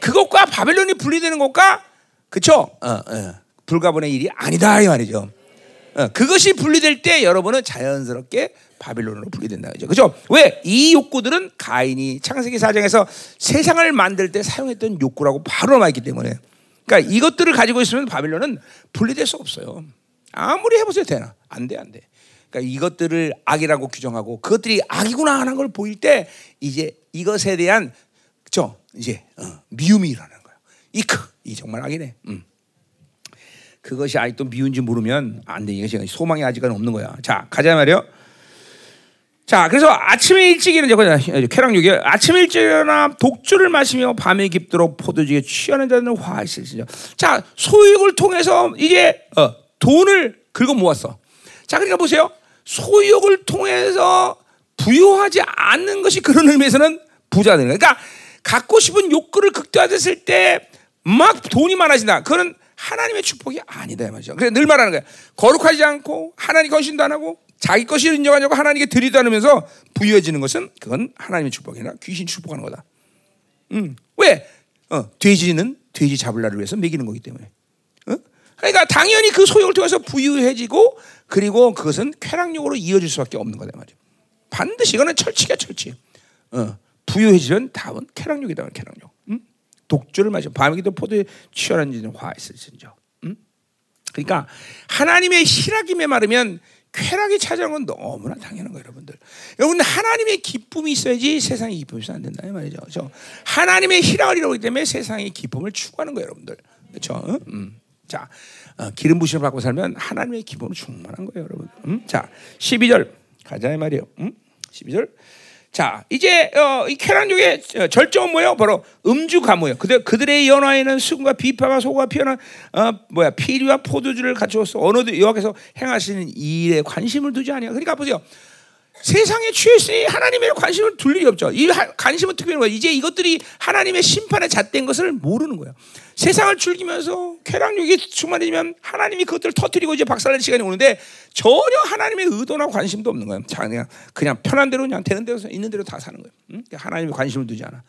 그것과 바벨론이 분리되는 것과 그쵸? 어, 어, 불가분의 일이 아니다 이 말이죠. 어, 그것이 분리될 때 여러분은 자연스럽게 바빌론으로 분리된다 그죠? 그죠? 왜? 이 욕구들은 가인이 창세기 사장에서 세상을 만들 때 사용했던 욕구라고 바로 남아있기 때문에 그러니까 이것들을 가지고 있으면 바빌론은 분리될 수 없어요. 아무리 해보세요 되나? 안 돼, 안 돼. 그러니까 이것들을 악이라고 규정하고 그것들이 악이구나 하는 걸 보일 때 이제 이것에 대한 그죠? 이제 어, 미움이 일어나는 거예요. 이크, 이 정말 악이네. 음. 그것이 아직도 미운지 모르면 안 돼. 이것이 소망이 아직은 없는 거야. 자, 가자 말이요. 자, 그래서 아침에 일찍 일어나, 쾌락육이 아침에 일찍 일어나 독주를 마시며 밤에 깊도록 포도주에 취하는 자는 화 있으시죠. 자, 소유욕을 통해서 이제 어, 돈을 긁어 모았어. 자, 그러니까 보세요. 소유욕을 통해서 부유하지 않는 것이 그런 의미에서는 부자 되는 거야. 그러니까 갖고 싶은 욕구를 극대화됐을 때 막 돈이 많아진다. 그거는 하나님의 축복이 아니다 말이죠. 그래서 늘 말하는 거야. 거룩하지 않고 하나님 것인도 안 하고 자기 것이 인정하냐고 하나님께 드리도 않으면서 부유해지는 것은 그건 하나님의 축복이 아니라 귀신 축복하는 거다. 음. 왜? 어, 돼지는 돼지 잡을 날을 위해서 먹이는 거기 때문에. 어? 그러니까 당연히 그 소욕을 통해서 부유해지고 그리고 그것은 쾌락욕으로 이어질 수밖에 없는 거다 말이야. 반드시 이거는 철칙이야 철칙. 어, 부유해지면 다음은 쾌락욕이다 쾌락욕. 응? 독주를 마셔 밤에도 포도에 취하는 지는 화 있을진저. 응? 그러니까 하나님의 희락임에 말하면 쾌락이 찾아오는 건 너무나 당연한 거예요, 여러분들. 여러분 하나님의 기쁨이 있어야지 세상의 기쁨이 있어야 안 된다 이 말이죠. 그렇죠? 하나님의 희락을 이루기 때문에 세상의 기쁨을 추구하는 거예요, 여러분들. 그렇죠? 음. 자, 어, 기름 부심을 받고 살면 하나님의 기쁨으로 충만한 거예요, 여러분. 음? 자, 12절 가자 이 말이에요. 음? 12절. 자, 이제 어, 이 쾌락욕의 절정은 뭐예요? 바로 음주 가무예요. 그들 그들의 연화에는 수금과 비파가 소가 피어난 어, 뭐야 피리와 포도주를 갖추었어. 어느 여호와께서 행하시는 일에 관심을 두지 아니야. 그러니까 보세요. 세상에 취했으니 하나님의 관심을 둘 일이 없죠. 이 관심은 특별한 거예요. 이제 이것들이 하나님의 심판에 잣된 것을 모르는 거예요. 세상을 즐기면서 쾌락욕이 충만해지면 하나님이 그것들을 터뜨리고 이제 박살낼 시간이 오는데 전혀 하나님의 의도나 관심도 없는 거예요. 자, 그냥 그냥 편한 대로 그냥 되는 대로 있는 대로 다 사는 거예요. 응? 하나님의 관심을 두지 않아.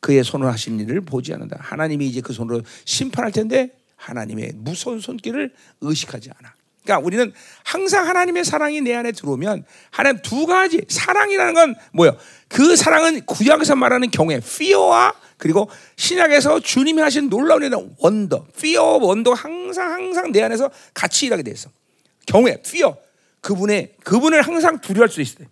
그의 손을 하신 일을 보지 않는다. 하나님이 이제 그 손으로 심판할 텐데 하나님의 무서운 손길을 의식하지 않아. 그러니까 우리는 항상 하나님의 사랑이 내 안에 들어오면 하나님 두 가지 사랑이라는 건 뭐예요? 그 사랑은 구약에서 말하는 경외, fear와 그리고 신약에서 주님이 하신 놀라운 일은 원더, fear, 원더 항상 항상 내 안에서 같이 일하게 돼 있어. 경외, fear. 그분의 그분을 항상 두려워할 수 있어요.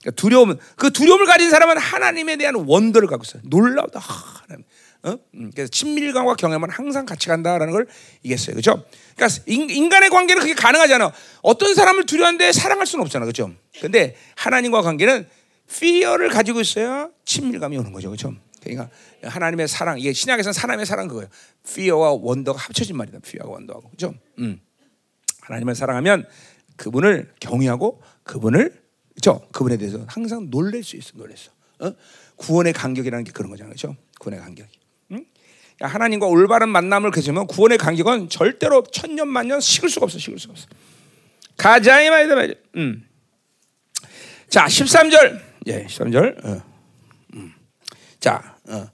그러니까 두려움은 그 두려움을 가진 사람은 하나님에 대한 원더를 갖고 있어요. 놀라우다. 하나님. 어? 음, 그래서 친밀감과 경험은 항상 같이 간다라는 걸 이겠어요. 그렇죠? 그러니까 인 간의 관계는 그게 가능하잖아. 어떤 사람을 두려워하는데 사랑할 수는 없잖아. 그렇죠? 근데 하나님과 관계는 fear를 가지고 있어야 친밀감이 오는 거죠. 그렇죠? 그러니까 하나님의 사랑 이게 신약에서는 하나님의 사랑 그거예요. fear와 원더가 합쳐진 말이다. fear와 원더하고. 그렇죠? 음. 하나님을 사랑하면 그분을 경외하고 그분을 그렇죠? 그분에 대해서 항상 놀랄 수 있어. 놀랬어. 어? 구원의 간격이라는 게 그런 거잖아요. 그렇죠? 구원의 간격. 하나님과 올바른 만남을 가지면 구원의 간격은 절대로 천년 만년 식을 수가 없어. 식을 수가 없어. 가자 이 말이다 말이야. 음. 자, 13절. 예, 13절. 어. 음. 자, 어.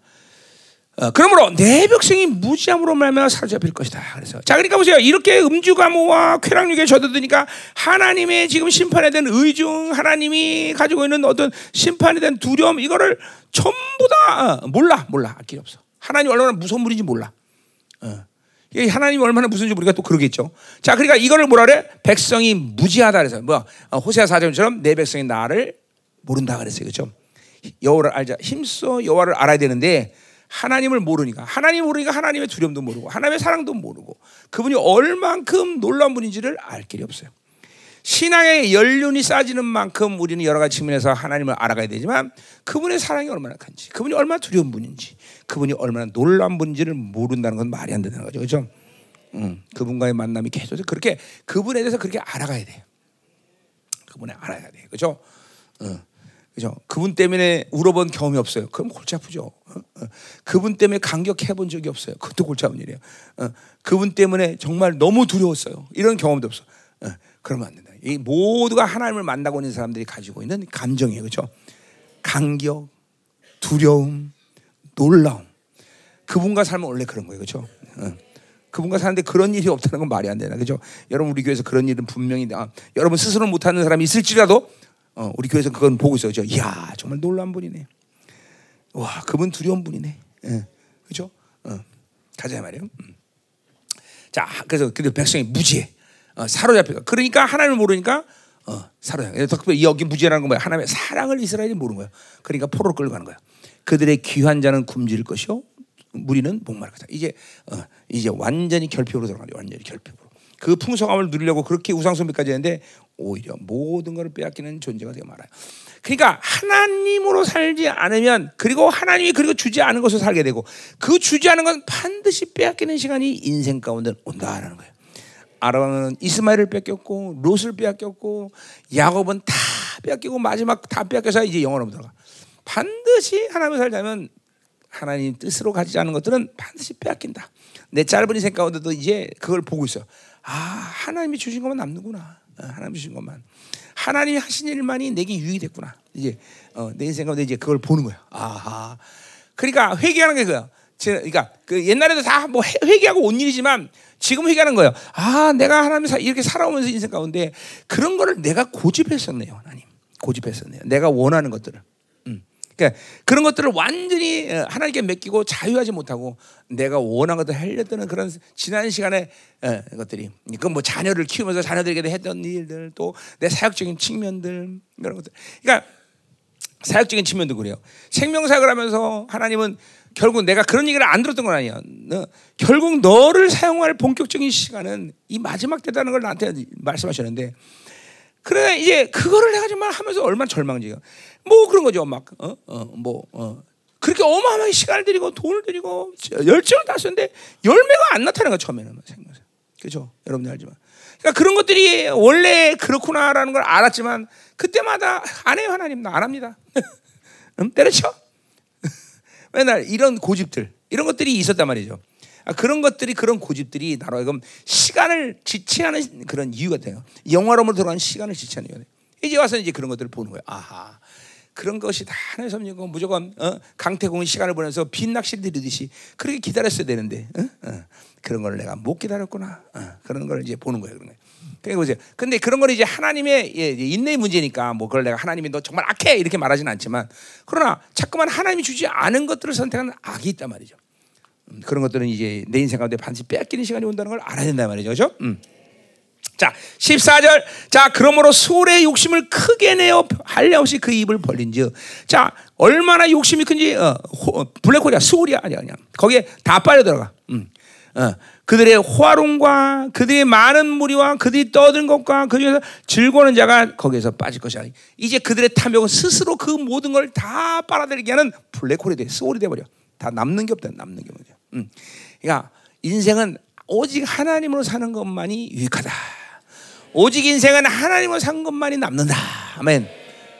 어, 그러므로 내 백성이 무지함으로 말면 사로잡힐 것이다. 그래서 자, 그러니까 보세요. 이렇게 음주 가무와 쾌락욕에 젖어드니까 하나님의 지금 심판에 대한 의중, 하나님이 가지고 있는 어떤 심판에 대한 두려움 이거를 전부 다 어, 몰라, 몰라, 할 길이 없어. 하나님 얼마나 무서운 분인지 몰라. 어. 하나님이 얼마나 무서운지 우리가 또 그러겠죠. 자, 그러니까 이거를 뭐라 그래? 백성이 무지하다 그래서 뭐 어, 호세아 사절처럼 내 백성이 나를 모른다 그랬어요. 그렇죠? 여호와를 알자. 힘써 여호와를 알아야 되는데 하나님을 모르니까 하나님 모르니까 하나님의 두려움도 모르고 하나님의 사랑도 모르고 그분이 얼만큼 놀라운 분인지를 알 길이 없어요. 신앙의 연륜이 쌓아지는 만큼 우리는 여러 가지 측면에서 하나님을 알아가야 되지만 그분의 사랑이 얼마나 큰지, 그분이 얼마나 두려운 분인지, 그분이 얼마나 놀라운 분인지를 모른다는 건 말이 안 되는 거죠. 그죠? 음, 그분과의 만남이 계속 그렇게 그분에 대해서 그렇게 알아가야 돼요. 그분에 알아야 돼. 그죠? 어. 그죠? 그분 때문에 울어본 경험이 없어요. 그럼 골치 아프죠. 어? 어. 그분 때문에 감격해 본 적이 없어요. 그것도 골치 아픈 일이에요. 어. 그분 때문에 정말 너무 두려웠어요. 이런 경험도 없어. 어. 그러면 안 된다. 이 모두가 하나님을 만나고 있는 사람들이 가지고 있는 감정이에요. 그렇죠? 감격, 두려움, 놀라움. 그분과 살면 원래 그런 거예요. 그렇죠? 어. 그분과 사는데 그런 일이 없다는 건 말이 안 되나. 그죠? 여러분 우리 교회에서 그런 일은 분명히 아, 여러분 스스로 못 하는 사람이 있을지라도 어, 우리 교회에서 그건 보고 있어요. 그죠? 이야, 정말 놀라운 분이네. 와, 그분 두려운 분이네. 예. 그죠? 어. 가자 말이에요. 음. 자, 그래서 그 백성이 무지해. 어, 사로잡혀. 그러니까 하나님을 모르니까 어, 사로잡혀. 특별히 여기 무지라는 건 뭐야? 하나님의 사랑을 이스라엘이 모르는 거야. 그러니까 포로로 끌고 가는 거야. 그들의 귀한 자는 굶질 것이요 무리는 목마를 것이다. 이제 어, 이제 완전히 결핍으로 들어가죠. 완전히 결핍으로. 그 풍성함을 누리려고 그렇게 우상숭배까지 했는데 오히려 모든 것을 빼앗기는 존재가 되어 말아요. 그러니까 하나님으로 살지 않으면 그리고 하나님이 그리고 주지 않은 것을 살게 되고 그 주지 않은 건 반드시 빼앗기는 시간이 인생 가운데 온다라는 거예요. 아론은 이스마엘을 뺏겼고 롯을 빼앗겼고 야곱은 다 빼앗기고 마지막 다 빼앗겨서 이제 영원으로 들어가. 반드시 하나님을 살자면 하나님 뜻으로 가지 않은 것들은 반드시 빼앗긴다. 내 짧은 인생 가운데도 이제 그걸 보고 있어. 아 하나님이 주신 것만 남는구나. 어, 하나님 주신 것만. 하나님이 하신 일만이 내게 유익이 됐구나. 이제 어, 내 인생 가운데 이제 그걸 보는 거야. 아하. 그러니까 회개하는 게. 제- 그러니까 그 옛날에도 다 뭐 회개하고 온 일이지만 지금 회개하는 거예요. 아, 내가 하나님 사- 이렇게 살아오면서 인생 가운데 그런 거를 내가 고집했었네요, 하나님. 고집했었네요. 내가 원하는 것들을. 음. 그러니까 그런 것들을 완전히 어, 하나님께 맡기고 자유하지 못하고 내가 원한 것들 하려던 그런 지난 시간에 어, 것들이 그건 뭐 자녀를 키우면서 자녀들에게 했던 일들 또 내 사역적인 측면들 이런 것들. 그러니까 사역적인 측면도 그래요. 생명사역을 하면서 하나님은 결국 내가 그런 얘기를 안 들었던 건 아니야. 너, 결국 너를 사용할 본격적인 시간은 이 마지막 때다는 걸 나한테 말씀하셨는데 그래 이제 그거를 내가 정말 하면서 얼마나 절망적이야. 뭐 그런 거죠. 막 어? 어, 뭐 어. 그렇게 어마어마하게 시간을 들이고 돈을 들이고 열정을 다 쓰는데 열매가 안 나타나는 거야 처음에는 생명사. 그렇죠? 여러분들 알지만. 그러니까 그런 것들이 원래 그렇구나라는 걸 알았지만 그때마다 안 해요 하나님 나 안 합니다. 음, 때려쳐. 맨날 이런 고집들 이런 것들이 있었단 말이죠. 아, 그런 것들이 그런 고집들이 나로 하여금 시간을 지체하는 그런 이유가 돼요. 영화로움으로 들어가는 시간을 지체하는 돼요. 이제 와서 이제 그런 것들을 보는 거예요. 아하. 그런 것이 다 하나의 섭리고 무조건 어? 강태공의 시간을 보내서 빈 낚시를 들이듯이 그렇게 기다렸어야 되는데 어? 어. 그런 걸 내가 못 기다렸구나 어. 그런 걸 이제 보는 거예요 그런 거예요. 그러니까 보세요. 근데 그런 걸 이제 하나님의 예, 인내의 문제니까 뭐 그걸 내가 하나님이 너 정말 악해 이렇게 말하지는 않지만 그러나 자꾸만 하나님이 주지 않은 것들을 선택하는 악이 있단 말이죠. 음, 그런 것들은 이제 내 인생 가운데 반드시 뺏기는 시간이 온다는 걸 알아야 된단 말이죠. 그렇죠? 음. 자, 14절. 자, 그러므로 술의 욕심을 크게 내어 한량없이 그 입을 벌린즉. 자, 얼마나 욕심이 큰지 어, 호, 어, 블랙홀이야, 수월이야 아니야, 아니야. 거기에 다 빨려 들어가. 음. 어, 그들의 호화론과 그들의 많은 무리와 그들이 떠든 것과 그 중에서 즐거워하는 자가 거기에서 빠질 것이야. 이제 그들의 탐욕은 스스로 그 모든 걸 다 빨아들이게 하는 블랙홀이 돼, 수월이 돼 버려. 다 남는 게 없다, 남는 게 없다. 음. 그러니까 인생은 오직 하나님으로 사는 것만이 유익하다. 오직 인생은 하나님으로 산 것만이 남는다. 아멘.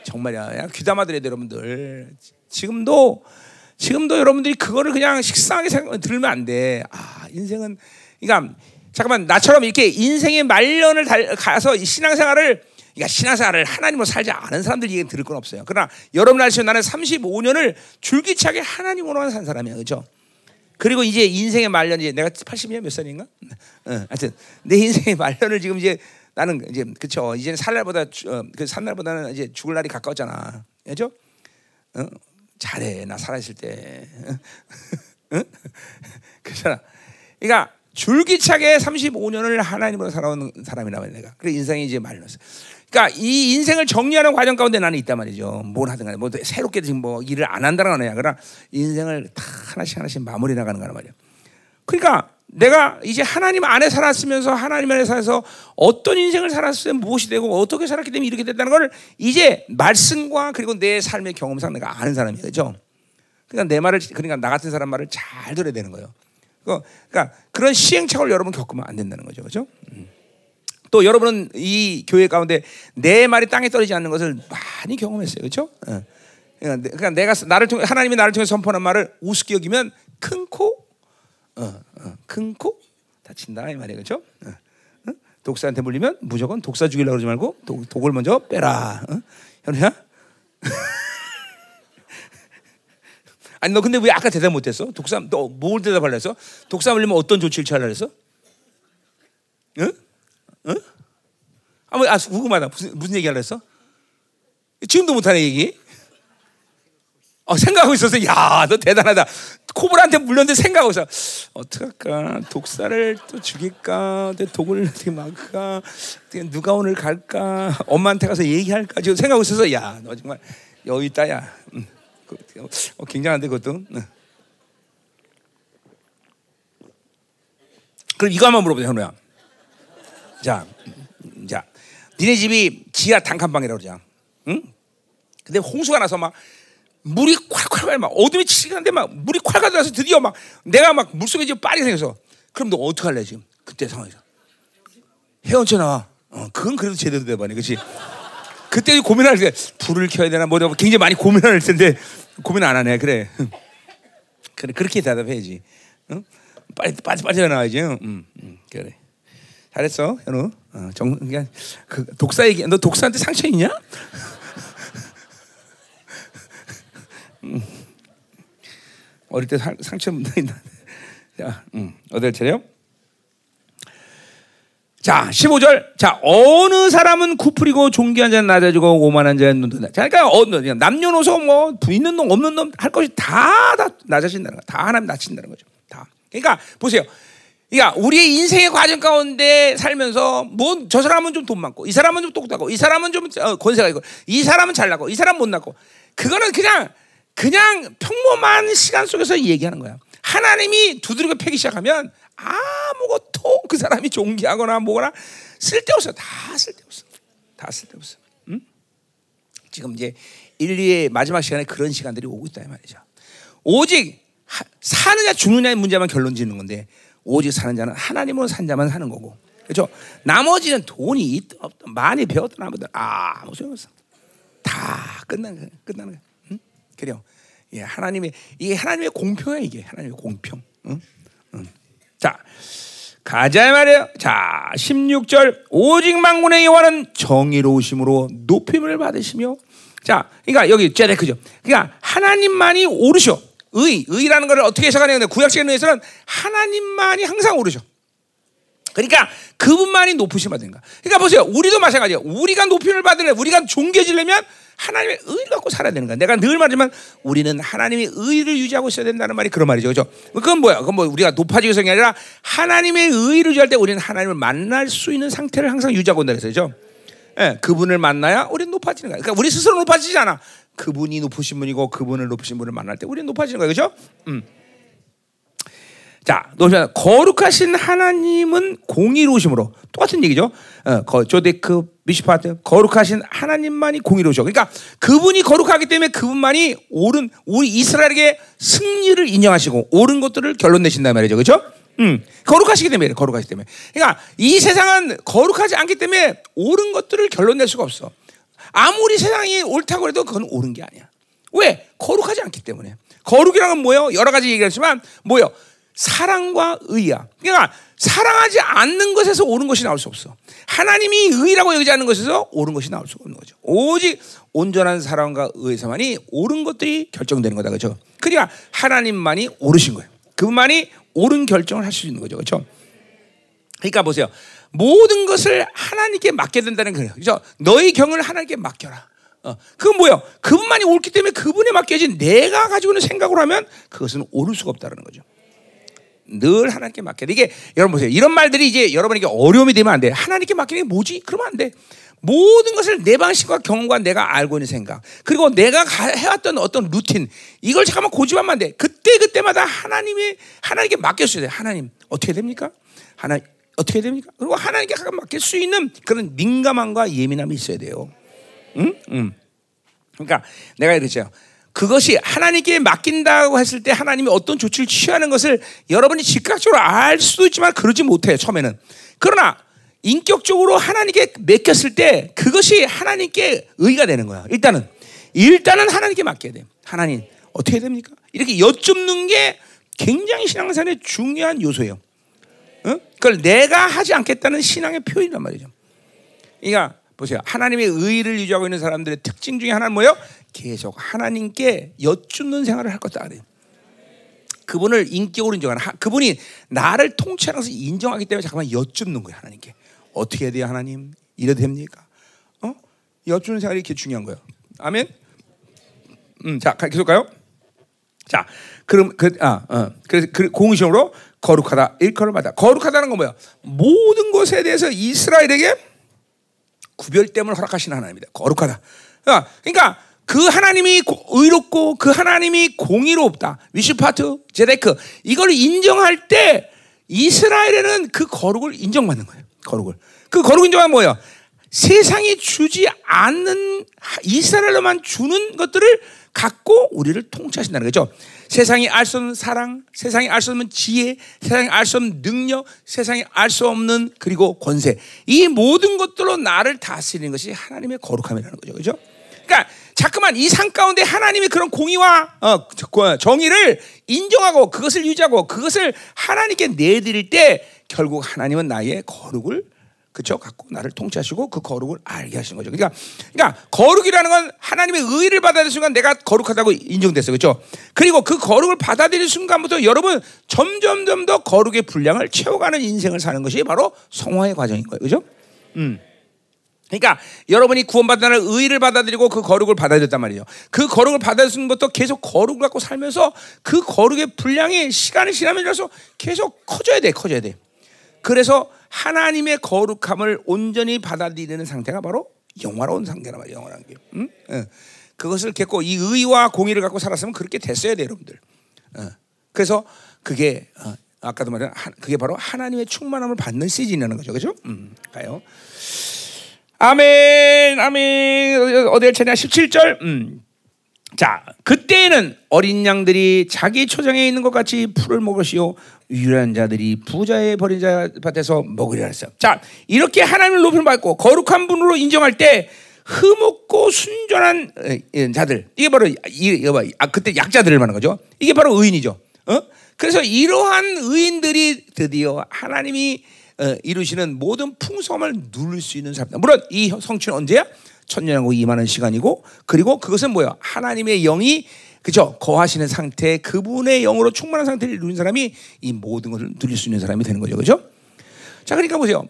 정말이야. 야, 귀담아 돼, 여러분들. 지금도 지금도 여러분들이 그거를 그냥 식상하게 생각, 들으면 안 돼. 아, 인생은 그러니까 잠깐만 나처럼 이렇게 인생의 말년을 달, 가서 이 신앙생활을 그러니까 신앙생활을 하나님으로 살지 않은 사람들 얘기 들을 건 없어요. 그러나 여러분 아시죠? 나는 35년을 줄기차게 하나님으로만 산 사람이야. 그렇죠? 그리고 이제 인생의 말년 이제 내가 80이냐 몇 살인가? 어, 하여튼 내 인생의 말년을 지금 이제 나는 이제 그쵸 이제는 살 날보다 주- 어, 그살 날보다는 이제 죽을 날이 가까웠잖아, 그죠? 어? 잘해 나 살아 있을 때, 어? 그잖아. 그러니까 줄기차게 35년을 하나님으로 살아온 사람이라 말이야 내가. 그래 인생이 이제 말렸어. 그러니까 이 인생을 정리하는 과정 가운데 나는 있단 말이죠. 뭘 하든 간에 뭐 새롭게 지금 뭐 일을 안 한다는 건 아니야. 그러나 인생을 다 하나씩 하나씩 마무리 나가는 거란 말이야. 그러니까 내가 이제 하나님 안에 살았으면서 하나님 안에 살아서 어떤 인생을 살았으면 무엇이 되고 어떻게 살았기 때문에 이렇게 됐다는 걸 이제 말씀과 그리고 내 삶의 경험상 내가 아는 사람이에요. 그죠? 그러니까 내 말을 그러니까 나 같은 사람 말을 잘 들어야 되는 거예요. 그거- 그러니까 그런 시행착오를 여러분 겪으면 안 된다는 거죠. 그죠? 음. 또 여러분은 이 교회 가운데 내 말이 땅에 떨어지지 않는 것을 많이 경험했어요. 그렇죠? 어. 그러니까 내- 내가 나를 통해 하나님이 나를 통해 선포하는 말을 우습게 여기면 큰 코, 어, 어, 큰코 다친다 이 말이에요. 그렇죠? 독사한테 물리면 무조건 독사 죽이려고 그러지 말고 독, 독을 먼저 빼라. 어? 현우야? 아니 너 근데 왜 아까 대답 못했어? 독사 너뭘 대답하려 했어? 독사 물리면 어떤 조치를 취하려 했어? 응? 응? 아, 뭐, 아 궁금하다. 무슨 무슨 얘기 하려 했어? 지금도 못하네 얘기. 어, 생각하고 있었어. 야, 너 대단하다. 코브라한테 물렸는데 생각하고 있어. 어떡할까? 독사를 또 죽일까? 어떻게 독을 어떻게 막을까? 누가 오늘 갈까? 엄마한테 가서 얘기할까? 지금 생각하고 있어서 야, 너 정말 여유 있다, 야. 음. 그, 어, 굉장한데 그것도. 응. 그럼 이거 한번 물어보자, 현우야. 자, 음, 자, 니네 집이 지하 단칸방이라고 그러자. 응? 근데 홍수가 나서 막 물이 콸콸콸 막 어둠이 치는데 막 물이 콸콸 들어서 드디어 막 내가 막 물속에 지금 빠르게 생겼어. 그럼 너 어떻게 할래 지금 그때 상황에서? 헤엄쳐 나와. 어, 그건 그래도 제대로 돼봐네, 그렇지? 그때 고민할 때 불을 켜야 되나 뭐 굉장히 많이 고민할 텐데 고민 안 하네. 그래. 그래 그렇게 대답해야지. 응? 빨리 빨리 빨리 나와야지. 응? 응, 응, 그래. 잘했어, 현우. 어, 정 그냥 그 독사 얘기. 너 독사한테 상처 있냐? 어릴 때 상, 상처 문다. 자, 음, 어딜 차례요? 자, 15절. 자, 어느 사람은 구풀이고 존귀한 자는 낮아지고 오만한 자는 눈뜬다. 자, 그러니까 어, 남녀노소 뭐 있는 놈 없는 놈 할 것이 다, 다 낮아진다는 거. 다 하나님 낮춘다는 거죠. 다. 그러니까 보세요. 그러니까 우리의 인생의 과정 가운데 살면서 뭐 저 사람은 좀 돈 많고 이 사람은 좀 똑똑하고 이 사람은 좀 어, 권세가 있고 이 사람은 잘나고 이 사람 못나고 그거는 그냥 그냥 평범한 시간 속에서 얘기하는 거야. 하나님이 두드리고 패기 시작하면 아 무것도 그 사람이 존귀하거나 뭐거나 쓸데없어. 다 쓸데없어. 다 쓸데없어. 응? 지금 이제 1, 2의 마지막 시간에 그런 시간들이 오고 있다 이 말이죠. 오직 사느냐 죽느냐의 문제만 결론 짓는 건데 오직 사는 자는 하나님으로 산 자만 사는 거고. 그렇죠? 나머지는 돈이 있든 없든 많이 배웠든 안 배웠든 아무 소용없어. 다 끝나는 거야. 끝나는 거야. 응? 그래요. 예, 하나님의 이게 하나님의 공평이야 이게 하나님의 공평. 응? 응. 자, 가자 말이에요. 자, 16절 오직 망군의 여호와는 정의로우심으로 높임을 받으시며 자, 그러니까 여기 제데크죠. 그러니까 하나님만이 오르셔. 의, 의라는 것을 어떻게 해석하냐면 구약시간 의해서는 하나님만이 항상 오르셔. 그러니까 그분만이 높으심 받는 거. 그러니까 보세요. 우리도 마찬가지예요. 우리가 높임을 받으려 우리가 존귀해지려면 하나님의 의를 갖고 살아야 되는 거야. 내가 늘 말하지만 우리는 하나님의 의를 유지하고 있어야 된다는 말이 그런 말이죠. 그죠? 그건 뭐야? 그건 뭐 우리가 높아지기 위해서가 아니라 하나님의 의를 유지할 때 우리는 하나님을 만날 수 있는 상태를 항상 유지하고 있다 그래서죠. 예, 그분을 만나야 우리는 높아지는 거야. 그러니까 우리 스스로 높아지지 않아. 그분이 높으신 분이고 그분을 높으신 분을 만날 때 우리는 높아지는 거예요. 그죠? 음. 자, 노시면 거룩하신 하나님은 공의로우심으로 똑같은 얘기죠. 어, 조데크 미시파트 거룩하신 하나님만이 공의로우셔. 그러니까 그분이 거룩하기 때문에 그분만이 옳은 우리 이스라엘에게 승리를 인정하시고 옳은 것들을 결론 내신단 말이죠. 그렇죠? 음, 거룩하시기 때문에 거룩하시기 때문에. 그러니까 이 세상은 거룩하지 않기 때문에 옳은 것들을 결론 낼 수가 없어. 아무리 세상이 옳다고 해도 그건 옳은 게 아니야. 왜? 거룩하지 않기 때문에. 거룩이라는 뭐예요? 여러 가지 얘기를 했지만 뭐예요? 사랑과 의야. 그러니까 사랑하지 않는 것에서 옳은 것이 나올 수 없어. 하나님이 의라고 여기지 않는 것에서 옳은 것이 나올 수 없는 거죠. 오직 온전한 사랑과 의에서만이 옳은 것들이 결정되는 거다. 그렇죠? 그러니까 하나님만이 옳으신 거예요. 그분만이 옳은 결정을 할 수 있는 거죠. 그렇죠? 그러니까 보세요. 모든 것을 하나님께 맡게 된다는 거예요. 그죠? 너의 경을 하나님께 맡겨라. 어, 그건 뭐예요? 그분만이 옳기 때문에 그분에 맡겨야지 내가 가지고 있는 생각으로 하면 그것은 옳을 수가 없다는 거죠. 늘 하나님께 맡겨. 이게 여러분 보세요. 이런 말들이 이제 여러분에게 어려움이 되면 안 돼. 하나님께 맡기는 게 뭐지? 그러면 안 돼. 모든 것을 내 방식과 경험과 내가 알고 있는 생각 그리고 내가 해왔던 어떤 루틴 이걸 잠깐만 고집하면 안 돼. 그때 그때마다 하나님의 하나님께 맡겼어야 돼. 하나님 어떻게 됩니까? 하나 어떻게 됩니까? 그리고 하나님께 가끔 맡길 수 있는 그런 민감함과 예민함이 있어야 돼요. 응? 응. 그러니까 내가 이랬죠. 그것이 하나님께 맡긴다고 했을 때 하나님이 어떤 조치를 취하는 것을 여러분이 즉각적으로 알 수도 있지만 그러지 못해요, 처음에는. 그러나 인격적으로 하나님께 맡겼을 때 그것이 하나님께 의가 되는 거야. 일단은 일단은 하나님께 맡겨야 돼. 하나님 어떻게 됩니까? 이렇게 여쭙는 게 굉장히 신앙생활의 중요한 요소예요. 어? 그걸 내가 하지 않겠다는 신앙의 표현이란 말이죠. 그러니까 보세요. 하나님의 의를 유지하고 있는 사람들의 특징 중에 하나는 뭐예요? 계속 하나님께 여쭙는 생활을 할 아니에요. 그분을 인격으로 인정하는 그분이 나를 통치하는 것을 인정하기 때문에 잠깐만 여쭙는 거예요 하나님께 어떻게 해야 돼요 하나님 이래도 됩니까? 어? 여쭙는 생활이 이렇게 중요한 거예요. 아멘. 음, 자 계속 가요. 자, 그럼 그 아, 어, 그래서 그 공식으로 거룩하다 받아. 거룩하다는 건 뭐야? 모든 것에 대해서 이스라엘에게 구별됨을 허락하시는 하나님입니다. 거룩하다. 그러니까 그 하나님이 의롭고 그 하나님이 공의롭다. 위시파트, 제데크 이걸 인정할 때 이스라엘에는 그 거룩을 인정받는 거예요. 거룩을. 그 거룩 인정은 뭐예요? 세상이 주지 않는 이스라엘로만 주는 것들을 갖고 우리를 통치하신다는 거죠. 세상이 알 수 없는 사랑, 세상이 알 수 없는 지혜, 세상이 알 수 없는 능력, 세상이 알 수 없는 그리고 권세. 이 모든 것들로 나를 다스리는 것이 하나님의 거룩함이라는 거죠. 그죠? 그러니까 자꾸만 이 상 가운데 하나님의 그런 공의와 어, 정의를 인정하고 그것을 유지하고 그것을 하나님께 내드릴 때 결국 하나님은 나의 거룩을 그쵸 갖고 나를 통치하시고 그 거룩을 알게 하시는 거죠. 그러니까 그러니까 거룩이라는 건 하나님의 의를 받아들인 순간 내가 거룩하다고 인정됐어요. 그렇죠? 그리고 그 거룩을 받아들인 순간부터 여러분 점점점 더 거룩의 분량을 채워가는 인생을 사는 것이 바로 성화의 과정인 거예요. 그죠? 음. 그러니까 여러분이 구원받는 날 의를 받아들이고 그 거룩을 받아들였단 말이에요. 그 거룩을 받아들인 것도 계속 거룩을 갖고 살면서 그 거룩의 분량이 시간이 지나면서 계속 커져야 돼, 커져야 돼. 그래서 하나님의 거룩함을 온전히 받아들이는 상태가 바로 영화로운 상태란 말이에요. 영화라는 게. 응? 응. 그것을 갖고 이 의와 공의를 갖고 살았으면 그렇게 됐어야 돼, 여러분들. 어. 그래서 그게 어, 아까도 말한 그게 바로 하나님의 충만함을 받는 시즌이라는 거죠, 그렇죠? 음, 가요. 아멘, 아멘. 어디를 찾냐? 17절. 음. 자, 그때에는 어린 양들이 자기 초장에 있는 것 같이 풀을 먹으시오. 유일한 자들이 부자의 버린 자 밭에서 먹으리라 했어요. 자, 이렇게 하나님을 높임 받고 거룩한 분으로 인정할 때 흠없고 순전한 자들 이게 바로 이 아, 그때 약자들을 말하는 거죠. 이게 바로 의인이죠. 어? 그래서 이러한 의인들이 드디어 하나님이 어, 이루시는 모든 풍성함을 누릴 수 있는 사람. 물론 이 성취는 언제야? 천년하고 임하는 시간이고 그리고 그것은 뭐야? 하나님의 영이 그죠? 거하시는 상태, 그분의 영으로 충만한 상태를 누린 사람이 이 모든 것을 누릴 수 있는 사람이 되는 거죠. 그죠? 자, 그러니까 보세요.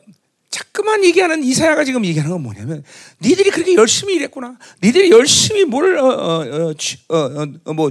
자꾸만 얘기하는 이사야가 지금 얘기하는 건 뭐냐면 니들이 그렇게 열심히 일했구나. 니들이 열심히 뭘 어, 어, 어, 어 뭐,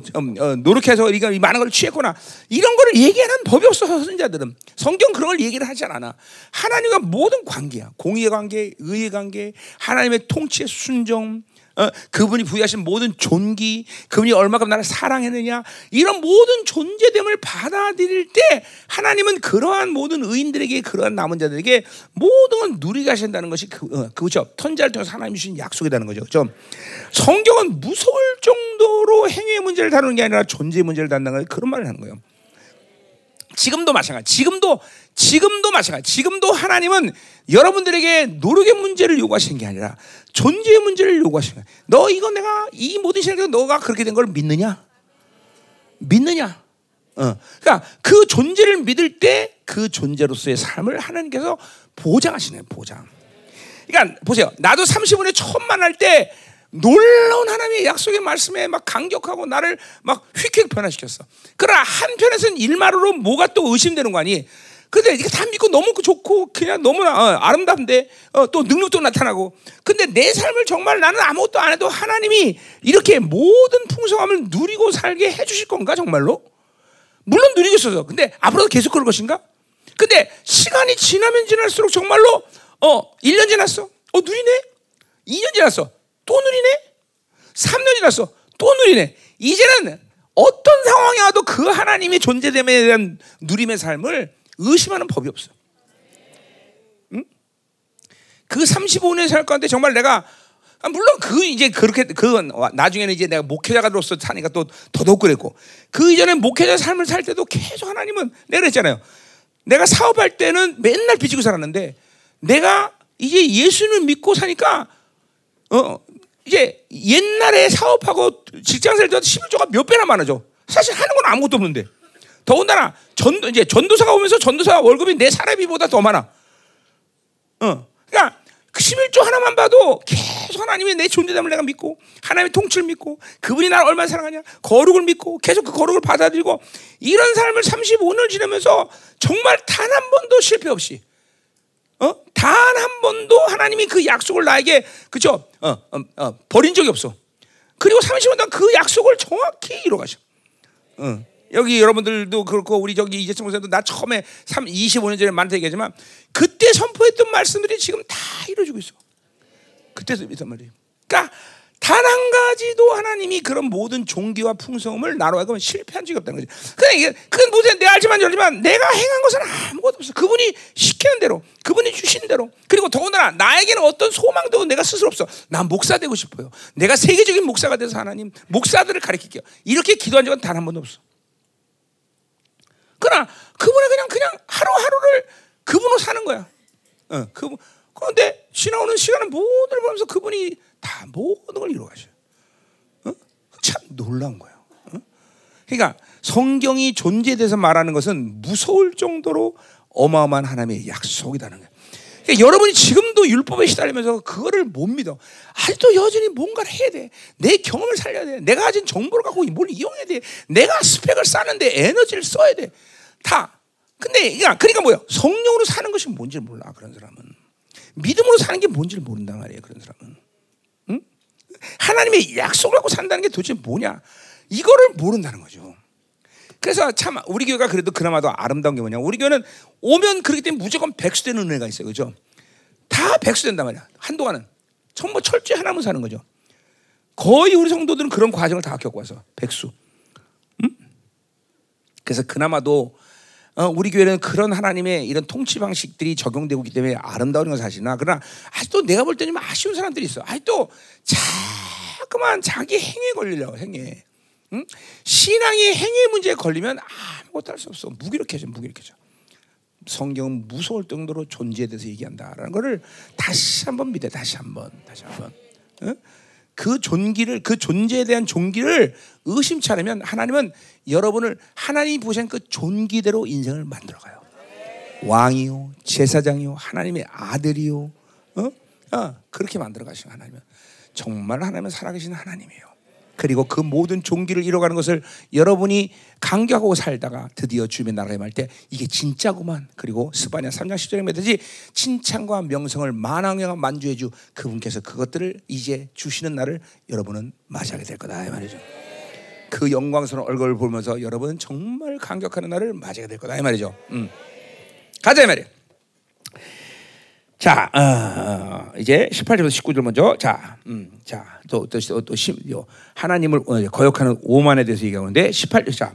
노력해서 이가 많은 걸 취했구나. 이런 거를 얘기하는 법이 없어 선자들은 성경 그런 걸 얘기를 하지 않아. 하나님과 모든 관계야. 공의의 관계, 의의 관계, 하나님의 통치의 순종, 어, 그분이 부여하신 모든 존귀, 그분이 얼마큼 나를 사랑했느냐, 이런 모든 존재됨을 받아들일 때 하나님은 그러한 모든 의인들에게, 그러한 남은 자들에게 모든 걸 누리게 하신다는 것이 그, 어, 그죠. 선자를 통해서 하나님 주신 약속이라는 거죠. 그죠? 성경은 무서울 정도로 행위의 문제를 다루는 게 아니라 존재의 문제를 다룬다는 그런 말을 하는 거예요. 지금도 마찬가지. 지금도 지금도 마찬가지. 지금도 하나님은 여러분들에게 노력의 문제를 요구하시는 게 아니라 존재의 문제를 요구하시는 거야. 너 이거 내가 이 모든 시간에 너가 그렇게 된 걸 믿느냐? 믿느냐? 어. 그러니까 그 존재를 믿을 때 그 존재로서의 삶을 하나님께서 보장하시네요. 보장. 그러니까 보세요. 나도 30분에 처음 만날 때 놀라운 하나님의 약속의 말씀에 막 강격하고 나를 막 휙휙 변화시켰어. 그러나 한편에서는 일말로 뭐가 또 의심되는 거 아니? 근데 이게 다 믿고 너무 좋고 그냥 너무나 어, 아름다운데 어, 또 능력도 나타나고. 근데 내 삶을 정말 나는 아무것도 안 해도 하나님이 이렇게 모든 풍성함을 누리고 살게 해주실 건가 정말로? 물론 누리고 있어서 근데 앞으로도 계속 그럴 것인가? 근데 시간이 지나면 지날수록 정말로 어 1년 지났어? 어 누리네? 2년 지났어? 또 누리네? 3년 지났어? 또 누리네? 이제는 어떤 상황이 와도 그 하나님의 존재됨에 대한 누림의 삶을 의심하는 법이 없어. 응? 그 35년 살 가운데 정말 내가 아, 물론 그 이제 그렇게 그 나중에는 이제 내가 목회자가로서 사니까 또 더더욱 그랬고 그 이전에 목회자 삶을 살 때도 계속 하나님은 내가 그랬잖아요. 내가 사업할 때는 맨날 빚지고 살았는데 내가 이제 예수를 믿고 사니까 어 이제 옛날에 사업하고 직장 살 때도 11조가 몇 배나 많아져. 사실 하는 건 아무것도 없는데. 더군다나 전도 이제 전도사가 오면서 전도사 월급이 내 사례비보다 더 많아. 어. 그러니까 그 11조 하나만 봐도 계속 하나님의 내 존재됨을 내가 믿고 하나님의 통치를 믿고 그분이 나를 얼마나 사랑하냐 거룩을 믿고 계속 그 거룩을 받아들이고 이런 삶을 35년을 지내면서 정말 단 한 번도 실패 없이 어? 단 한 번도 하나님이 그 약속을 나에게 그죠? 어, 어, 어, 버린 적이 없어. 그리고 30년 동안 그 약속을 정확히 이루어가셔. 어. 여기 여러분들도 그렇고 우리 저기 이재청 목사도 나 처음에 3, 25년 전에 많다 얘기하지만 그때 선포했던 말씀들이 지금 다 이루어지고 있어. 그때도 믿단 말이에요. 그러니까 단 한 가지도 하나님이 그런 모든 종기와 풍성함을 나로 하여금 실패한 적이 없다는 거지. 그냥 이게 그건 무슨 내가 알지만 알지만 내가 행한 것은 아무것도 없어. 그분이 시키는 대로, 그분이 주신 대로. 그리고 더군다나 나에게는 어떤 소망도 내가 스스로 없어. 난 목사 되고 싶어요. 내가 세계적인 목사가 돼서 하나님 목사들을 가르칠게요. 이렇게 기도한 적은 단 한 번도 없어. 그러나 그분은 그냥 그냥 하루하루를 그분으로 사는 거야. 어, 그분. 그런데 지나오는 시간은 모든 보면서 그분이 다 모든 걸 이루어가셔. 어? 참 놀라운 거예요. 어? 그러니까 성경이 존재돼서 말하는 것은 무서울 정도로 어마어마한 하나님의 약속이라는 거예요. 그러니까 여러분이 지금도 율법에 시달리면서 그거를 못 믿어. 아직도 여전히 뭔가를 해야 돼. 내 경험을 살려야 돼. 내가 가진 정보를 갖고 뭘 이용해야 돼. 내가 스펙을 쌓는데 에너지를 써야 돼. 다. 근데 그러니까, 그러니까 뭐야? 성령으로 사는 것이 뭔지 몰라 그런 사람은. 믿음으로 사는 게 뭔지를 모른단 말이에요. 그런 사람은. 응? 하나님의 약속을 갖고 산다는 게 도대체 뭐냐? 이거를 모른다는 거죠. 그래서 참 우리 교회가 그래도 그나마도 아름다운 게 뭐냐? 우리 교회는 오면 그렇기 때문에 무조건 백수되는 은혜가 있어요, 그죠? 다 백수된단 말이야. 한동안은 전부 철저히 하나만 사는 거죠. 거의 우리 성도들은 그런 과정을 다 겪어와서 백수. 음? 그래서 그나마도 어, 우리 교회는 그런 하나님의 이런 통치 방식들이 적용되고 있기 때문에 아름다운 건 사실이나 그러나 아직도 내가 볼 때는 아쉬운 사람들이 있어. 아직도 자꾸만 자기 행위에 걸리려 행위에. 응? 신앙이 행위 문제에 걸리면 아무것도 할 수 없어. 무기력해져, 무기력해져. 성경은 무서울 정도로 존재에 대해서 얘기한다라는 것을 다시 한번 믿어, 다시 한번, 다시 한번. 응? 그 존귀를 그 존재에 대한 존귀를 의심치 않으면 하나님은 여러분을 하나님이 보신 그 존귀대로 인생을 만들어 가요. 왕이요, 제사장이요, 하나님의 아들이요, 어? 어, 그렇게 만들어가신 하나님은 정말 하나님은 살아계신 하나님이에요. 그리고 그 모든 종기를 이뤄가는 것을 여러분이 강격하고 살다가 드디어 주님의 나라에 말 때 이게 진짜구만. 그리고 스바냐 3장 10절에 맺듯이 칭찬과 명성을 만왕영화 만주해 주 그분께서 그것들을 이제 주시는 날을 여러분은 맞이하게 될 거다 이 말이죠. 그 영광스러운 얼굴을 보면서 여러분은 정말 감격하는 날을 맞이하게 될 거다 이 말이죠. 음. 가자 이 말이에요. 자, 어, 어, 이제 18절부터 19절 먼저. 자, 음, 자, 또, 또, 또, 또 심, 요, 하나님을 어, 거역하는 오만에 대해서 얘기하는데, 18, 자,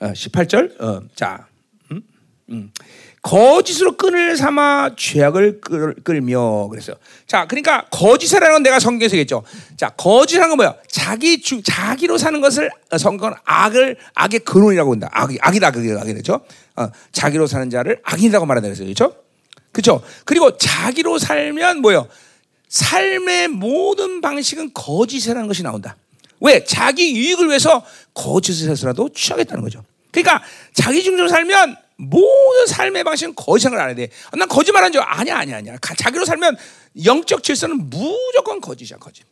어, 18절, 어, 자, 음, 음. 거짓으로 끈을 삼아 죄악을 끌, 끌며 그랬어요. 자, 그러니까 거짓이라는 건 내가 성경에서 얘기했죠. 자, 거짓이라는 건 뭐야? 자기 주, 자기로 사는 것을 어, 성경은 악을 악의 근원이라고 한다. 악, 악이다 그게 악이죠. 어, 자기로 사는 자를 악인이라고 말한다 그랬어요. 그렇죠? 그렇죠? 그리고 자기로 살면 뭐요? 삶의 모든 방식은 거짓이라는 것이 나온다. 왜? 자기 유익을 위해서 거짓을 해서라도 취하겠다는 거죠. 그러니까 자기 중심으로 살면 모든 삶의 방식은 거짓한 걸 알아야 돼. 난 거짓말한 줄 아니야, 아니야, 아니야. 자기로 살면 영적 질서는 무조건 거짓이야, 거짓.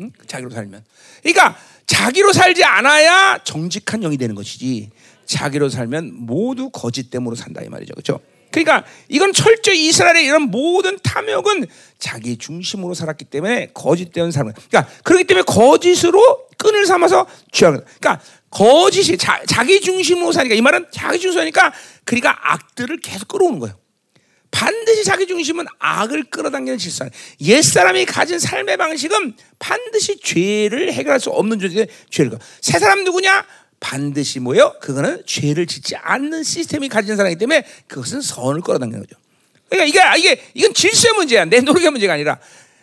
응? 자기로 살면. 그러니까 자기로 살지 않아야 정직한 영이 되는 것이지. 자기로 살면 모두 거짓 때문에 산다 이 말이죠, 그렇죠? 그러니까 이건 철저히 이스라엘의 이런 모든 탐욕은 자기 중심으로 살았기 때문에 거짓된 삶을. 그러니까 그렇기 때문에 거짓으로 끈을 삼아서 취하는. 그러니까 거짓이 자, 자기 중심으로 사니까 이 말은 자기 중심이니까 그러니까 악들을 계속 끌어오는 거예요. 반드시 자기 중심은 악을 끌어당기는 질서. 옛 사람이 가진 삶의 방식은 반드시 죄를 해결할 수 없는 존재 죄를. 새 사람 누구냐? 반드시 뭐요? 그거는 죄를 짓지 않는 시스템이 가진 사람이기 때문에 그것은 선을 끌어당기는 거죠. 그러니까 이게 이게 이건 질서의 문제야. 내 노력의 문제가 아니라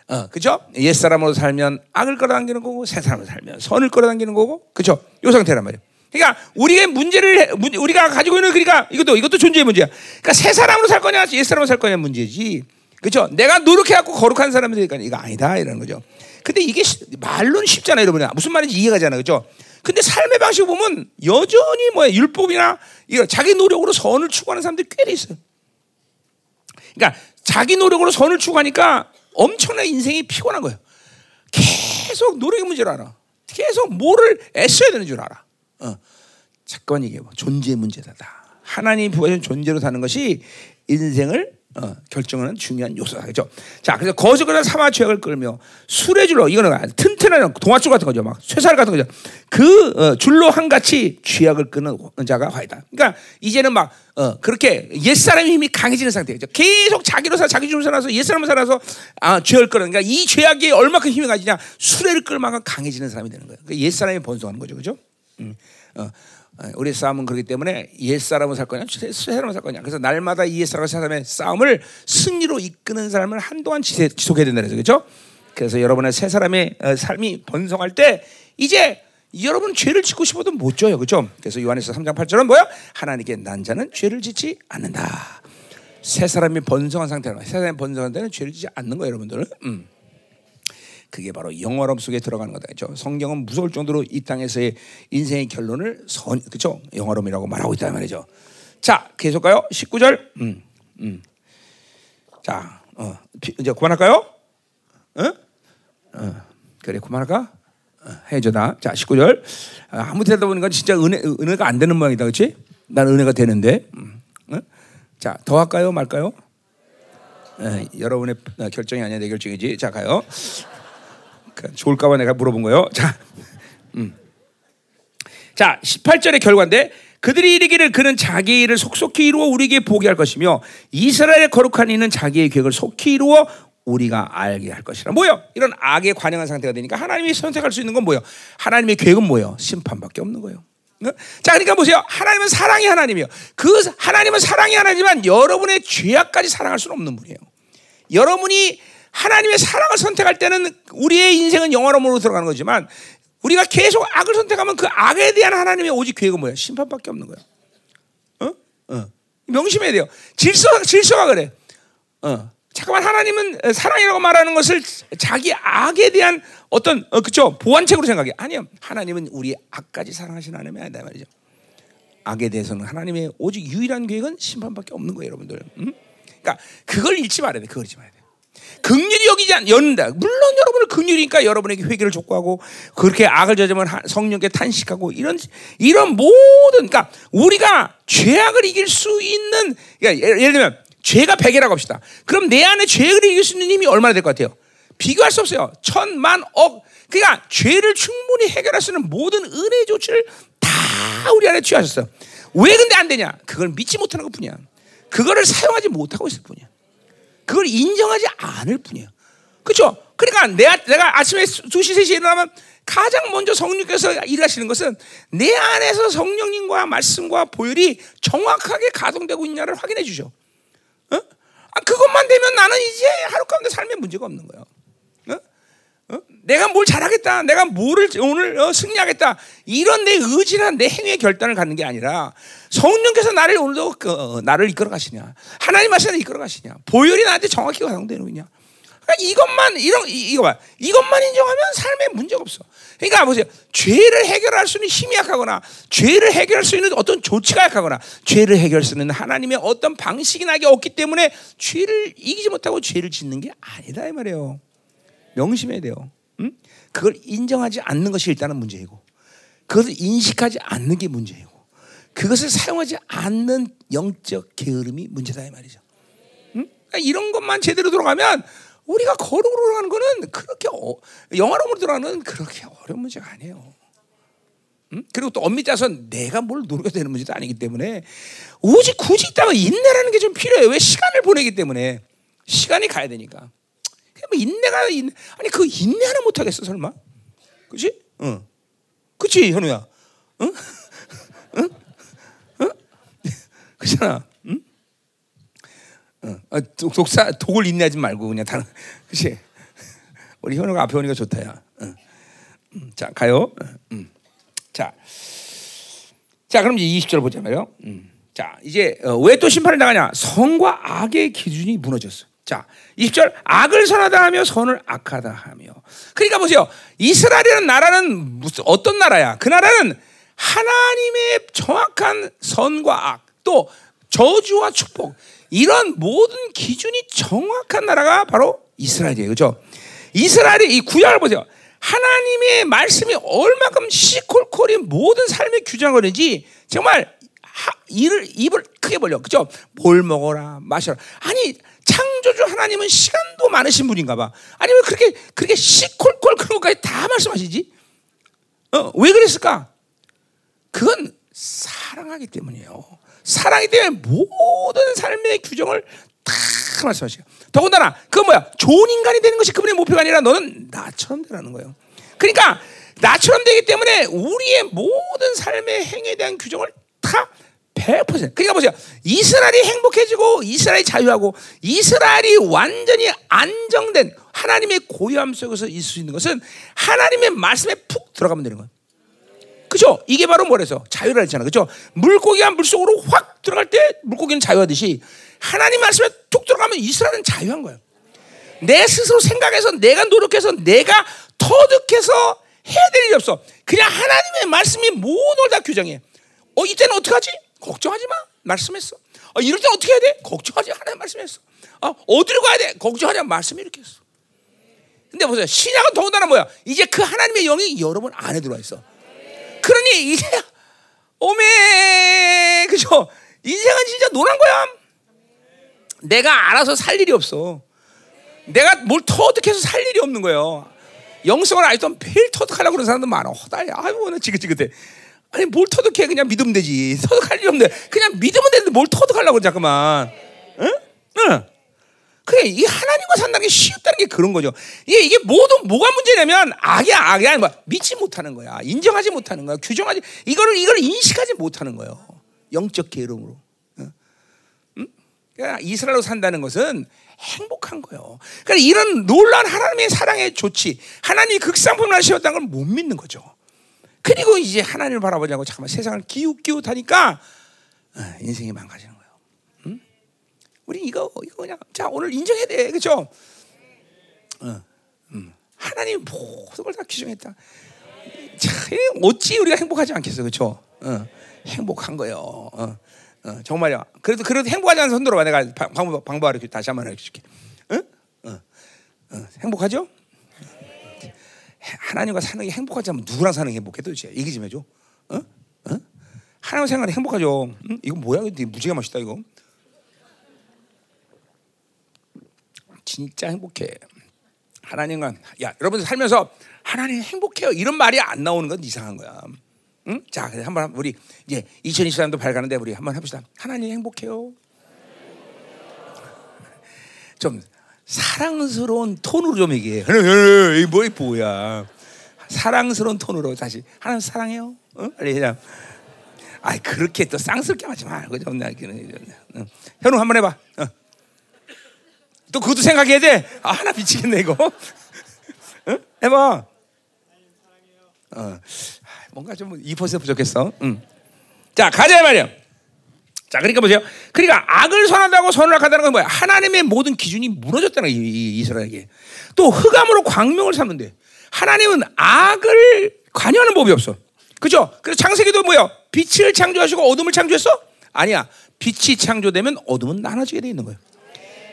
어, 그죠? 옛 사람으로 살면 악을 끌어당기는 거고 새 사람으로 살면 선을 끌어당기는 거고, 그죠? 요 상태란 말이에요. 그러니까 우리가 문제를 우리가 가지고 있는 그러니까 이것도 이것도 존재의 문제야. 그러니까 새 사람으로 살 거냐, 옛 사람으로 살 거냐 문제지. 그죠? 내가 노력해 갖고 거룩한 사람이 되니까 이거 아니다 이러는 거죠. 근데 이게 말로는 쉽잖아요, 여러분. 무슨 말인지 이해가 잖아요, 그죠? 근데 삶의 방식 보면 여전히 뭐야 율법이나 이런 자기 노력으로 선을 추구하는 사람들이 꽤 있어요. 그러니까 자기 노력으로 선을 추구하니까 엄청난 인생이 피곤한 거예요. 계속 노력의 문제를 알아. 계속 뭐를 애써야 되는 줄 알아. 어. 잠깐 뭐 존재의 문제다. 하나님 부여신 존재로 사는 것이 인생을 어, 결정하는 중요한 요소다. 그죠? 자, 그래서 거짓거나 사마 죄악을 끌며 술의 줄로 이거는 튼튼한 동화줄 같은 거죠. 막 쇠살 같은 거죠. 그 어, 줄로 한같이 죄악을 끄는 자가 화이다. 그러니까 이제는 막 어, 그렇게 옛사람의 힘이 강해지는 상태죠. 계속 자기로 살 자기 중으로 살아서 옛사람을 살아서 아, 죄를 끌는 그러니까 이 죄악이 얼마큼 힘이 가지냐 수레를 끌 만큼 강해지는 사람이 되는 거예요. 그러니까 옛사람이 번성하는 거죠. 그죠? 음, 어. 어, 우리 싸움은 그렇기 때문에 옛 사람을 살 거냐, 새 사람을 살 거냐. 그래서 날마다 이 옛 사람과 새 사람의 싸움을 승리로 이끄는 사람을 한동안 지속해야 된다 그래서 그렇죠? 그래서 여러분의 새 사람의 어, 삶이 번성할 때 이제 여러분 죄를 짓고 싶어도 못 져요. 그렇죠? 그래서 요한에서 3장 8절은 뭐야? 하나님께 난 자는 죄를 짓지 않는다. 새 사람이 번성한 상태로 새 사람이 번성한 데는 죄를 짓지 않는 거예요, 여러분들은. 음. 그게 바로 영원함 속에 들어가는 거다. 그죠? 성경은 무서울 정도로 이 땅에서의 인생의 결론을 선, 그죠? 영원함이라고 말하고 있다 말이죠. 자, 계속 가요. 19절. 음, 음. 자, 어, 비, 이제 그만할까요? 어? 어, 그래 그만할까? 어, 해줘다. 자 19절. 아, 아무 데다 보니까 진짜 은혜 은혜가 안 되는 모양이다, 그렇지? 난 은혜가 되는데. 음, 어? 자, 더 할까요, 말까요? 에, 여러분의 결정이 아니야 내 결정이지. 자 가요. 그, 좋을까봐 내가 물어본 거예요. 자, 음. 자 18절의 결과인데 그들이 이르기를 그는 자기 일을 속속히 이루어 우리에게 보게 할 것이며 이스라엘의 거룩한 이는 자기의 계획을 속히 이루어 우리가 알게 할 것이라. 뭐요? 이런 악에 관영한 상태가 되니까 하나님이 선택할 수 있는 건 뭐요? 하나님의 계획은 뭐요? 심판밖에 없는 거예요. 자, 그러니까 보세요. 하나님은 사랑이 하나님이요. 그 하나님은 사랑이 하나지만 여러분의 죄악까지 사랑할 수는 없는 분이에요. 여러분이 하나님의 사랑을 선택할 때는 우리의 인생은 영화로으로 들어가는 거지만 우리가 계속 악을 선택하면 그 악에 대한 하나님의 오직 계획은 뭐야? 심판밖에 없는 거야. 어? 어. 명심해야 돼요. 질서, 질서가 그래. 어. 잠깐만 하나님은 사랑이라고 말하는 것을 자기 악에 대한 어떤 어, 그쵸 보완책으로 생각해. 아니요. 하나님은 우리 악까지 사랑하시는 하나님이 아니다 말이죠. 악에 대해서는 하나님의 오직 유일한 계획은 심판밖에 없는 거예요, 여러분들. 음? 그러니까 그걸 잃지 말아야 돼. 그걸 잊지 말아야 돼. 극률이 여기지 않, 연다. 물론 여러분을 극률이니까 여러분에게 회개를 촉구하고 그렇게 악을 저지면 성령께 탄식하고 이런 이런 모든 그러니까 우리가 죄악을 이길 수 있는 그러니까 예를 들면 죄가 100이라고 합시다. 그럼 내 안에 죄를 이길 수 있는 힘이 얼마나 될 것 같아요? 비교할 수 없어요. 천만 억. 그러니까 죄를 충분히 해결할 수 있는 모든 은혜 조치를 다 우리 안에 취하셨어요. 왜 근데 안 되냐? 그걸 믿지 못하는 것 뿐이야. 그거를 사용하지 못하고 있을 뿐이야. 그걸 인정하지 않을 뿐이에요. 그렇죠? 그러니까 내가, 내가 아침에 2시, 3시에 일어나면 가장 먼저 성령께서 일하시는 것은 내 안에서 성령님과 말씀과 보혈이 정확하게 가동되고 있냐를 확인해 주죠. 어? 아, 그것만 되면 나는 이제 하루 가운데 삶에 문제가 없는 거예요. 어? 어? 내가 뭘 잘하겠다, 내가 뭐를 오늘 어, 승리하겠다 이런 내 의지나 내 행위의 결단을 갖는 게 아니라 성령께서 나를 오늘도 그, 어, 나를 이끌어 가시냐, 하나님 하시는 이끌어 가시냐, 보혈이 나한테 정확히 가동되는 거냐. 그러니까 이것만 이런 이 거 봐, 이것만 인정하면 삶에 문제가 없어. 그러니까 보세요, 죄를 해결할 수 있는 힘이 약하거나 죄를 해결할 수 있는 어떤 조치가 약하거나 죄를 해결할 수 있는 하나님의 어떤 방식이 나 게 없기 때문에 죄를 이기지 못하고 죄를 짓는 게 아니다 이 말이에요. 명심해야 돼요. 응? 그걸 인정하지 않는 것이 일단은 문제이고, 그것을 인식하지 않는 게 문제이고, 그것을 사용하지 않는 영적 게으름이 문제다 이 말이죠. 응? 그러니까 이런 것만 제대로 들어가면 우리가 거룩으로 들어가는 거는 그렇게 어, 영화로으로 들어가는 그렇게 어려운 문제가 아니에요. 응? 그리고 또 엄밀히 따서 내가 뭘 노력해야 되는 문제도 아니기 때문에 오직 굳이 있다가 인내라는 게 좀 필요해요. 왜 시간을 보내기 때문에 시간이 가야 되니까. 뭐 인내가 인내. 아니 그 인내 하나 못 하겠어 설마? 그렇지? 응. 그렇지 현우야. 응? 응? 응? 그잖아. 응? 응. 아, 독사 독을 인내하지 말고 그냥 다른. 그렇지? 우리 현우가 앞에 오니까 좋다야. 응. 응. 자 가요. 응. 자, 자 그럼 이제 20절 보자면요. 음. 자 이제 어, 왜또 심판을 당하냐? 성과 악의 기준이 무너졌어. 자, 20절 악을 선하다 하며 선을 악하다 하며. 그러니까 보세요. 이스라엘이라는 나라는 무슨 어떤 나라야? 그 나라는 하나님의 정확한 선과 악, 또 저주와 축복 이런 모든 기준이 정확한 나라가 바로 이스라엘이에요. 그렇죠? 이스라엘의 이 구약을 보세요. 하나님의 말씀이 얼마큼 시콜콜이 모든 삶의 규정을 하는지 정말 이를 입을 크게 벌려. 그죠? 뭘 먹어라, 마셔라. 아니 창조주 하나님은 시간도 많으신 분인가 봐. 아니 왜 그렇게 그렇게 시콜콜 그런 것까지 다 말씀하시지? 어, 왜 그랬을까? 그건 사랑하기 때문이에요. 사랑이 때문에 모든 삶의 규정을 다 말씀하셔요. 더군다나 그건 뭐야? 좋은 인간이 되는 것이 그분의 목표가 아니라 너는 나처럼 되라는 거예요. 그러니까 나처럼 되기 때문에 우리의 모든 삶의 행위에 대한 규정을 다 100%. 그러니까 보세요. 이스라엘이 행복해지고 이스라엘이 자유하고 이스라엘이 완전히 안정된 하나님의 고요함 속에서 있을 수 있는 것은 하나님의 말씀에 푹 들어가면 되는 거예요. 그죠? 이게 바로 뭐래서 자유라 했잖아. 그죠? 물고기가 물속으로 확 들어갈 때 물고기는 자유하듯이 하나님 말씀에 툭 들어가면 이스라엘은 자유한 거예요. 내 스스로 생각해서 내가 노력해서 내가 터득해서 해야 될 일이 없어. 그냥 하나님의 말씀이 모든 걸 다 규정해. 어, 이때는 어떡하지? 걱정하지 마. 말씀했어. 어, 이럴 때 어떻게 해야 돼? 걱정하지 하나님 말씀했어. 어, 어디로 가야 돼? 걱정하지 말씀이 이렇게 했어. 근데 보세요. 신약은 더군다나 뭐야? 이제 그 하나님의 영이 여러분 안에 들어와 있어. 그러니 이제 오메 그죠? 인생은 진짜 노란 거야. 내가 알아서 살 일이 없어. 내가 뭘 터득해서 살 일이 없는 거예요. 영성을 알던 매일 터득하려고 그러는 사람도 많아. 허다야. 아이고, 나 지긋지긋해. 아니, 뭘 터득해. 그냥 믿으면 되지. 터득할 일 없는데. 그냥 믿으면 되는데 뭘 터득하려고 그래, 자꾸만. 응? 응. 그래, 이 하나님과 산다는 게 쉽다는 게 그런 거죠. 이게, 이게 모든, 뭐가 문제냐면, 악이 아니, 뭐, 믿지 못하는 거야. 인정하지 못하는 거야. 규정하지, 이거를, 이걸 인식하지 못하는 거예요. 영적 계름으로. 응? 응? 그러니까 이스라엘로 산다는 것은 행복한 거예요. 그러니까 이런 놀라운 하나님의 사랑의 조치, 하나님이 극상품을 하셨다는 걸 못 믿는 거죠. 그리고 이제 하나님을 바라보자고 잠깐만 세상을 기웃기웃하니까 어, 인생이 망가지는? 우리 이거 이거 그냥 자 오늘 인정해야 돼, 그렇죠? 어, 음. 하나님 모든 걸 다 규정했다. 참 어찌 우리가 행복하지 않겠어, 그렇죠? 어, 행복한 거예요. 어. 어, 정말요. 그래도 그래도 행복하지 않은 손 들어봐. 내가 방법 방법 알려 다시 한번 알려줄게. 응? 어, 어, 행복하죠? 하나님과 사는 게 행복하지 않으면 누구랑 사는 게 행복해 도대체 얘기 좀 해줘. 어? 어? 하나님 생활이 행복하죠. 응? 이거 뭐야? 무지개 맛있다 이거. 진짜 행복해. 하나님과 야 여러분 살면서 하나님 행복해요 이런 말이 안 나오는 건 이상한 거야. 응? 자, 그래 한번 우리 이제 2023도 밝아는데 우리 한번 해봅시다. 하나님 행복해요. 좀 사랑스러운 톤으로 좀 얘기해. 이 뭐이 뭐야? 사랑스러운 톤으로 다시 하나님 사랑해요. 어? 빨리 그냥. 아, 그렇게 또 쌍스럽게 하지 마. 그죠? 응. 현우 한번 해봐. 어. 또 그것도 생각해야 돼. 아, 하나 미치겠네 이거. 응? 해봐. 어. 뭔가 좀 2% 부족했어. 음. 자, 가자 말이야. 자, 그러니까 보세요. 그러니까 악을 선한다고 선을 악한다는 건 뭐야? 하나님의 모든 기준이 무너졌다는 거야, 이, 이 스라엘에게. 또 흑암으로 광명을 삼는 데 하나님은 악을 관여하는 법이 없어. 그죠? 그래서 창세기도 뭐야? 빛을 창조하시고 어둠을 창조했어? 아니야. 빛이 창조되면 어둠은 나눠지게 돼 있는 거예요.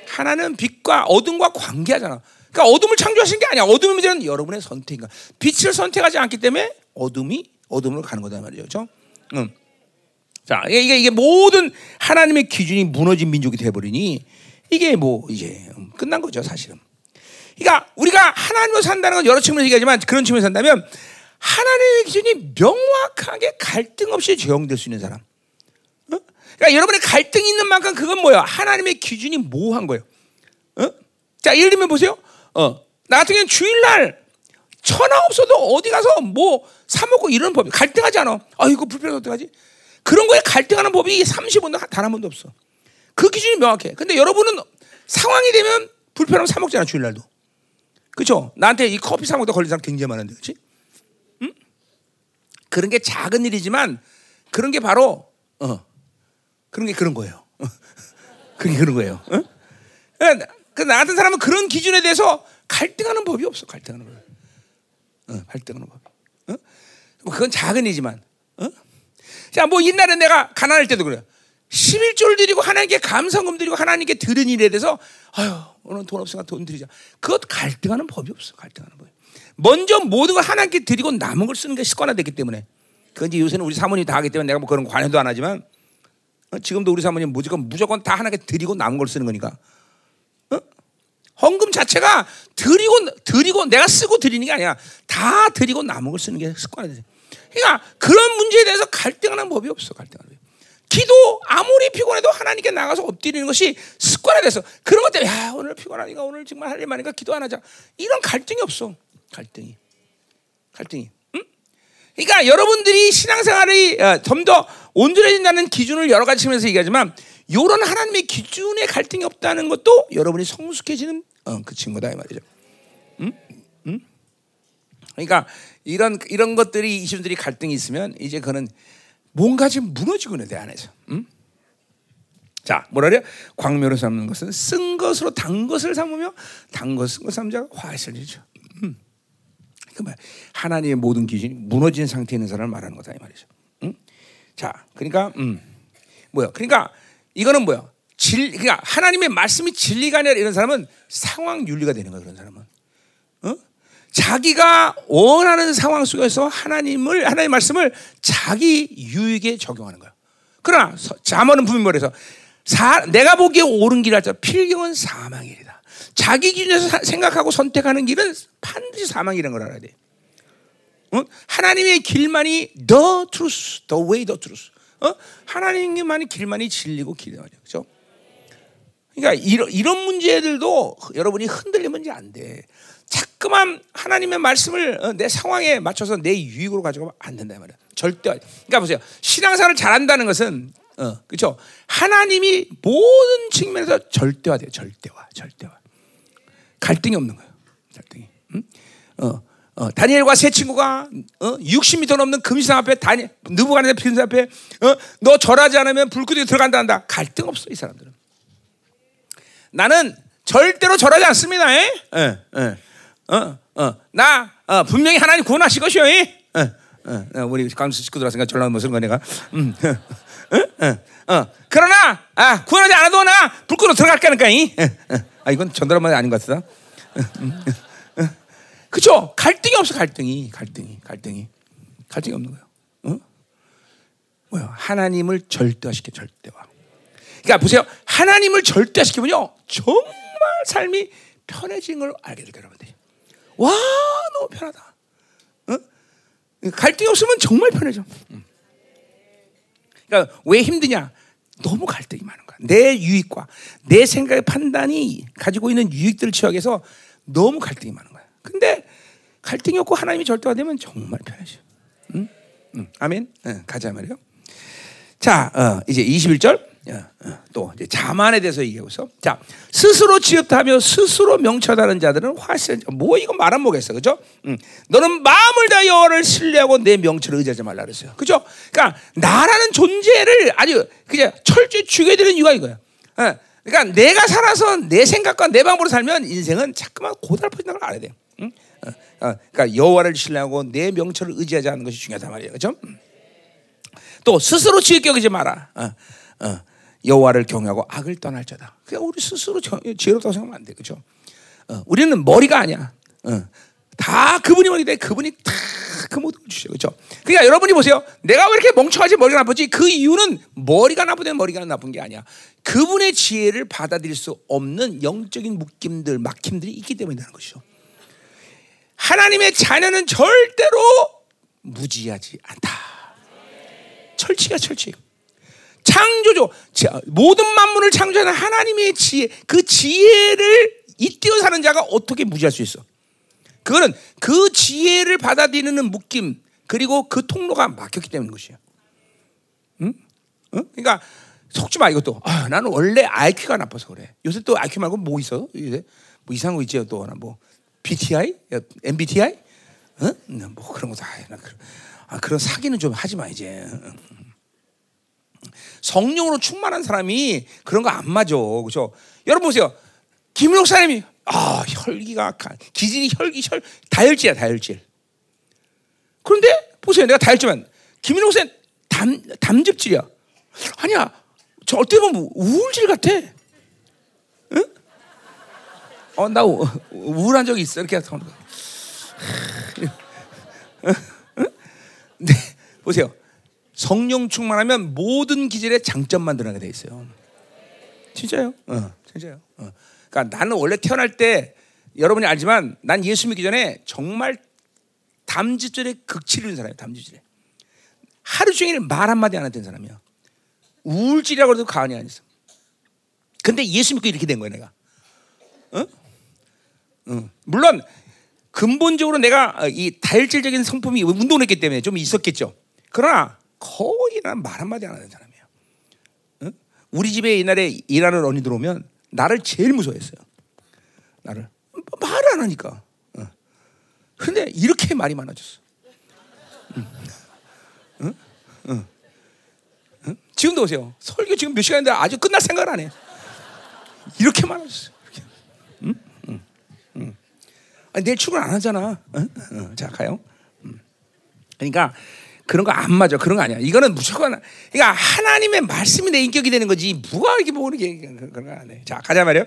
하나는 빛과 어둠과 관계하잖아. 그러니까 어둠을 창조하신 게 아니야. 어둠의 문제는 여러분의 선택인가. 빛을 선택하지 않기 때문에 어둠이 어둠으로 가는 거다 말이죠. 그렇죠? 응. 자, 이게 이게 모든 하나님의 기준이 무너진 민족이 돼 버리니 이게 뭐 이제 끝난 거죠, 사실은. 그러니까 우리가 하나님으로 산다는 건 여러 측면에서 얘기하지만 그런 측면에서 산다면 하나님의 기준이 명확하게 갈등 없이 적용될 수 있는 사람. 어? 그러니까 여러분의 갈등이 있는 만큼 그건 뭐야? 하나님의 기준이 모호한 거예요. 어? 자, 예를 들면 보세요. 어, 나 같은 경우는 주일날 천하 없어도 어디 가서 뭐 사먹고 이런 법이 갈등하지 않아. 아, 이거 불편해 어떡하지? 그런 거에 갈등하는 법이 30원도 단한 번도 없어. 그 기준이 명확해. 근데 여러분은 상황이 되면 불편하면 사먹잖아, 주일날도. 그죠? 나한테 이 커피 사먹다 걸린 사람 굉장히 많은데, 그렇지? 응? 그런 게 작은 일이지만 그런 게 바로 어 그런 게 그런 거예요. 그게 그런 거예요. 어? 그 나 같은 사람은 그런 기준에 대해서 갈등하는 법이 없어. 갈등하는 법. 어, 갈등하는 법. 어? 뭐 그건 작은 일이지만. 어? 자, 뭐 옛날에 내가 가난할 때도 그래요. 11조를 드리고 하나님께 감성금 드리고 하나님께 들은 일에 대해서 아유 오늘 돈 없으니까 돈 드리자. 그것 갈등하는 법이 없어. 갈등하는 법. 먼저 모든 걸 하나님께 드리고 남은 걸 쓰는 게 습관화됐기 때문에. 그건 이제 요새는 우리 사모님 다 하기 때문에 내가 뭐 그런 거 관여도 안 하지만 어, 지금도 우리 사모님 무조건 무조건 다 하나님께 드리고 남은 걸 쓰는 거니까. 어? 헌금 자체가 드리고 드리고 내가 쓰고 드리는 게 아니야. 다 드리고 남은 걸 쓰는 게 습관이 돼. 그러니까 그런 문제에 대해서 갈등하는 법이 없어. 갈등하는 법. 기도 아무리 피곤해도 하나님께 나가서 엎드리는 것이 습관이 돼서 그런 것 때문에 야 오늘 피곤하니까 오늘 정말 할일 많으니까 기도 안 하자 이런 갈등이 없어 갈등이 갈등이 응? 그러니까 여러분들이 신앙생활이 어, 좀더 온전해진다는 기준을 여러 가지 측면에서 얘기하지만 이런 하나님의 기준에 갈등이 없다는 것도 여러분이 성숙해지는 어, 그 친구다 이 말이죠. 응? 응? 그러니까 이런 이런 것들이 이분들이 갈등이 있으면 이제 그는 뭔가 지금 무너지고는 내 안에서. 응? 자, 뭐라 그래? 광묘로 삼는 것은 쓴 것으로 단 것을 삼으며 단 것을 삼은 자가 화해를 이죠 음. 그 말, 하나님의 모든 기준이 무너진 상태에 있는 사람을 말하는 거다 이 말이죠. 응? 자, 그러니까 음. 뭐야? 그러니까 이거는 뭐야? 진 그러니까 하나님의 말씀이 진리가 아니라 이런 사람은 상황 윤리가 되는 거야. 그런 사람은. 어? 자기가 원하는 상황 속에서 하나님을 하나님의 말씀을 자기 유익에 적용하는 거야. 그러나 잠언은 분명히 말해서 사, 내가 보기에 옳은 하자 필경은 사망이다. 자기 기준에서 생각하고 선택하는 길은 반드시 사망이라는 걸 알아야 돼. 어? 하나님의 길만이 the truth, the way, the truth. 어? 하나님만이 길만이 진리고 길이죠. 그렇죠? 그러니까 이런, 이런 문제들도 여러분이 흔들리면 이제 안 돼. 자꾸만 하나님의 말씀을 어, 내 상황에 맞춰서 내 유익으로 가져가면 안 된다 말이야. 절대. 그러니까 보세요. 신앙생활을 잘한다는 것은 어, 그렇죠. 하나님이 모든 측면에서 절대화돼요. 절대화, 절대화. 갈등이 없는 거예요. 갈등이. 응? 어, 어, 다니엘과 세 친구가 어, 60m 넘는 금시상 앞에 다니 느부갓네 핀 앞에 어, 너 절하지 않으면 불구덩이 들어간다 한다. 갈등 없어 이 사람들은. 나는 절대로 절하지 않습니다. 예, 예. 어, 어, 나 어, 분명히 하나님 구원하실 것이요. 예. 어, 어, 우리 강수 식구들 왔으니까 전라 무슨 거 내가. 음, 어, 어, 어. 그러나 아, 구원하지 않아도 나 불구덩이 들어갈 거니까. 이. 아 이건 전달만 아닌 것 같다. 그죠? 갈등이 없어 갈등이 갈등이 갈등이 갈등이 없는 거예요. 어? 뭐야? 하나님을 절대화시켜 절대화. 그러니까 보세요. 하나님을 절대화시키면요 정말 삶이 편해진 걸 알게 될 거라고 돼. 와 너무 편하다. 어? 갈등이 없으면 정말 편해져. 그러니까 왜 힘드냐? 너무 갈등이 많은 거야. 내 유익과 내 생각의 판단이 가지고 있는 유익들을 취하해서 너무 갈등이 많은 거야. 근데 갈등이 없고 하나님이 절대화되면 정말 편해져. 응? 응. 아멘. 응, 가자 말이요. 자, 어, 이제 21절. 어, 어, 또 자만에 대해서 얘기하고서 자 스스로 지었다며 스스로 명철하는 자들은 화실 뭐 이거 말 안 먹겠어 그죠? 응. 너는 마음을 다여 여호와를 신뢰하고 내 명철을 의지하지 말라 그랬어요 그죠? 그러니까 나라는 존재를 아주 그냥 철저히 죽여야 되는 이유가 이거야. 어, 그러니까 내가 살아서 내 생각과 내 방법으로 살면 인생은 자꾸만 고달퍼진다는 걸 알아야 돼요. 응? 어, 어, 그러니까 여호와를 신뢰하고 내 명철을 의지하지 않는 것이 중요하단 말이에요. 그렇죠? 또 스스로 여기지 마라. 어, 어, 여호와를 경외하고 악을 떠날자다. 그냥 우리 스스로 지혜롭다고 생각하면 안 돼. 그렇죠? 어, 우리는 머리가 아니야. 어, 다 그분이 머리인데 그분이 다 그 모든 걸 주셔. 그렇죠? 그러니까 여러분이 보세요. 내가 왜 이렇게 멍청하지 머리가 나쁘지? 그 이유는 머리가 나쁘든 머리가 나쁜 게 아니야. 그분의 지혜를 받아들일 수 없는 영적인 묶임들, 막힘들이 있기 때문이라는 것이죠. 하나님의 자녀는 절대로 무지하지 않다. 철칙이야 철칙. 창조주 모든 만물을 창조하는 하나님의 지혜 그 지혜를 잇대어 사는 자가 어떻게 무지할 수 있어? 그거는 그 지혜를 받아들이는 묶임 그리고 그 통로가 막혔기 때문인 것이야. 응? 응? 그러니까 속지 마 이것도. 아, 나는 원래 IQ가 나빠서 그래. 요새 또 IQ 말고 뭐 있어? 요새 뭐 이상한 거 있지 또 하나 뭐 BTI, MBTI, 응? 뭐 그런 거다. 아, 그런 사기는 좀 하지 마 이제. 성령으로 충만한 사람이 그런 거 안 맞아. 그죠? 여러분 보세요. 김은옥 사람이 아, 혈기가 기질이 혈기 혈 다혈질이야, 다혈질. 그런데 보세요. 내가 다혈질만 김인옥 선 담, 담즙질이야. 아니야. 저 어떻게 보면 우울질 같아. 응? 어, 나 우, 우울한 적이 있어. 이렇게 하는 거. 네, 보세요. 성령 충만하면 모든 기질의 장점만 드러나게 돼 있어요. 진짜요? 어, 진짜요. 어. 그러니까 나는 원래 태어날 때 여러분이 알지만 난 예수 믿기 전에 정말 담지절에 극치를 사람이야. 담지절에 하루 종일 말 한마디 안 했던 사람이야. 우울질이라고 해도 가언이 아니었어. 근데 예수 믿고 이렇게 된 거야 내가. 어? 어. 물론 근본적으로 내가 이 다혈질적인 성품이 운동을 했기 때문에 좀 있었겠죠. 그러나 거의 난말 한마디 안 하는 사람이에요. 응? 우리 집에 옛날에 일하는 언니 들어오면 나를 제일 무서워했어요. 나를 말을 안 하니까. 응. 근데 이렇게 말이 많아졌어. 응. 응? 응. 응? 지금도 오세요. 설교 지금 몇 시간인데 아직 끝날 생각을 안 해. 이렇게 많아졌어. 이렇게. 응? 응. 응. 아니, 내일 출근 안 하잖아. 응? 응. 자 가요. 그러니까 그런 거 안 맞아. 그런 거 아니야. 이거는 무조건 그러니까 하나님의 말씀이 내 인격이 되는 거지. 누가 이렇게 모르는 게 그런 거 아니야. 자, 가자 말이요.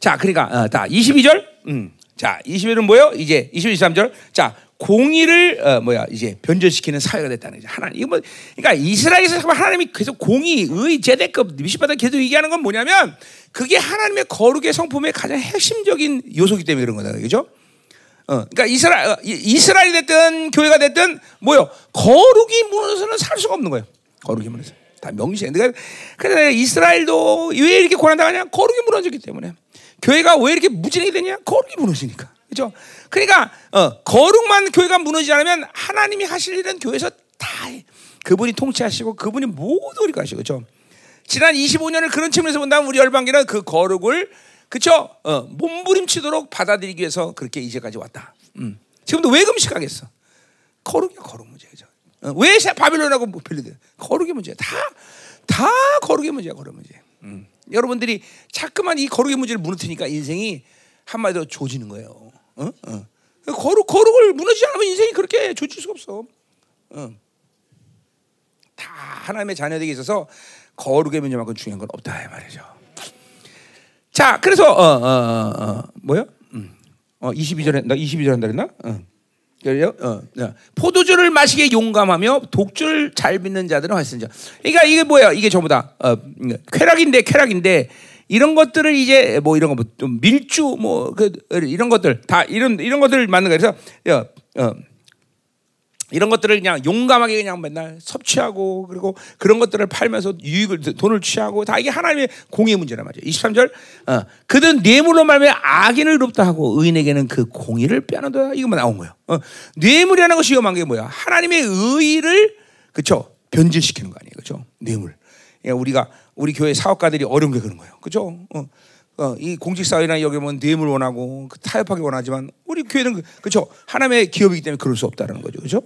자, 그러니까 어, 다 22절. 음. 자, 21절은 뭐요? 이제 22, 23절. 자, 공의를 어, 뭐야 이제 변절시키는 사회가 됐다는 거죠. 하나님 이거 뭐 그러니까 이스라엘에서 하나님이 계속 공의, 의, 제대급 미시바다 계속 얘기하는 건 뭐냐면 그게 하나님의 거룩의 성품의 가장 핵심적인 요소기 때문에 그런 거다, 그죠? 어, 그러니까 이스라엘 어, 이스라엘이 됐든 교회가 됐든 뭐요 거룩이 무너져서는 살 수가 없는 거예요. 거룩이 무너져. 다 명시해. 그러니까 그래 이스라엘도 왜 이렇게 고난 당하냐? 거룩이 무너졌기 때문에. 교회가 왜 이렇게 무진하게 되냐? 거룩이 무너지니까. 그죠? 그러니까 어, 거룩만 교회가 무너지지 않으면 하나님이 하실 일은 교회에서 다 해. 그분이 통치하시고 그분이 모두 우리가 하시고 그죠? 지난 25년을 그런 측면에서 본다면 우리 열방계는 그 거룩을 그쵸? 어, 몸부림치도록 받아들이기 위해서 그렇게 이제까지 왔다. 음. 지금도 왜 금식하겠어? 거룩이야 거룩 문제 그죠? 어, 왜 바빌론하고 별리들 거룩의 문제야. 다, 다 거룩의 문제야 거룩 문제. 음. 여러분들이 자꾸만 이 거룩의 문제를 무너뜨니까 인생이 한마디로 조지는 거예요. 어? 어. 거룩 거룩을 무너지지 않으면 인생이 그렇게 조질 수가 없어. 어. 다 하나님의 자녀들에게 있어서 거룩의 문제만큼 중요한 건 없다 이 말이죠. 자, 그래서 어, 어, 어, 어 뭐요? 음. 어, 22절에 나 22절 한다 그랬나? 어. 그래요? 어, 어. 포도주를 마시게 용감하며 독주를 잘 믿는 자들은 활성자. 그러니까 이게 뭐야? 이게 전부 다 어, 쾌락인데 쾌락인데 이런 것들을 이제 뭐 이런 거좀 뭐 밀주 뭐 그 이런 것들 다 이런 이런 것들 맞는 거예요. 그래서 어, 이런 것들을 그냥 용감하게 그냥 맨날 섭취하고 그리고 그런 것들을 팔면서 유익을 돈을 취하고 다 이게 하나님의 공의 문제란 말이죠. 23절 어, 그든 뇌물로 말면 악인을 높다 하고 의인에게는 그 공의를 빼앗는다 이거만 나온 거예요. 어, 뇌물이라는 것이 위험한 게 뭐야? 하나님의 의를 그렇죠 변질시키는 거 아니에요, 그렇죠? 뇌물. 그러니까 우리가 우리 교회 사업가들이 어려운 게 그런 거예요, 그렇죠? 어. 어, 이 공직사회나 여기 보면 뇌물 원하고 그 타협하기 원하지만 우리 교회는 그렇죠 하나님의 기업이기 때문에 그럴 수 없다는 거죠, 그렇죠?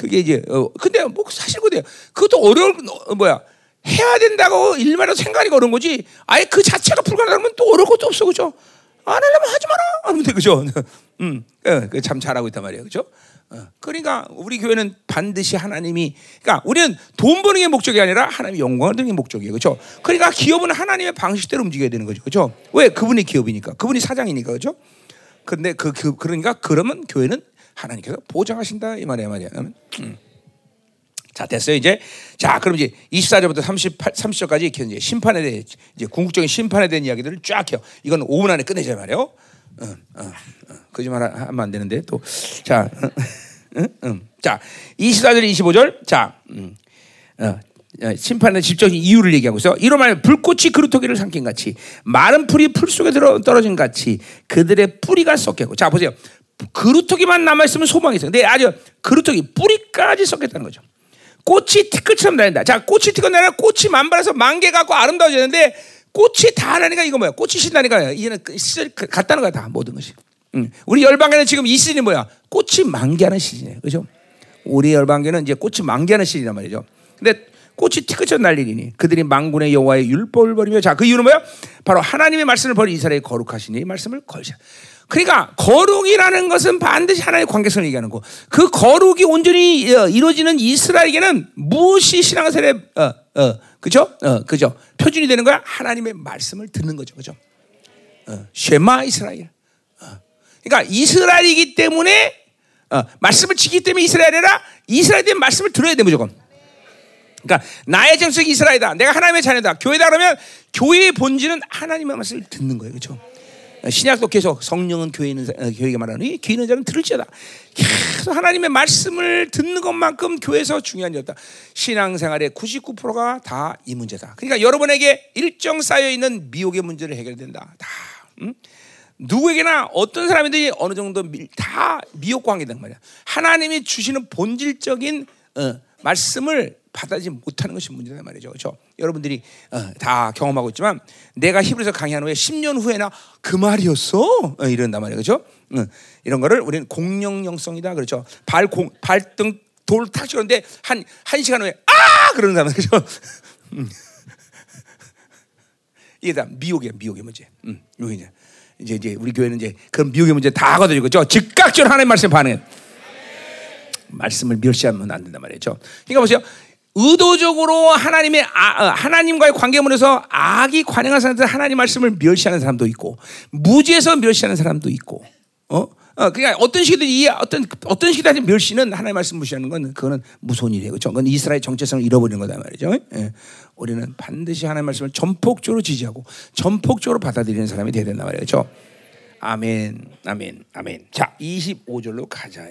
그게 이제 어 근데 뭐 사실 그래요. 그것도 어려울 어, 뭐야 해야 된다고 일말로 생각이 어려운 거지. 아예 그 자체가 불가능하면 또 어려울 것도 없어 그죠? 안 하려면 하지 마라 하면 돼 그죠? 음, 예, 참 잘하고 있단 말이에요 그죠? 어, 그러니까 우리 교회는 반드시 하나님이 그러니까 우리는 돈 버는 게 목적이 아니라 하나님의 영광을 드는 게 목적이에요 그죠? 그러니까 기업은 하나님의 방식대로 움직여야 되는 거죠 그죠? 왜 그분이 기업이니까 그분이 사장이니까 그죠? 근데 그, 그 그러니까 그러면 교회는 하나님께서 보장하신다 이 말이야 말이야. 음. 자 됐어요 이제 자 그럼 이제 24절부터 38, 30절까지 이제 심판에 대해 이제 궁극적인 심판에 대한 이야기들을 쫙 해요. 이건 5분 안에 끝내자 말이에요. 어, 어, 어. 거짓말 하면 안 되는데 또 자 응? 응. 자 24절 25절 자 음. 어, 어, 심판의 직접적인 이유를 얘기하고 있어. 이러면 불꽃이 그루터기를 삼킨 같이 마른 풀이 풀 속에 들어 떨어진 같이 그들의 뿌리가 썩겠고. 자 보세요. 그루터기만 남아있으면 소망이 있어요. 근데 아주 그루터기 뿌리까지 썩겠다는 거죠. 꽃이 티끌처럼 날린다. 자, 꽃이 티끌 날면 꽃이 만발해서 만개 갖고 아름다워지는데 꽃이 다 나니까 이거 뭐야? 꽃이 신다니까 이제는 그 시절 같다는 거야 다 모든 것이. 응. 우리 열방에는 지금 이 시즌이 뭐야? 꽃이 만개하는 시즌이에요. 그죠? 우리 열방계는 이제 꽃이 만개하는 시즌이란 말이죠. 근데 꽃이 티끌처럼 날리니 그들이 망군의 여호와의 율법을 버리며 자 그 이유는 뭐야? 바로 하나님의 말씀을 버린 이스라엘 거룩하시니 말씀을 걸자. 그러니까 거룩이라는 것은 반드시 하나님의 관계성을 얘기하는 거. 그 거룩이 온전히 어, 이루어지는 이스라엘에게는 무엇이 신앙생활의 어, 어, 그죠? 어, 그죠? 표준이 되는 거야. 하나님의 말씀을 듣는 거죠, 그죠? 어, 쉐마 이스라엘. 어. 그러니까 이스라엘이기 때문에 어, 말씀을 지기 때문에 이스라엘이라 이스라엘의 말씀을 들어야 돼 무조건. 그러니까 나의 정석이 이스라엘이다. 내가 하나님의 자녀다. 교회다 그러면 교회의 본질은 하나님의 말씀을 듣는 거예요, 그렇죠? 신약도 계속 성령은 교회 있는 어, 교회가 말하는 귀 있는 자는 들을지어다. 계속 하나님의 말씀을 듣는 것만큼 교회에서 중요한 일다. 신앙생활의 99%가 다 이 문제다. 그러니까 여러분에게 일정 쌓여 있는 미혹의 문제를 해결된다. 다. 음? 누구에게나 어떤 사람이든지 어느 정도 미, 다 미혹 관계단 말이야. 하나님이 주시는 본질적인 어, 말씀을 받아들이지 못하는 것이 문제다 말이죠. 그렇죠? 여러분들이 어, 다 경험하고 있지만 내가 히브리서 강의한 후에 10년 후에나 그 말이었어 어, 이런단 말이에요. 그렇죠? 어, 이런 거를 우리는 공룡영성이다 그렇죠? 발 공, 발등 돌탁 치는데 한, 한 시간 후에 아! 사람 그렇죠? 음. 이게 다 미혹이야 미혹의 문제. 음, 이제 이제 이제 우리 교회는 이제 그런 미혹의 문제 다 거둬지고 그렇죠? 즉각적으로 하나님 말씀 반응해. 말씀을 멸시하면 안 된단 말이죠. 그러니까 보세요. 의도적으로 하나님의 아, 어, 하나님과의 관계문에서 악이 관영한 사람들 하나님 말씀을 멸시하는 사람도 있고 무지에서 멸시하는 사람도 있고 어? 어, 그러니까 어떤 식이든 이 어떤 어떤 식이든 멸시는 하나님 말씀 무시하는 건 그거는 무서운 일이에요. 그렇죠? 이스라엘 정체성을 잃어버리는 거다 말이죠. 예. 우리는 반드시 하나님 말씀을 전폭적으로 지지하고 전폭적으로 받아들이는 사람이 되야 된단 말이죠. 그렇죠? 아멘, 아멘, 아멘. 자, 25절로 가자.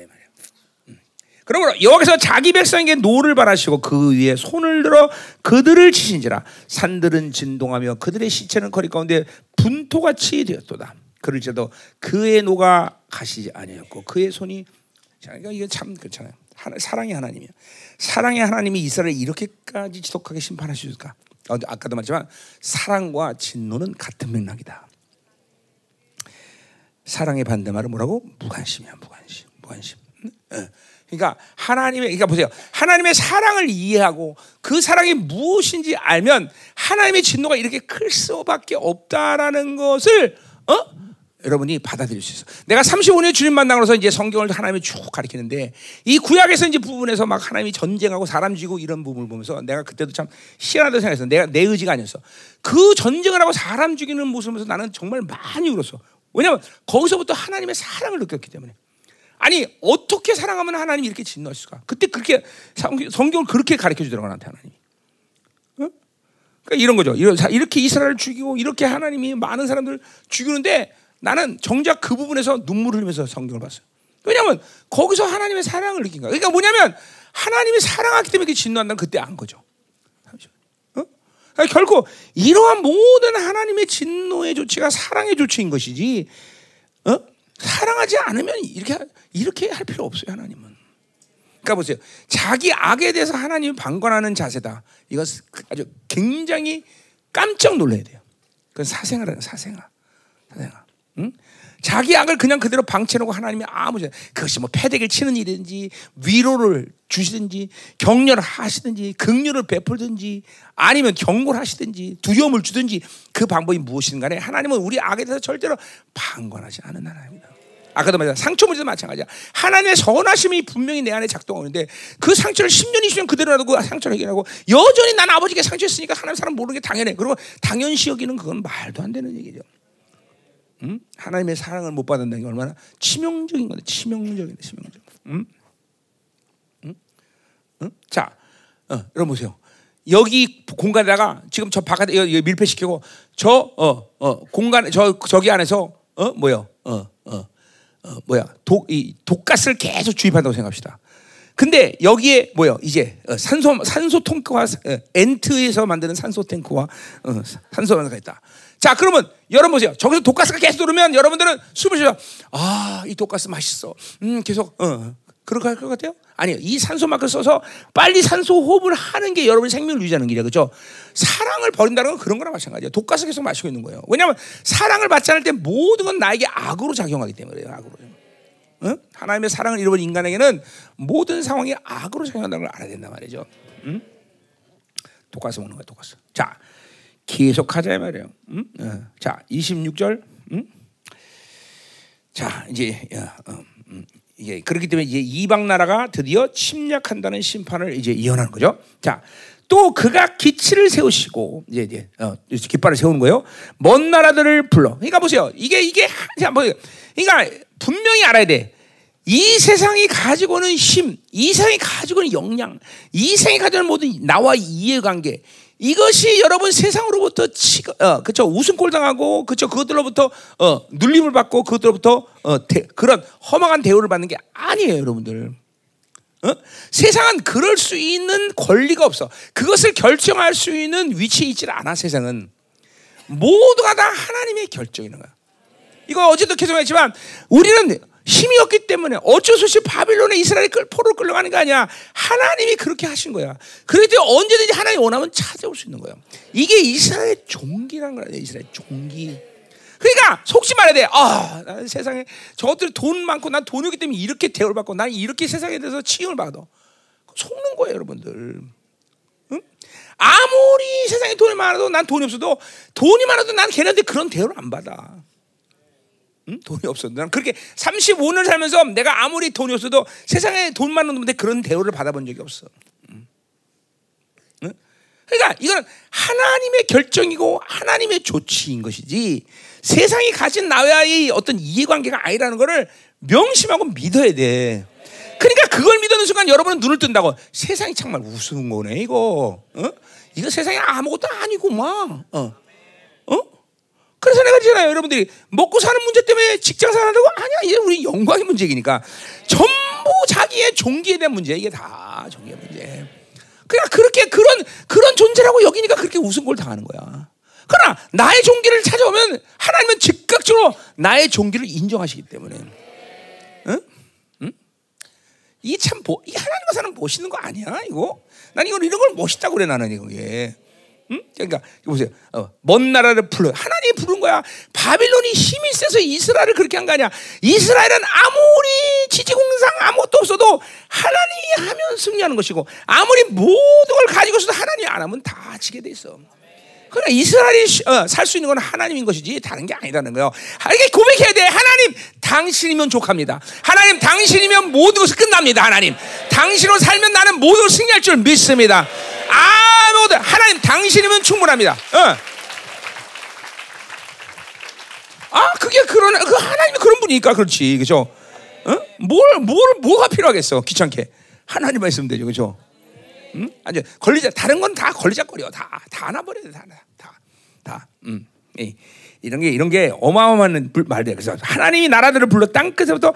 그러므로 여기서 자기 백성에게 노를 발하시고 그 위에 손을 들어 그들을 치신지라 산들은 진동하며 그들의 시체는 거리 가운데 분토같이 되었도다. 그럴지라도 그의 노가 가시지 아니었고 그의 손이 그러니까 이게 참 그렇잖아요. 사랑의 하나님이야. 사랑의 하나님이 이스라엘 이렇게까지 지독하게 심판하실까? 어, 아까도 말했지만 사랑과 진노는 같은 맥락이다. 사랑의 반대말은 뭐라고? 무관심이야, 무관심, 무관심. 그러니까 하나님의 그러니까 보세요. 하나님의 사랑을 이해하고 그 사랑이 무엇인지 알면 하나님의 진노가 이렇게 클 수밖에 없다라는 것을 어? 여러분이 받아들일 수 있어. 내가 35년 주님 만나고서 이제 성경을 하나님이 쭉 가르치는데 이 구약에서 이제 부분에서 막 하나님이 전쟁하고 사람 쥐고 이런 부분을 보면서 내가 그때도 참 희한하다고 생각했어. 내가 내 의지가 아니었어. 그 전쟁을 하고 사람 죽이는 모습을 보면서 나는 정말 많이 울었어. 왜냐하면 거기서부터 하나님의 사랑을 느꼈기 때문에. 아니 어떻게 사랑하면 하나님이 이렇게 진노할 수가? 그때 그렇게 성경을 그렇게 가르쳐 주더라고 나한테 하나님이. 어? 그러니까 이런 거죠. 이렇게 이스라엘을 죽이고 이렇게 하나님이 많은 사람들 죽이는데 나는 정작 그 부분에서 눈물을 흘리면서 성경을 봤어요. 왜냐하면 거기서 하나님의 사랑을 느낀 거야. 그러니까 뭐냐면 하나님이 사랑하기 때문에 진노한다는 그때 안 거죠. 어? 그러니까 결국 이러한 모든 하나님의 진노의 조치가 사랑의 조치인 것이지, 어? 사랑하지 않으면 이렇게 이렇게 할 필요 없어요 하나님은. 그러니까 보세요. 자기 악에 대해서 하나님이 방관하는 자세다. 이것 아주 굉장히 깜짝 놀라야 돼요. 그건 사생활이에요 사생활. 사생활. 응? 자기 악을 그냥 그대로 방치해놓고 하나님이 아무 그것이 뭐 패대기를 치는 일이든지 위로를 주시든지 격려를 하시든지 긍휼을 베풀든지 아니면 경고를 하시든지 두려움을 주든지 그 방법이 무엇이든 간에 하나님은 우리 악에 대해서 절대로 방관하지 않은 하나님입니다. 아까도 말했 상처 문제도 마찬가지야. 하나님의 선하심이 분명히 내 안에 작동하는데 그 상처를 10년, 20년 그대로 놔두고 그 상처를 해결하고 여전히 난 아버지께 상처했으니까 하나님 사람 모르는 게 당연해. 그리고 당연시 여기는 그건 말도 안 되는 얘기죠. 음? 하나님의 사랑을 못 받는다는 게 얼마나 치명적인 건데 치명적인 치명적. 음? 음? 음? 자, 어, 여러분 보세요. 여기 공간에다가 지금 저 바깥에 여기 밀폐시키고 저 어, 어, 공간 저 저기 안에서 어 뭐요? 어, 어, 어 뭐야? 독 이 독가스를 계속 주입한다고 생각합시다. 근데 여기에 뭐요? 이제 어, 산소 산소 탱크와 어, 엔트에서 만드는 산소 탱크와 어, 산소 탱크가 있다. 자, 그러면 여러분 보세요. 저기서 독가스가 계속 들어오면 여러분들은 숨을 쉬어. 아, 이 독가스 맛있어. 음, 계속 어. 그렇게 할 것 같아요? 아니요. 이 산소 마크 써서 빨리 산소 호흡을 하는 게 여러분의 생명을 유지하는 길이야. 그죠? 사랑을 버린다는 건 그런 거랑 마찬가지예요. 독가스 계속 마시고 있는 거예요. 왜냐하면 사랑을 받지 않을 때 모든 건 나에게 악으로 작용하기 때문에 그래요. 악으로. 어? 하나님의 사랑을 잃어버린 인간에게는 모든 상황이 악으로 작용한다는 걸 알아야 된단 말이죠. 응? 독가스 먹는 거야, 독가스. 자, 계속 하자 말이에요. 음? 어. 자, 26절. 음? 자, 이제 어, 음, 이게 그렇기 때문에 이제 이방 나라가 드디어 침략한다는 심판을 이제 예언하는 거죠. 자, 또 그가 기치를 세우시고 이제 이제 어, 깃발을 세우는 거예요. 먼 나라들을 불러. 그러니까 보세요. 이게 이게 뭐 그러니까 분명히 알아야 돼. 이 세상이 가지고는 힘, 이 세상이 가지고는 역량, 이 세상이 가지고는 모든 나와 이해관계, 이것이 여러분 세상으로부터 치, 어, 그쵸 웃음꼴 당하고 그쵸 그것들로부터 어, 눌림을 받고 그것들로부터 어, 대, 그런 허망한 대우를 받는 게 아니에요, 여러분들. 어? 세상은 그럴 수 있는 권리가 없어. 그것을 결정할 수 있는 위치에 있질 않아. 세상은 모두가 다 하나님의 결정이는 거야. 이거 어제도 계속 했지만 우리는 힘이 없기 때문에 어쩔 수 없이 바빌론에 이스라엘이 끌, 포로 끌려가는 거 아니야. 하나님이 그렇게 하신 거야. 그래도 언제든지 하나님 원하면 찾아올 수 있는 거예요. 이게 이스라엘 종기란 거야. 이스라엘 종기. 그러니까 속지 말아야 돼. 아, 세상에 저것들 돈 많고 난 돈이 기 때문에 이렇게 대우를 받고 난 이렇게 세상에 대해서 치용을 받아. 속는 거예요, 여러분들. 응? 아무리 세상에 돈이 많아도 난 돈이 없어도 돈이 많아도 난 걔네한테 그런 대우를 안 받아. 응? 돈이 없어. 난 그렇게 35년 살면서 내가 아무리 돈이 없어도 세상에 돈 많은 놈한테 그런 대우를 받아본 적이 없어. 응? 응? 그러니까 이건 하나님의 결정이고 하나님의 조치인 것이지 세상이 가진 나와의 어떤 이해관계가 아니라는 것을 명심하고 믿어야 돼. 그러니까 그걸 믿는 순간 여러분은 눈을 뜬다고 세상이 정말 우스운 거네 이거. 어? 이거 세상에 아무것도 아니고 막. 어? 어? 그래서 내가 그러잖아요. 여러분들이 먹고 사는 문제 때문에 직장 생활한다고 아니야. 이게 우리 영광의 문제이니까 전부 자기의 종기에 대한 문제. 이게 다 종기의 문제. 그냥 그렇게 그런 그런 존재라고 여기니까 그렇게 걸 당하는 거야. 그러나 나의 종기를 찾아오면 하나님은 즉각적으로 나의 종기를 인정하시기 때문에. 응? 응? 이참 이 하나님과 사는 멋있는 거 아니야 이거? 난 이걸 이런 걸 멋있다고 그래 나는 이게. 응? 그러니까 보세요. 어, 먼 나라를 불러 하나님이 부른 거야. 바빌론이 힘이 세서 이스라엘을 그렇게 한 거 아니야. 이스라엘은 아무리 지지공상 아무것도 없어도 하나님이 하면 승리하는 것이고 아무리 모든 걸 가지고서도 하나님이 안 하면 다 지게 돼 있어. 그러니까 이스라엘이 어, 살수 있는 건 하나님인 것이지 다른 게 아니라는 거예요. 이게 고백해야 돼. 하나님, 당신이면 족합니다. 하나님, 당신이면 모든 것이 끝납니다. 하나님, 당신으로 살면 나는 모든 걸 승리할 줄 믿습니다. 아무도 하나님, 당신이면 충분합니다. 어. 아, 그게 그런 그 하나님이 그런 분이니까 그렇지, 그죠? 어? 뭘, 뭘, 뭐가 필요하겠어? 귀찮게 하나님만 있으면 되죠, 그죠? 응? 아주 걸리자 다른 건 다 걸리자거려 다다 안아버려야 돼, 다, 다, 다. 음. 이, 이런 게 이런 게 어마어마한 말이야. 그래서 하나님이 나라들을 불러 땅 끝에부터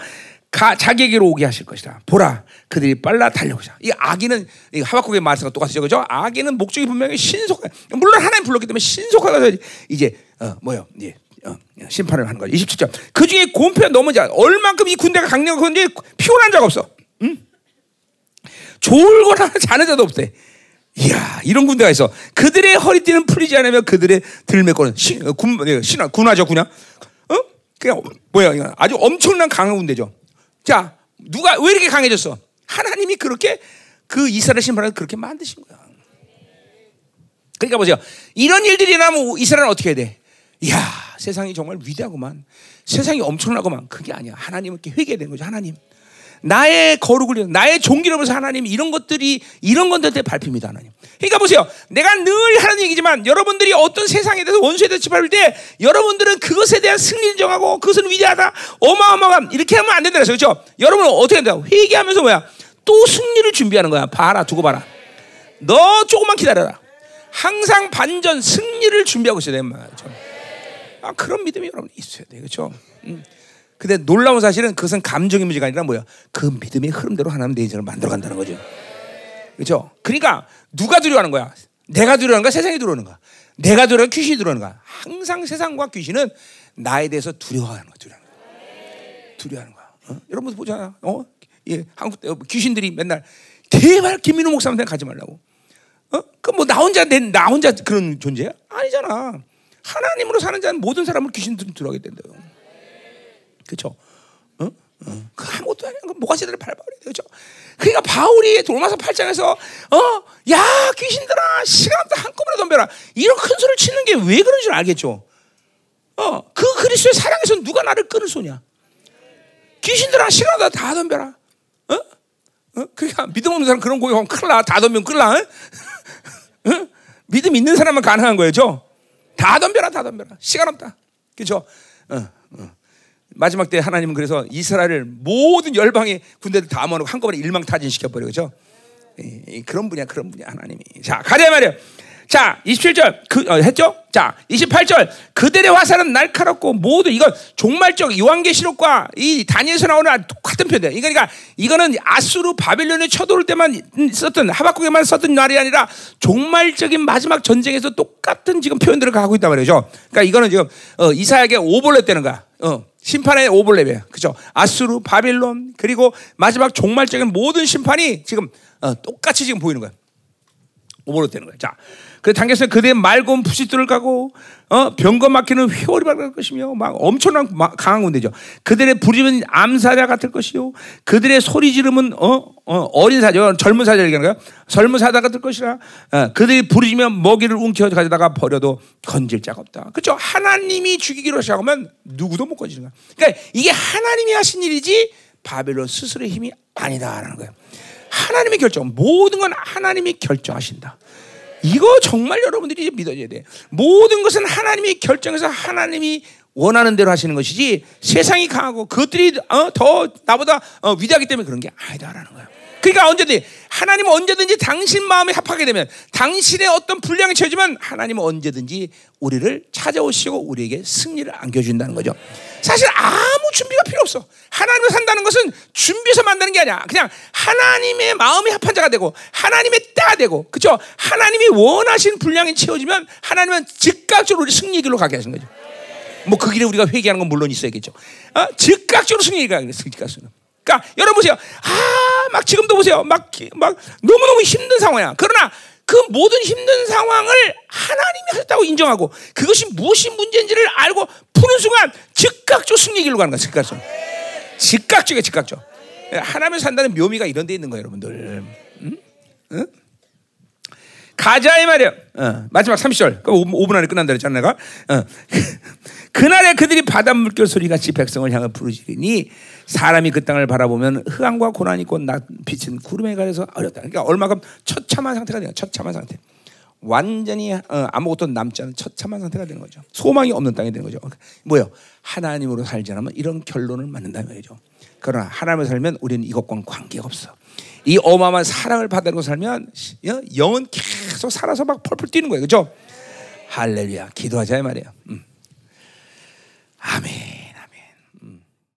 가, 자기에게로 오게 하실 것이다. 보라, 그들이 빨라 달려오자. 이 아기는 이 하박국의 말씀과 똑같죠, 그죠? 아기는 목적이 분명히 신속. 물론 하나님 불렀기 때문에 신속하게 이제 어, 뭐요, 이제 어, 심판을 하는 거죠. 27절. 그 중에 곰표 넘은 자, 얼만큼 이 군대가 강력한 건지 피곤한 자가 없어. 응? 졸거나 자는 자도 없대. 이야, 이런 군대가 있어. 그들의 허리띠는 풀리지 않으면 그들의 어, 군, 네, 신화, 군화죠, 군화. 어? 그냥, 뭐야, 아주 엄청난 강한 군대죠. 자, 누가, 왜 이렇게 강해졌어? 하나님이 그렇게 그 이스라엘 신발을 그렇게 만드신 거야. 그러니까 보세요. 이런 일들이 일어나면 이스라엘은 어떻게 해야 돼? 이야, 세상이 정말 위대하구만. 세상이 엄청나구만. 그게 아니야. 하나님께 회개되는 거죠, 하나님. 나의 거룩을 나의 종기를 보면서 하나님 이런 것들이 이런 것들한테 밟힙니다 하나님. 그러니까 보세요. 내가 늘 하는 얘기지만 여러분들이 어떤 세상에 대해서 원수에 대해서 밟을 때 여러분들은 그것에 대한 승리를 정하고 그것은 위대하다 어마어마함 이렇게 하면 안 된다 그래서 그렇죠? 여러분은 어떻게 된다? 회개하면서 뭐야? 또 승리를 준비하는 거야. 봐라 두고 봐라. 너 조금만 기다려라. 항상 반전 승리를 준비하고 있어야 되는 말이죠. 아, 그런 믿음이 여러분 있어야 돼. 그렇죠? 음. 근데 놀라운 사실은 그것은 감정의 문제가 아니라 뭐야? 그 믿음의 흐름대로 하나님 내 인생을 만들어 간다는 거죠. 그렇죠? 그러니까 누가 두려워하는 거야? 내가 두려워하는 거야? 세상이 두려워하는 거야? 내가 두려워하는 귀신이 두려워하는 거야? 항상 세상과 귀신은 나에 대해서 두려워하는 거야. 두려워하는 거야. 두려워하는 거야. 어? 여러분 보잖아. 어? 예, 한국 귀신들이 맨날 제발 김민호 목사한테 가지 말라고. 어? 그뭐 나 혼자 내 나 혼자 그런 존재야? 아니잖아. 하나님으로 사는 자는 모든 사람을 귀신들은 들어가게 된다요. 그렇죠? 어? 어. 그 아무것도 아니야. 뭐가지들을 밟아버려. 그렇죠? 그러니까 바울이 돌마서 8장에서 어, 야 귀신들아 시간부터 한꺼번에 덤벼라. 이런 큰 소리를 치는 게 왜 그런 줄 알겠죠? 어, 그 그리스도의 사랑에서 누가 나를 끊을 소냐? 귀신들아 시간마다 다 덤벼라. 어? 어? 그러니까 믿음 없는 사람 그런 고백하면 큰일 나. 다 덤비면 큰일 나. 어? 믿음 있는 사람만 가능한 거죠. 다 덤벼라, 다 덤벼라. 시간 없다. 그죠? 어, 어. 마지막 때 하나님은 그래서 이스라엘을 모든 열방의 군대들 다 모아놓고 한꺼번에 일망타진시켜 버려. 그죠? 그런 분이야, 그런 분이야, 하나님이. 자, 가자 말이야. 자, 27절 그 어, 했죠? 자, 28절 그들의 화살은 날카롭고 모두 이건 종말적 요한계시록과 이 다니엘서 나오는 똑같은 표현이야. 그러니까 이거는 아수르 바빌론에 쳐들어올 때만 썼던 하박국에만 썼던 말이 아니라 종말적인 마지막 전쟁에서 똑같은 지금 표현들을 가고 있단 말이죠. 그러니까 이거는 지금 어, 이사야에게 오벌레 되는 거야. 어, 심판의 오벌레야. 그죠? 아수르, 바빌론 그리고 마지막 종말적인 모든 심판이 지금 어, 똑같이 지금 보이는 거야. 오버로 되는 거야. 자, 그 당겨서 그들의 맑은 부싯돌을 까고 어, 병거 막히는 휘월이 박을 것이며 막 엄청난 막 강한 군대죠. 그들의 부리면 암사자 같을 것이요. 그들의 소리 지르면 어, 어, 린 사자, 젊은 사자 얘기하는 거야. 젊은 사자 같을 것이라. 어, 그들이 부르지면 먹이를 웅켜 가져다가 버려도 건질 자가 없다. 그렇죠? 하나님이 죽이기로 시작하면 누구도 못 건지는 거야. 그러니까 이게 하나님이 하신 일이지 바벨론 스스로의 힘이 아니다라는 거예요. 하나님의 결정, 모든 건 하나님이 결정하신다. 이거 정말 여러분들이 믿어줘야 돼. 모든 것은 하나님이 결정해서 하나님이 원하는 대로 하시는 것이지 세상이 강하고 그것들이 어, 더 나보다 어, 위대하기 때문에 그런 게 아니다라는 거예요. 그러니까 언제든지 하나님은 언제든지 당신 마음에 합하게 되면 당신의 어떤 분량이 채워지면 하나님은 언제든지 우리를 찾아오시고 우리에게 승리를 안겨준다는 거죠. 사실 아무 준비가 필요 없어. 하나님을 산다는 것은 준비해서 만드는 게 아니야. 그냥 하나님의 마음에 합한 자가 되고 하나님의 때가 되고 그죠? 하나님이 원하신 분량이 채워지면 하나님은 즉각적으로 우리 승리의 길로 가게 하신 거죠. 뭐 그 길에 우리가 회개하는 건 물론 있어야겠죠. 어? 즉각적으로 승리의 길을 가게 즉각적으로. 그러니까 여러분 보세요. 아, 막 지금도 보세요. 막, 막 너무너무 힘든 상황이야. 그러나 그 모든 힘든 상황을 하나님이 하셨다고 인정하고 그것이 무엇이 문제인지를 알고 푸는 순간 즉각적 승리 길로 가는 거야. 즉각적. 즉각적이야, 즉각적. 하나님 산다는 묘미가 이런 데 있는 거예요, 여러분들. 응? 응? 가자 이 말이야. 어, 마지막 30절. 5분 안에 끝난다 그랬잖아 내가. 어. 그날에 그들이 바닷 물결 소리같이 백성을 향해 부르짖으니 사람이 그 땅을 바라보면 흑암과 고난이 낮 빛은 구름에 가려서 어렵다. 그러니까 얼마큼 처참한 상태가 돼요. 처참한 상태. 완전히 어, 아무것도 남지 않은 처참한 상태가 되는 거죠. 소망이 없는 땅이 되는 거죠. 그러니까 뭐요? 하나님으로 살지 않으면 이런 결론을 맞는다는 거죠. 그러나 하나님을 살면 우리는 이것과는 관계가 없어. 이 어마어마한 사랑을 받고 살면 영은 계속 살아서 막 펄펄 뛰는 거예요. 그죠? 할렐루야. 기도하자 이 말이에요. 음. 아멘.